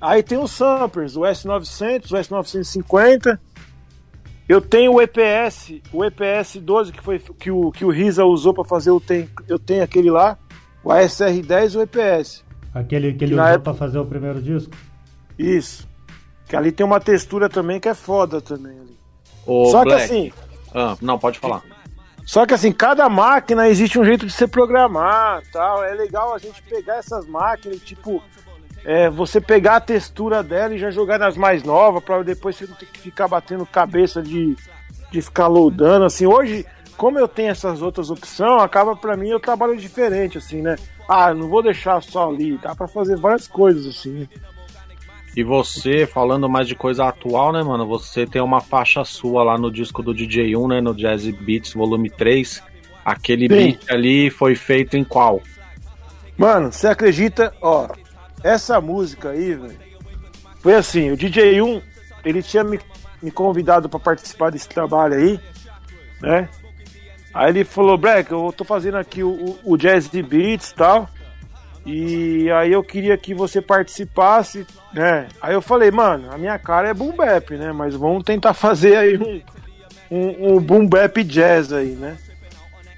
Aí tem os samplers, o S900, o S950. Eu tenho o EPS, o EPS 12 que foi que o que o Risa usou para fazer o tem, eu tenho aquele lá, o ASR10 e o EPS. Aquele que ele usou época- pra fazer o primeiro disco. Isso. Que ali tem uma textura também que é foda também ali. Ô, Só Black. que assim, Ah, não, pode falar. Só que assim, cada máquina existe um jeito de se programar, tal. É legal a gente pegar essas máquinas, tipo, é, você pegar a textura dela e já jogar nas mais novas, para depois você não ter que ficar batendo cabeça de, de ficar loadando. Assim, hoje, como eu tenho essas outras opções, acaba pra mim eu trabalho diferente, assim, né? Ah, não vou deixar só ali, dá pra fazer várias coisas, assim. E você, falando mais de coisa atual, né, mano? Você tem uma faixa sua lá no disco do DJ1, né? No Jazz Beats Volume 3. Aquele Sim. beat ali foi feito em qual? Mano, você acredita? Ó, essa música aí, velho, foi assim: o DJ1, ele tinha me, me convidado pra participar desse trabalho aí, né? Aí ele falou: Black, eu tô fazendo aqui o, o, Jazz Beats e tal. E aí eu queria que você participasse, né? Aí eu falei, mano, a minha cara é boom bap, né? Mas vamos tentar fazer aí um, um, um boom bap jazz aí, né?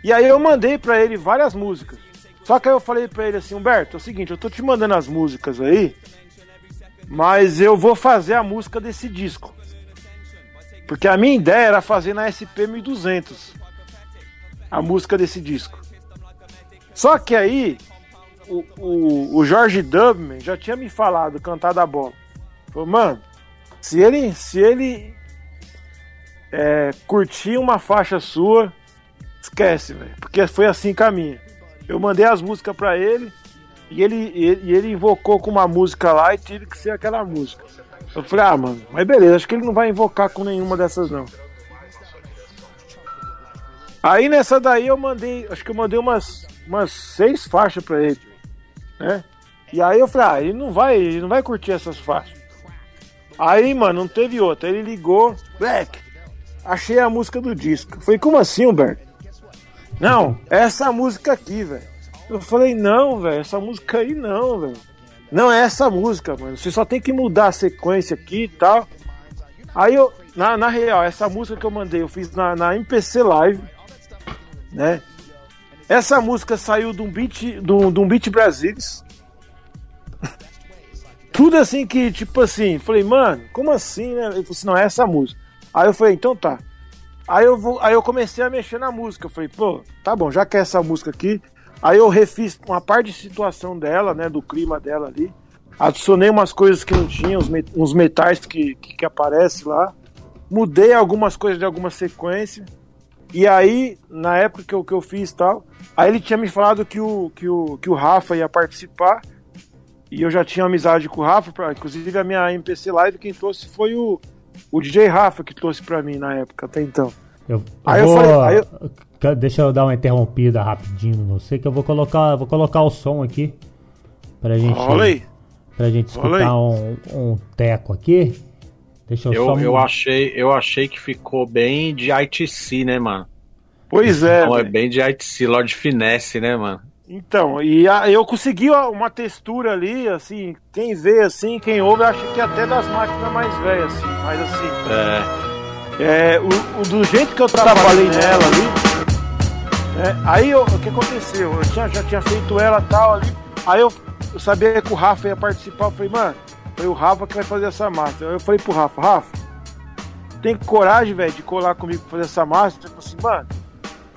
E aí eu mandei pra ele várias músicas. Só que aí eu falei pra ele assim, Humberto, é o seguinte, eu tô te mandando as músicas aí, mas eu vou fazer a música desse disco. Porque a minha ideia era fazer na SP 1200 a música desse disco. Só que aí o, o, Jorge Dubman já tinha me falado, cantado a bola. Falou, mano, se ele, se ele é, curtir uma faixa sua, esquece, velho. Porque foi assim com a minha. Eu mandei as músicas pra ele e ele, ele, ele invocou com uma música lá e tive que ser aquela música. Eu falei, ah, mano, mas beleza, acho que ele não vai invocar com nenhuma dessas não. Aí nessa daí eu mandei, acho que eu mandei umas, umas seis faixas pra ele, né? E aí eu falei, ah, ele não vai, ele não vai curtir essas faixas. Aí, mano, não teve outra. Ele ligou, Black, achei a música do disco. Eu falei, como assim, Humberto? Não, essa música aqui, velho. Eu falei, não, velho, essa música aí não, velho. Não é essa música, mano. Você só tem que mudar a sequência aqui e tal. Aí eu, na, na real, essa música que eu mandei, eu fiz na, na MPC Live, né? Essa música saiu de um beat, um, de um beat Brasilis. Tudo assim que, tipo assim, falei, mano, como assim, né? Ele falou assim, não, é essa música. Aí eu falei, então tá. Aí eu, vou, aí eu comecei a mexer na música. Eu falei, pô, tá bom, já que é essa música aqui. Aí eu refiz uma parte de situação dela, né? Do clima dela ali. Adicionei umas coisas que não tinha, uns metais que, que, que aparecem lá. Mudei algumas coisas de alguma sequência. E aí, na época que eu, que eu fiz tal, aí ele tinha me falado que o, que, o, que o Rafa ia participar. E eu já tinha amizade com o Rafa, pra, inclusive a minha MPC Live, quem trouxe foi o, o DJ Rafa que trouxe pra mim na época, até então. Eu, eu Aí eu vou, falei- aí eu- Deixa eu dar uma interrompida rapidinho no você, que eu vou colocar, vou colocar o som aqui pra gente, Olha aí. pra gente escutar um, um teco aqui. Deixa eu, Eu, só eu, achei, eu achei que ficou bem de ITC, né, mano? Pois é. Não, é velho. bem de ITC, Lord Finesse, né, mano? Então, e a- eu consegui uma textura ali, assim, quem vê assim, quem ouve, acha que é até das máquinas mais velhas, assim, mas assim, É, é, o, o- do jeito que eu trabalhei nela ali, né, aí eu- o que aconteceu? Eu tinha- já tinha feito ela tal ali, aí eu, eu sabia que o Rafa ia participar, eu falei, mano, foi o Rafa que vai fazer essa massa. Eu falei pro Rafa, Rafa, tem coragem, velho, de colar comigo pra fazer essa massa? Ele falou assim, mano,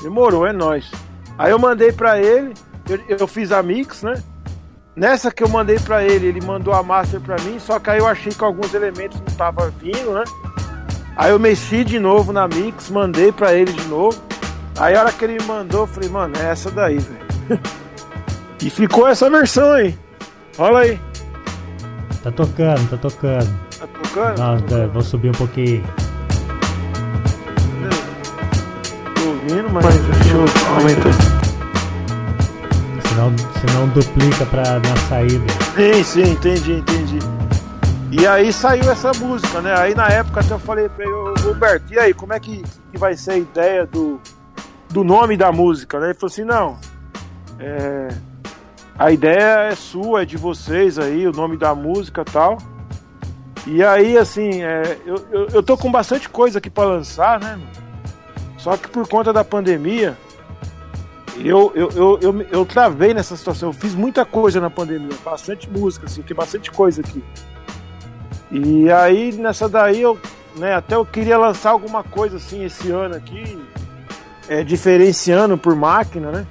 demorou, é nóis. Aí eu mandei pra ele, eu, eu fiz a mix, né? Nessa que eu mandei pra ele, ele mandou a master pra mim, só que aí eu achei que alguns elementos não estavam vindo, né? Aí eu mexi de novo na mix, mandei pra ele de novo. Aí a hora que ele me mandou, eu falei, mano, é essa daí, velho. e ficou essa versão aí. Olha aí. Tá tocando, tá tocando. Tá tocando? Não, tá, vou subir um pouquinho. Tô ouvindo, mas deixa eu aumentar. Senão, senão duplica pra, na saída. Sim, sim, entendi, entendi. E aí saiu essa música, né? Aí na época até eu falei pra ele, "Ô, Roberto, e aí, como é que, que vai ser a ideia do, do nome da música, né? Ele falou assim, não, é, a ideia é sua, é de vocês aí, o nome da música e tal. E aí, assim, é, eu, eu, eu tô com bastante coisa aqui pra lançar, né? Só que por conta da pandemia, eu, eu, eu, eu, eu travei nessa situação. Eu fiz muita coisa na pandemia, bastante música, assim, tem bastante coisa aqui. E aí, nessa daí, eu, né, até eu queria lançar alguma coisa assim esse ano aqui, é, diferenciando por máquina, né?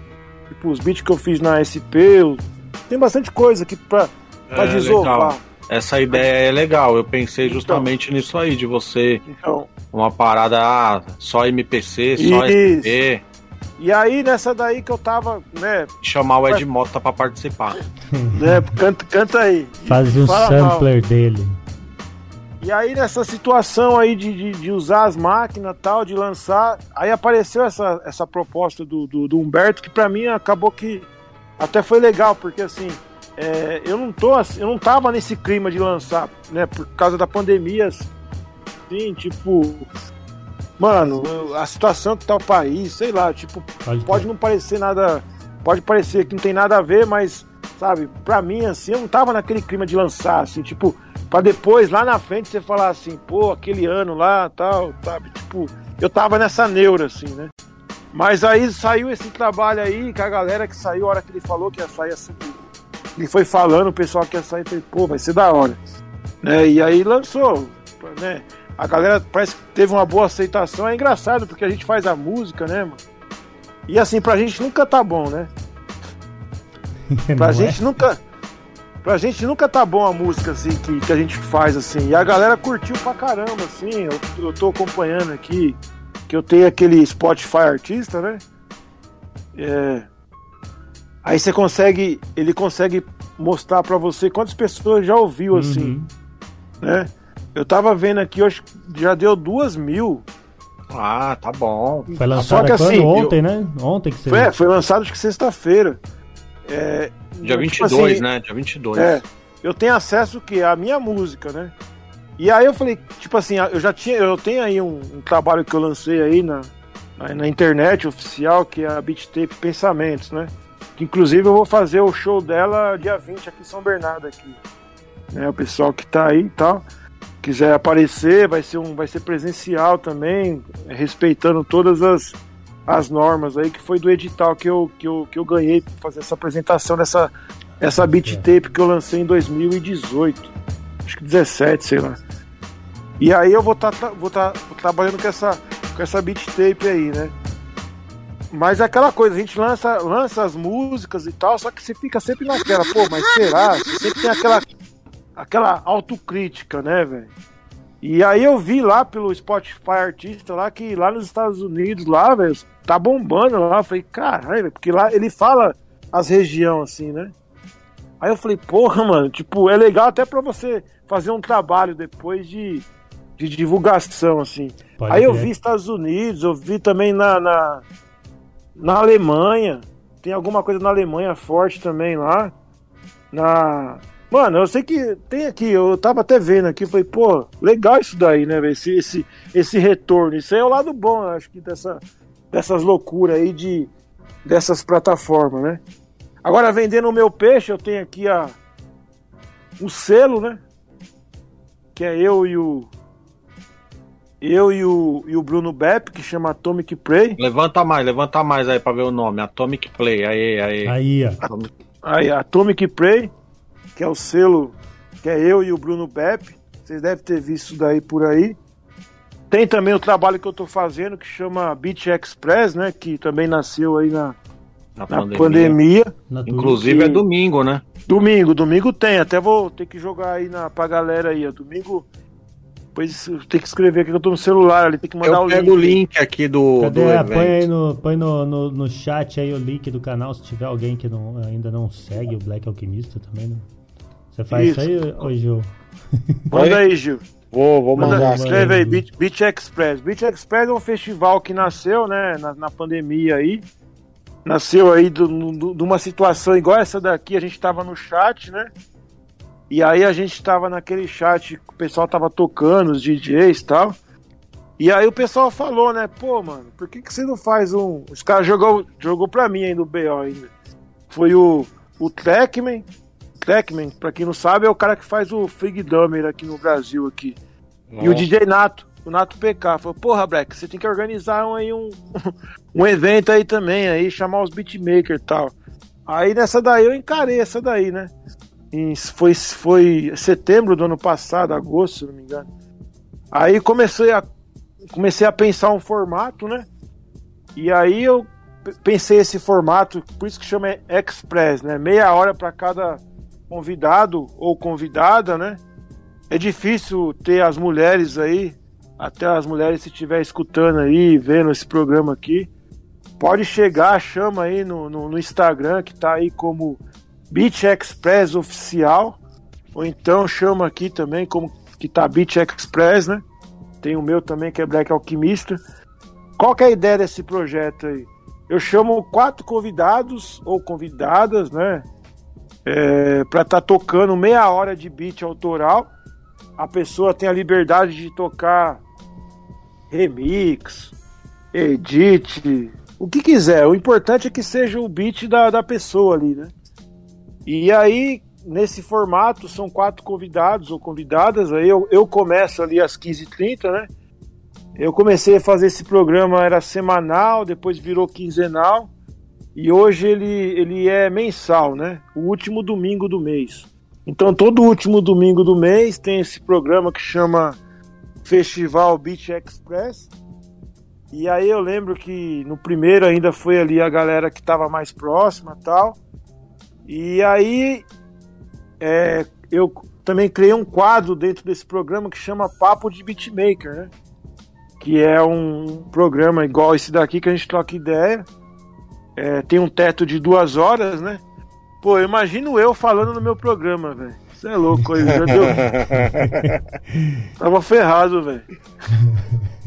Tipo, os beats que eu fiz na SP, eu- tem bastante coisa aqui pra, pra É, desovar. legal. Essa ideia é legal. Eu pensei justamente nisso aí, de você, Então, uma parada ah, só MPC, só Isso. SP, e aí, nessa daí que eu tava, né, chamar o Ed Mota pra participar. né canta, canta aí. Faz um Fala mal. sampler dele. E aí nessa situação aí de, de, de usar as máquinas tal, de lançar, aí apareceu essa, essa proposta do, do, do Humberto que pra mim acabou que até foi legal, porque assim, é, eu não tô assim, eu não tava nesse clima de lançar, né, por causa da pandemia, assim, tipo, mano, a situação que tá o país, sei lá, tipo, Pode, pode não parecer nada, pode parecer que não tem nada a ver, mas sabe, pra mim assim, eu não tava naquele clima de lançar assim, tipo, pra depois lá na frente você falar assim, pô, aquele ano lá, tal, sabe? Tipo, eu tava nessa neura assim, né? Mas aí saiu esse trabalho aí, que a galera que saiu, a hora que ele falou que ia sair assim, ele foi falando, o pessoal que ia sair, falei, pô, vai ser da hora. Né? E aí lançou, né? A galera parece que teve uma boa aceitação. É engraçado porque a gente faz a música, né, mano? E assim, pra gente nunca tá bom, né? Pra é? gente nunca. Pra gente nunca tá bom a música assim que, que a gente faz assim. E a galera curtiu pra caramba, assim. Eu, eu tô acompanhando aqui que eu tenho aquele Spotify artista, né? É. Aí você consegue. Ele consegue mostrar pra você quantas pessoas já ouviu, assim, Uhum. né? Eu tava vendo aqui, eu acho que já deu duas mil. Ah, tá bom. Foi lançado que quando? assim, ontem, né? Ontem que você. Foi, é, foi lançado acho que sexta-feira. É, Dia tipo 22, assim, né? Dia 22. É, eu tenho acesso o quê? À minha música, né? E aí eu falei, tipo assim, eu já tinha, eu tenho aí um, um trabalho que eu lancei aí na, na, na internet oficial, que é a Beat Tape Pensamentos, né? Que inclusive eu vou fazer o show dela dia 20 aqui em São Bernardo aqui. Né? O pessoal que tá aí e tal, quiser aparecer, vai ser um, vai ser presencial também, respeitando todas as as normas aí, que foi do edital que eu, que eu, que eu ganhei pra fazer essa apresentação dessa essa beat tape que eu lancei em 2018. Acho que 17, sei lá. E aí eu vou estar vou tá, trabalhando com essa, com essa beat tape aí, né? Mas é aquela coisa, a gente lança, lança as músicas e tal, só que você fica sempre naquela, pô, mas será? Você sempre tem aquela, aquela autocrítica, né, velho? E aí eu vi lá pelo Spotify Artista lá que lá nos Estados Unidos, lá, velho, tá bombando lá. Eu falei, caralho, porque lá ele fala as regiões assim, né? Aí eu falei, porra, mano, tipo, é legal até pra você fazer um trabalho depois de, de divulgação, assim. Pode Aí eu crer. vi Estados Unidos, eu vi também na, na, na Alemanha. Tem alguma coisa na Alemanha forte também lá. Na. Mano, eu sei que tem aqui, eu tava até vendo aqui, falei, pô, legal isso daí, né? Esse, esse, esse retorno. Isso aí é o lado bom, eu acho que dessa, dessas loucuras aí de, dessas plataformas, né? Agora, vendendo o meu peixe, eu tenho aqui a, o selo, né? Que é eu e o. Eu e o, e o Bruno Bepp, que chama Atomic Prey. Levanta mais, levanta mais aí pra ver o nome. Atomic Play, aí, aí. Aí, ó. Atomic- Aí, Atomic Prey, que é o selo que é eu e o Bruno Bepp. Vocês devem ter visto isso daí por aí. Tem também o trabalho que eu tô fazendo que chama Beat Express, né? Que também nasceu aí na, Na, na pandemia. Na Twitch. Inclusive é E- domingo, né? Domingo, domingo tem. Até vou ter que jogar aí na, pra galera aí. ó. Domingo. Depois tem que escrever aqui que eu tô no celular ali. Tem que mandar Eu o pego o link. link aqui do, Cadê? do Ah, Põe aí no, põe no, no, no chat aí o link do canal, se tiver alguém que não, ainda não segue o Black Alquimista também, né? Você faz isso, Isso. aí, ô Gil? Manda aí, Gil. Vou, vou Manda, mandar escreve aí. Beach, Beach Express. Beach Express é um festival que nasceu, né, na, na pandemia aí. Nasceu aí de uma situação igual essa daqui, a gente tava no chat, né? E aí a gente tava naquele chat, o pessoal tava tocando, os DJs e tal. E aí o pessoal falou, né, pô, mano, por que, que você não faz um. Os caras jogou, jogou pra mim ainda o BO ainda. Foi o, o Trackman. Trackman, pra quem não sabe, é o cara que faz o Fig Dummer aqui no Brasil aqui. E o DJ Nato, o Nato PK, falou, porra, Black, você tem que organizar um, aí um, um evento aí também, aí, chamar os beatmakers e tal. Aí nessa daí eu encarei essa daí, né? Foi, foi setembro do ano passado, agosto, se não me engano. Aí comecei a, comecei a pensar um formato, né? E aí eu pensei esse formato, por isso que chama Express, né? Meia hora para cada convidado ou convidada, né? É difícil ter as mulheres aí, até as mulheres se estiver escutando aí, vendo esse programa aqui, pode chegar, chama aí no, no, no Instagram, que tá aí como Beat Express Oficial, ou então chama aqui também como que tá Beat Express, né? Tem o meu também que é Black Alquimista. Qual que é a ideia desse projeto aí? Eu chamo quatro convidados ou convidadas, né? É, para estar tocando meia hora de beat autoral. A pessoa tem a liberdade de tocar remix, edit, o que quiser. O importante é que seja o beat da, da pessoa ali, né? E aí, nesse formato, são quatro convidados ou convidadas. Aí eu, eu começo ali às 15h30, né? Eu comecei a fazer esse programa, era semanal, depois virou quinzenal. E hoje ele, ele é mensal, né? O último domingo do mês. Então, todo último domingo do mês tem esse programa que chama Festival Beach Express. E aí eu lembro que no primeiro ainda foi ali a galera que estava mais próxima tal. E aí é, eu também criei um quadro dentro desse programa que chama Papo de Beatmaker, né? Que é um programa igual esse daqui que a gente troca ideia. É, tem um teto de duas horas, né? Pô, imagino eu falando no meu programa, velho. Você é louco aí, já deu. Tava ferrado, velho.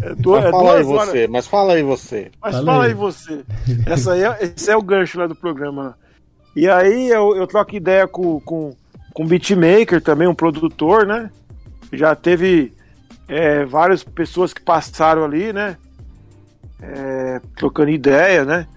É, du- Mas é fala aí horas. você, mas fala aí você. Mas Fala fala aí. aí você. Essa aí é, esse é o gancho lá do programa. E aí eu, eu troco ideia com, com, com um beatmaker também, um produtor, né? Já teve é, várias pessoas que passaram ali, né? É, trocando ideia, né?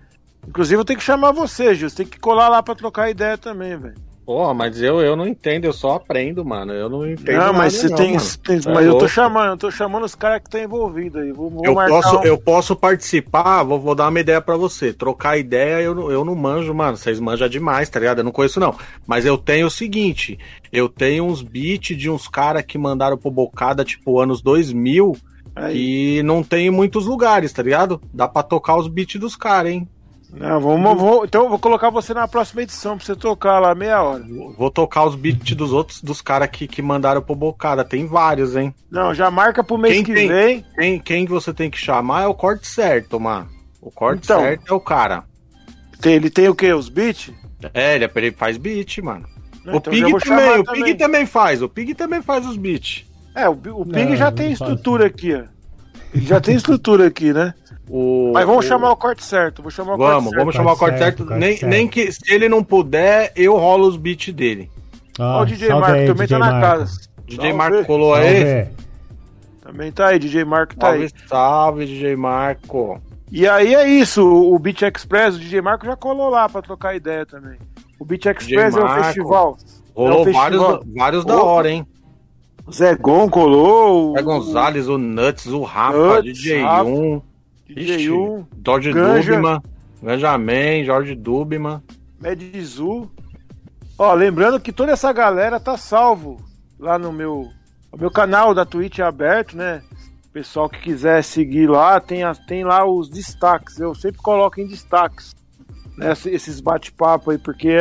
Inclusive eu tenho que chamar você, Gil. Você tem que colar lá pra trocar ideia também, velho. Pô, mas eu, eu não entendo, eu só aprendo, mano. Eu não entendo. Não, mas você tem. Tá mas eu tô chamando, eu tô chamando os caras que estão envolvidos aí. Vou, vou Eu posso, um- eu posso participar, vou, vou dar uma ideia pra você. Trocar ideia eu, não- eu não manjo, mano. Vocês manjam demais, tá ligado? Eu não conheço, não. Mas eu tenho o seguinte: eu tenho uns beats de uns caras que mandaram pro Bocada, tipo, anos 2000, aí. e não tem em muitos lugares, tá ligado? Dá pra tocar os beats dos caras, hein? Não, vamos, vamos- então eu vou colocar você na próxima edição pra você tocar lá meia hora. Vou tocar os beats dos outros, dos caras que, que mandaram pro Bocada. Tem vários, hein? Não, já marca pro mês Quem que tem? vem. Quem, quem você tem que chamar é o corte certo, mano. O corte Então. certo é o cara. Tem- ele tem o quê? Os beats? É, ele, ele faz beat, mano. Não, o então já Pig vou também, o Pig também faz, o Pig também faz os beats. É, o, o Não, já tem faço. estrutura aqui, ó. Ele já tem estrutura aqui, né? O, Mas vamos o- chamar o corte certo. Vou chamar o Vamos, corte certo. vamos chamar o corte Corte certo, certo. corte Nem, certo. nem que se ele não puder, eu rolo os beats dele. Ó, Ó, o DJ Marco aí, também DJ tá na Marco. casa. DJ Salve. Marco colou Salve. aí. Também tá aí, DJ Marco tá Salve, aí. salve, DJ Marco. E aí é isso, o Beat Express, o DJ Marco já colou lá pra trocar ideia também. O Beat Express é um festival. Rolou É um festival. vários, vários da hora, hein? O Zé Gon colou. o- É Gonzalez, o Nuts, o Rafa, Nuts, DJ Rafa, 1, o DJ 1, Jorge Ganja. Dubman, Ganja Man, Jorge Dubman. Medizu. Ó, lembrando que toda essa galera tá salvo lá no meu, o meu canal da Twitch é aberto, né? Pessoal que quiser seguir lá, tem, as- tem lá os destaques. Eu sempre coloco em destaques. né, esses bate-papo aí, porque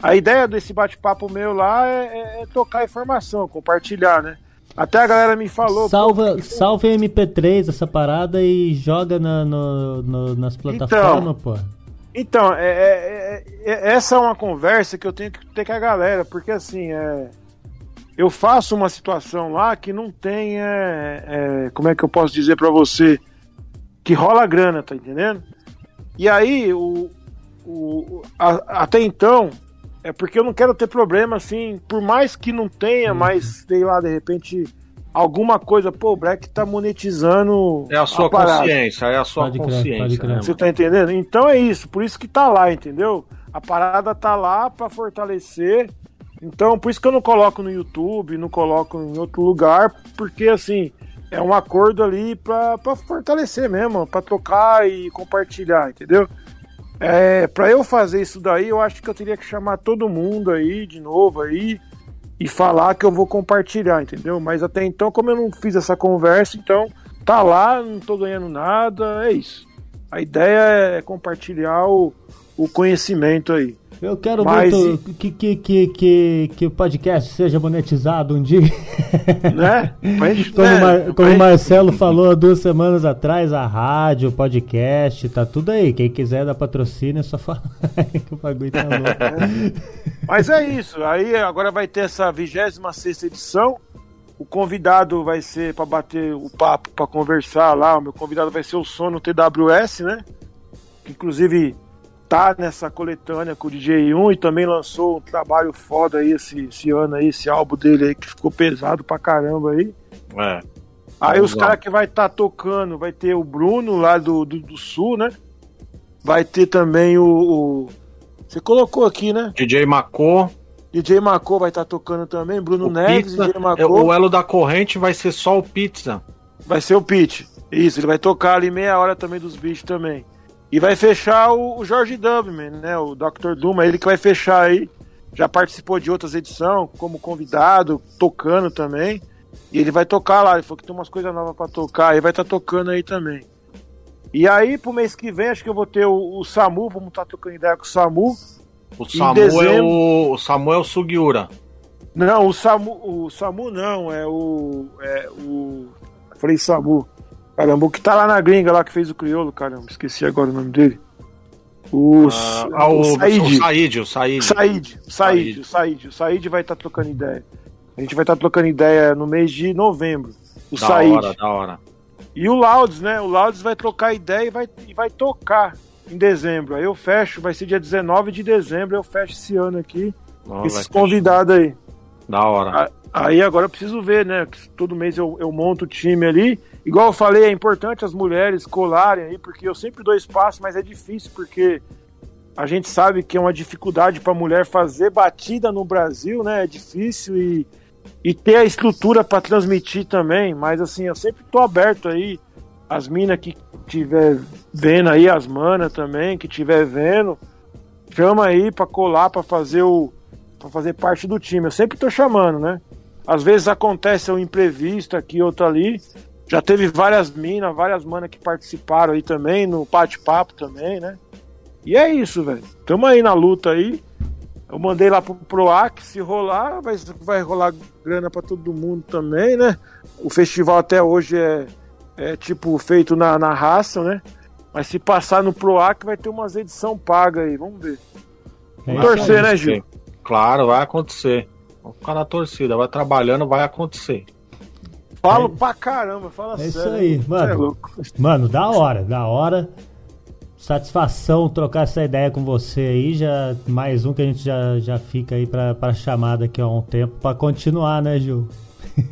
a ideia desse bate-papo meu lá é, é, é tocar informação, compartilhar, né? Até a galera me falou. Salva, pô, salva em MP3 essa parada e joga na, no, no, nas plataformas, então, pô. Então, é, é, é, essa é uma conversa que eu tenho que ter com a galera, porque assim, é, eu faço uma situação lá que não tem. É, é, como é que eu posso dizer para você? Que rola grana, tá entendendo? E aí, o, o, a, até então, é porque eu não quero ter problema, assim, por mais que não tenha, uhum. mas sei lá, de repente, alguma coisa, pô, o Black tá monetizando. É a sua a consciência, é a sua pode consciência. Crer, né, Você tá entendendo? Então é isso, por isso que tá lá, entendeu? A parada tá lá para fortalecer. Então, por isso que eu não coloco no YouTube, não coloco em outro lugar, porque assim, é um acordo ali para fortalecer mesmo, para tocar e compartilhar, entendeu? É, para eu fazer isso daí, eu acho que eu teria que chamar todo mundo aí de novo aí e falar que eu vou compartilhar, entendeu? Mas até então, como eu não fiz essa conversa, então tá lá, não tô ganhando nada, é isso. A ideia é compartilhar o, o conhecimento aí. Eu quero Mas, muito que, que, que, que, que o podcast seja monetizado um dia. Né? Mas, como né? Mar, como o Marcelo falou há duas semanas atrás, a rádio, o podcast, tá tudo aí. Quem quiser dar patrocínio é só falar que o bagulho tá louco. Mas é isso. Aí agora vai ter essa 26 edição. O convidado vai ser para bater o papo, para conversar lá. O meu convidado vai ser o Sono TWS, né? Que inclusive tá nessa coletânea com o DJ1 e também lançou um trabalho foda aí esse, esse ano aí, esse álbum dele aí que ficou pesado pra caramba aí. É. Aí os caras que vai estar tá tocando, vai ter o Bruno lá do, do, do, Sul, né? Vai ter também o, o, Você colocou aqui, né? DJ Macô. DJ Macô vai estar tá tocando também, Bruno o Neves, pizza, DJ Macô. O elo da corrente vai ser só o Pizza. Vai ser o Pete. Isso, ele vai tocar ali meia hora também dos bichos também. E vai fechar o, o Jorge Dubman, né? O Dr. Duma, ele que vai fechar aí. Já participou de outras edições como convidado, tocando também. E ele vai tocar lá. Ele falou que tem umas coisas novas para tocar. Ele vai estar tá tocando aí também. E aí, pro mês que vem, acho que eu vou ter o, o Samu. Vamos estar tá trocando ideia com o Samu. O Samu, é o, o Samu é o Sugiura. Não, o Samu, o Samu não, é o. É o. Falei Samu. Caramba, o que tá lá na gringa lá que fez o crioulo, caramba, esqueci agora o nome dele. O, ah, ah, o, o Said. O Said, o Said. Said, Said, o Said. O Said vai estar tá trocando ideia. A gente vai estar tá trocando ideia no mês de novembro. O da Said. hora, da hora. E o Laudes, né? O Laudes vai trocar ideia e vai, e vai tocar em dezembro. Aí eu fecho, vai ser dia 19 de dezembro, eu fecho esse ano aqui. Oh, esses convidados aí. Da hora. Aí agora eu preciso ver, né? Todo mês eu, eu monto o time ali. Igual eu falei, é importante as mulheres colarem aí, porque eu sempre dou espaço, mas é difícil, porque a gente sabe que é uma dificuldade para a mulher fazer batida no Brasil, né? É difícil e, e ter a estrutura para transmitir também. Mas assim, eu sempre tô aberto aí. As minas que tiver vendo aí, as manas também, que tiver vendo, chama aí para colar, para fazer o para fazer parte do time. Eu sempre tô chamando, né? Às vezes acontece um imprevisto aqui, outro ali. Já teve várias minas, várias manas que participaram aí também, no bate-papo também, né? E é isso, velho. Tamo aí na luta aí. Eu mandei lá pro Proac, se rolar, vai, vai rolar grana para todo mundo também, né? O festival até hoje é, é tipo feito na, na raça, né? Mas se passar no Proac vai ter umas edição paga aí, vamos ver. Vamos é torcer, né, Gil? Claro, vai acontecer. Vamos ficar na torcida, vai trabalhando, vai acontecer. Falo é, pra caramba, fala é sério. É isso aí, mano. É mano, da hora, da hora. Satisfação trocar essa ideia com você aí. Já, mais um que a gente já, já fica aí pra, pra chamada aqui há um tempo pra continuar, né, Gil?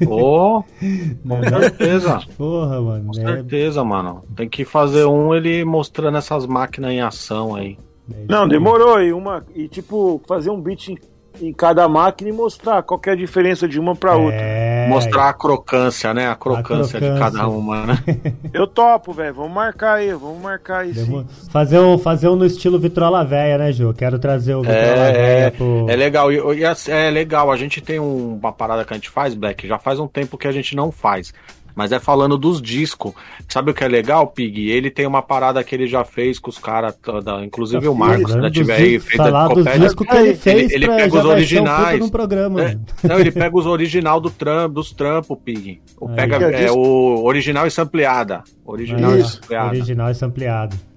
Oh, com certeza. Porra, mano. Com é... certeza, mano. Tem que fazer um ele mostrando essas máquinas em ação aí. É Não, demorou. E, uma, e tipo, fazer um beat em cada máquina e mostrar qual é a diferença de uma para outra. É... Mostrar a crocância, né? A crocância, a crocância. de cada uma, né? Eu topo, velho. Vamos marcar aí, vamos marcar aí. Sim. Fazer um, fazer um no estilo Vitrola Véia, né, Ju? Quero trazer o Vitrola é, Véia pro. É legal, e, é legal. A gente tem um, uma parada que a gente faz, Black, já faz um tempo que a gente não faz. Mas é falando dos discos. Sabe o que é legal, Pig? Ele tem uma parada que ele já fez com os caras, inclusive o Marcos, se tiver aí, feito falar dos discos que ele fez ele, ele pega os originais. Um programa. É, não, ele pega os original do trampo, dos trampos, Pig. O pega é, o original e sampleada. Original e sampleada. Original e sampleado.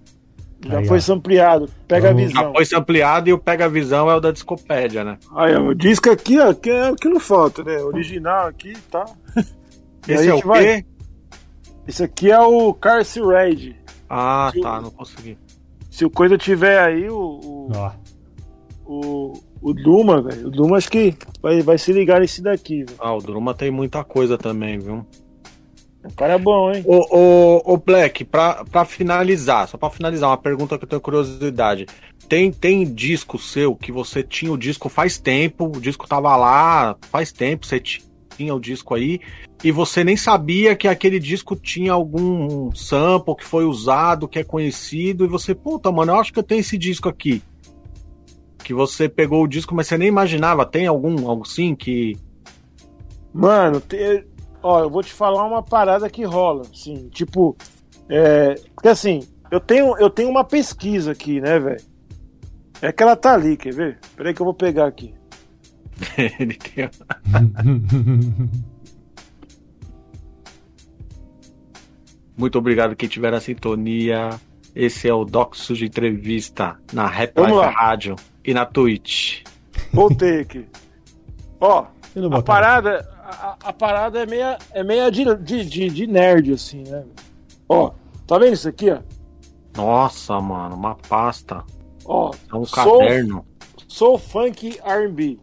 Já aí, foi ó. sampleado. Pega então, a visão. Já foi sampleado e o Pega a Visão é o da Discopédia, né? Aí, o disco aqui, ó, que é o que não falta, né? Original aqui, tá? Esse é o vai... quê? Esse aqui é o Carce Red. Ah, se tá, o... não consegui. Se o coisa tiver aí, o. O, o, o Duma, velho. O Duma acho que vai, vai se ligar nesse daqui, velho. Ah, o Duma tem muita coisa também, viu? O cara é bom, hein? O, o, o Black, pra, pra finalizar, só pra finalizar, uma pergunta que eu tenho curiosidade. Tem, tem disco seu que você tinha o disco faz tempo, o disco tava lá faz tempo, você tinha tinha o disco aí e você nem sabia que aquele disco tinha algum sample que foi usado, que é conhecido, e você, puta, mano, eu acho que eu tenho esse disco aqui. Que você pegou o disco, mas você nem imaginava. Tem algum, algo sim que. Mano, te... ó, eu vou te falar uma parada que rola, assim, tipo. É... Porque assim, eu tenho, eu tenho uma pesquisa aqui, né, velho? É que ela tá ali, quer ver? Peraí que eu vou pegar aqui. Ele tem... Muito obrigado quem tiver na sintonia. Esse é o Doxo de entrevista na Rap Life Rádio e na Twitch. Voltei aqui. Ó, a parada, a, a, parada é meia, é meia de, de, de, nerd, assim, né? Ó, tá vendo isso aqui, ó? Nossa, mano, uma pasta. Ó, é um caderno. Sou funk R&B.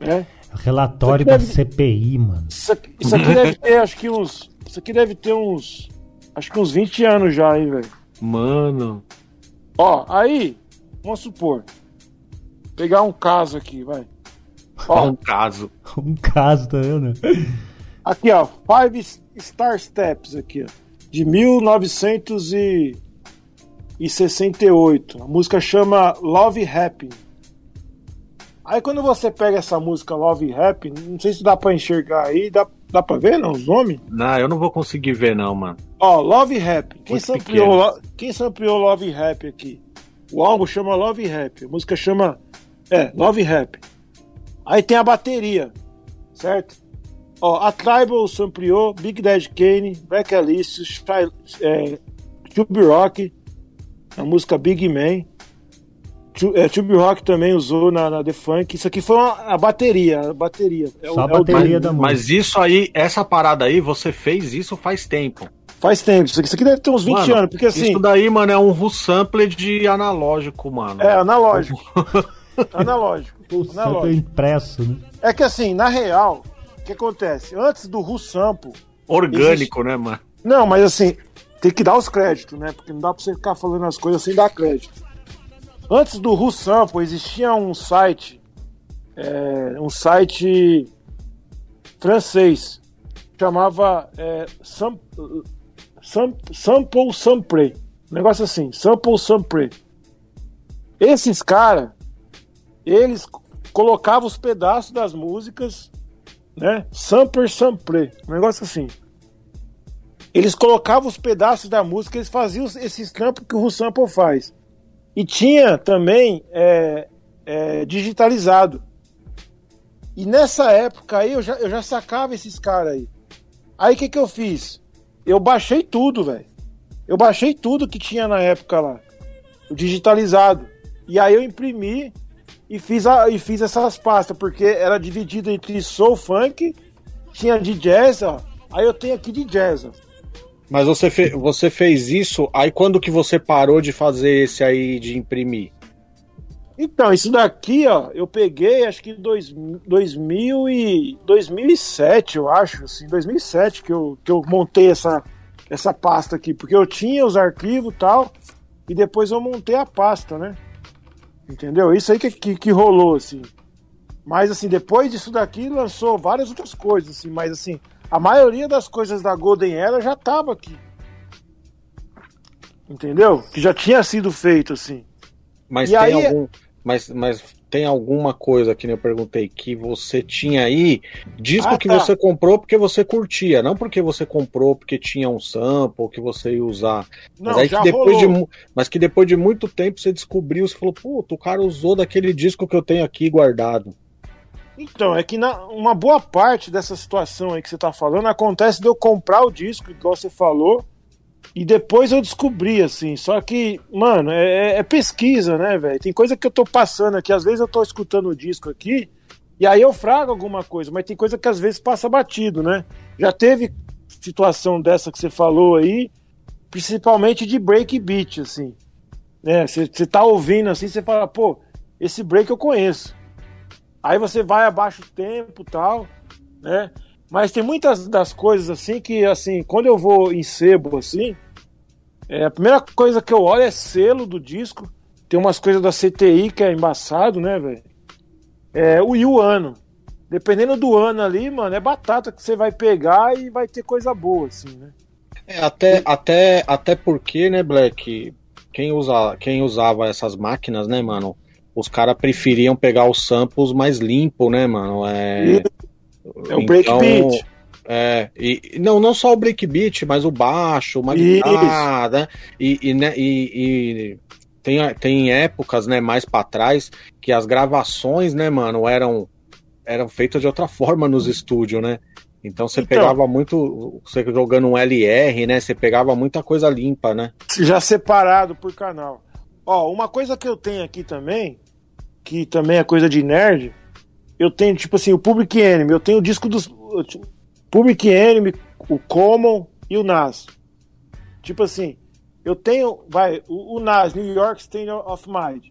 É. Relatório da deve... CPI, mano. Isso aqui, isso aqui deve ter, acho que uns. Isso aqui deve ter uns. Acho que uns 20 anos já, hein, velho. Mano. Ó, aí, vamos supor. Pegar um caso aqui, vai. Ó, um caso. Um caso, tá vendo? Aqui, ó. Five Star Steps aqui, ó. De 1968. A música chama Love Happy. Aí quando você pega essa música Love Rap, não sei se dá pra enxergar aí, dá, dá pra ver, não, os nomes? Não, eu não vou conseguir ver não, mano. Ó, Love Rap. Quem sampleou, quem sampleou Love Rap aqui? O álbum chama Love Rap, a música chama, é, Love Rap. Aí tem a bateria, certo? Ó, a Tribal sampleou, Big Dead Kane, Black Alice, é, Tube Rock, a música Big Man. É, Tube Rock também usou na, na The Funk. Isso aqui foi uma, a bateria. A bateria. É Só o, a bateria é o... da música. Mas isso aí, essa parada aí, você fez isso faz tempo. Faz tempo. Isso aqui, isso aqui deve ter uns 20 mano, anos. Porque assim. Isso daí, mano, é um sampler de analógico, mano. É, analógico. analógico. O sample impresso, né? É que assim, na real, o que acontece? Antes do Sample. Orgânico, existe... né, mano? Não, mas assim, tem que dar os créditos, né? Porque não dá pra você ficar falando as coisas sem dar crédito. Antes do RuSample existia um site, é, um site francês, chamava é, Sam, Sam, Sample Sampre, um negócio assim, Sample Sampre. Esses caras, eles colocavam os pedaços das músicas, né? Samper Sampre, um negócio assim. Eles colocavam os pedaços da música, eles faziam esses trampos que o RuSample faz. E tinha também é, é, digitalizado. E nessa época aí eu já, eu já sacava esses caras aí. Aí o que, que eu fiz? Eu baixei tudo, velho. Eu baixei tudo que tinha na época lá. Digitalizado. E aí eu imprimi e fiz, a, e fiz essas pastas, porque era dividido entre soul funk, tinha de jazz, ó. Aí eu tenho aqui de jazz, ó. Mas você, fe você fez isso, aí quando que você parou de fazer esse aí de imprimir? Então, isso daqui, ó, eu peguei acho que dois, 2000 e, 2007, eu acho, assim, 2007 que eu, que eu montei essa, essa pasta aqui, porque eu tinha os arquivos e tal, e depois eu montei a pasta, né? Entendeu? Isso aí que, que, que rolou, assim. Mas, assim, depois disso daqui lançou várias outras coisas, assim, mas, assim, a maioria das coisas da Golden Era já tava aqui. Entendeu? Que já tinha sido feito, assim. Mas e tem aí... algum. mas, mas tem alguma coisa que nem eu perguntei que você tinha aí, disco Ah, que tá. você comprou porque você curtia, não porque você comprou porque tinha um sample que você ia usar. Não, mas que depois rolou. de mas que depois de muito tempo você descobriu, você falou, puta, o cara usou daquele disco que eu tenho aqui guardado. Então, é que na, uma boa parte dessa situação aí que você tá falando acontece de eu comprar o disco, igual você falou, e depois eu descobri, assim. Só que, mano, é, é pesquisa, né, velho? Tem coisa que eu tô passando aqui, às vezes eu tô escutando o disco aqui, e aí eu frago alguma coisa, mas tem coisa que às vezes passa batido, né? Já teve situação dessa que você falou aí, principalmente de break beat, assim. Né? Você você tá ouvindo assim, você fala, pô, esse break eu conheço. Aí você vai abaixo o tempo tal, né? Mas tem muitas das coisas assim que, assim, quando eu vou em sebo, assim, é, a primeira coisa que eu olho é selo do disco. Tem umas coisas da CTI que é embaçado, né, velho? É, o, e o ano. Dependendo do ano ali, mano, é batata que você vai pegar e vai ter coisa boa, assim, né? É, até, até, até porque, né, Black, quem, usa, quem usava essas máquinas, né, mano, os caras preferiam pegar os samples mais limpo, né, mano? É, É o breakbeat. É, e não, não só o breakbeat, mas o baixo, uma guitarra, né? E, e, né, e, e tem, tem épocas, né, mais pra trás, que as gravações, né, mano, eram, eram feitas de outra forma nos estúdios, né? Então você Então. pegava muito, você jogando um LR, né? Você pegava muita coisa limpa, né? já separado por canal. Ó, uma coisa que eu tenho aqui também, que também é coisa de nerd, eu tenho, tipo assim, o Public Enemy, eu tenho o disco dos. Public Enemy, o Common e o Nas. Tipo assim, eu tenho. Vai, o, o Nas, New York State of Mind.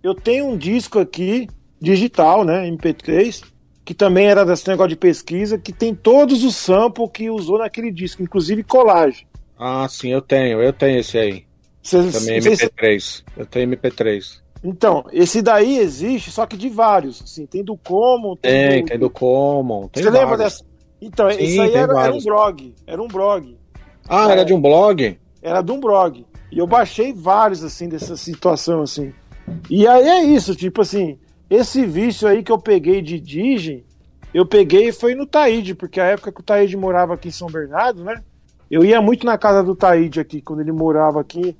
Eu tenho um disco aqui, digital, né? MP3, que também era desse negócio de pesquisa, que tem todos os samples que usou naquele disco, inclusive colagem. Ah, sim, eu tenho, eu tenho esse aí. Vocês- Também vocês- MP3. Eu tenho MP3. Então, esse daí existe, só que de vários. Assim, tem do Common, Tem, do... tem do Common. Tem Você lembra vários. dessa? Então, Sim, isso aí tem era, era um blog. Era um blog. Ah, era de um blog? Era de um blog. E eu baixei vários, assim, dessa situação, assim. E aí é isso, tipo assim, esse vício aí que eu peguei de Digi, eu peguei e foi no Taíde, porque a época que o Taíde morava aqui em São Bernardo, né? Eu ia muito na casa do Taíde aqui, quando ele morava aqui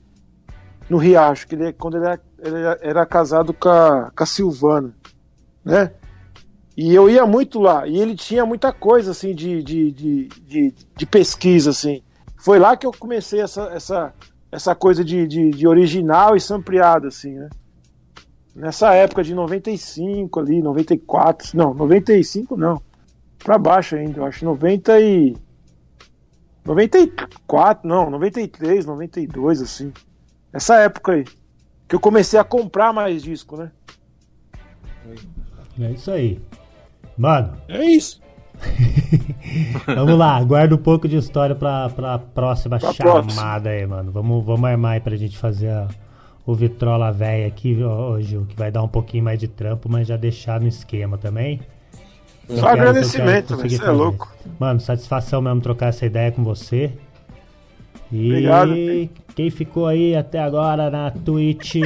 no Riacho, que ele, quando ele era, ele era- era casado com a, com a Silvana, né? E eu ia muito lá, e ele tinha muita coisa, assim, de, de, de, de, de pesquisa, assim. Foi lá que eu comecei essa, essa, essa coisa de, de, de original e sampleado, assim, né? Nessa época de 95 ali, 94, não, 95 não. Pra baixo ainda, eu acho 90 e 94, não, 93, 92 assim. Essa época aí que eu comecei a comprar mais disco, né? É isso aí. Mano, É isso. vamos lá, guarda um pouco de história pra, pra próxima Pra chamada próxima. aí, mano. Vamos, vamos armar aí pra gente fazer a- o Vitrola velha aqui, ó, ô, Gil, que vai dar um pouquinho mais de trampo, mas já deixar no esquema também. Só agradecimento. Você é louco. Mano, satisfação mesmo trocar essa ideia com você. E Obrigado. quem ficou aí até agora na Twitch.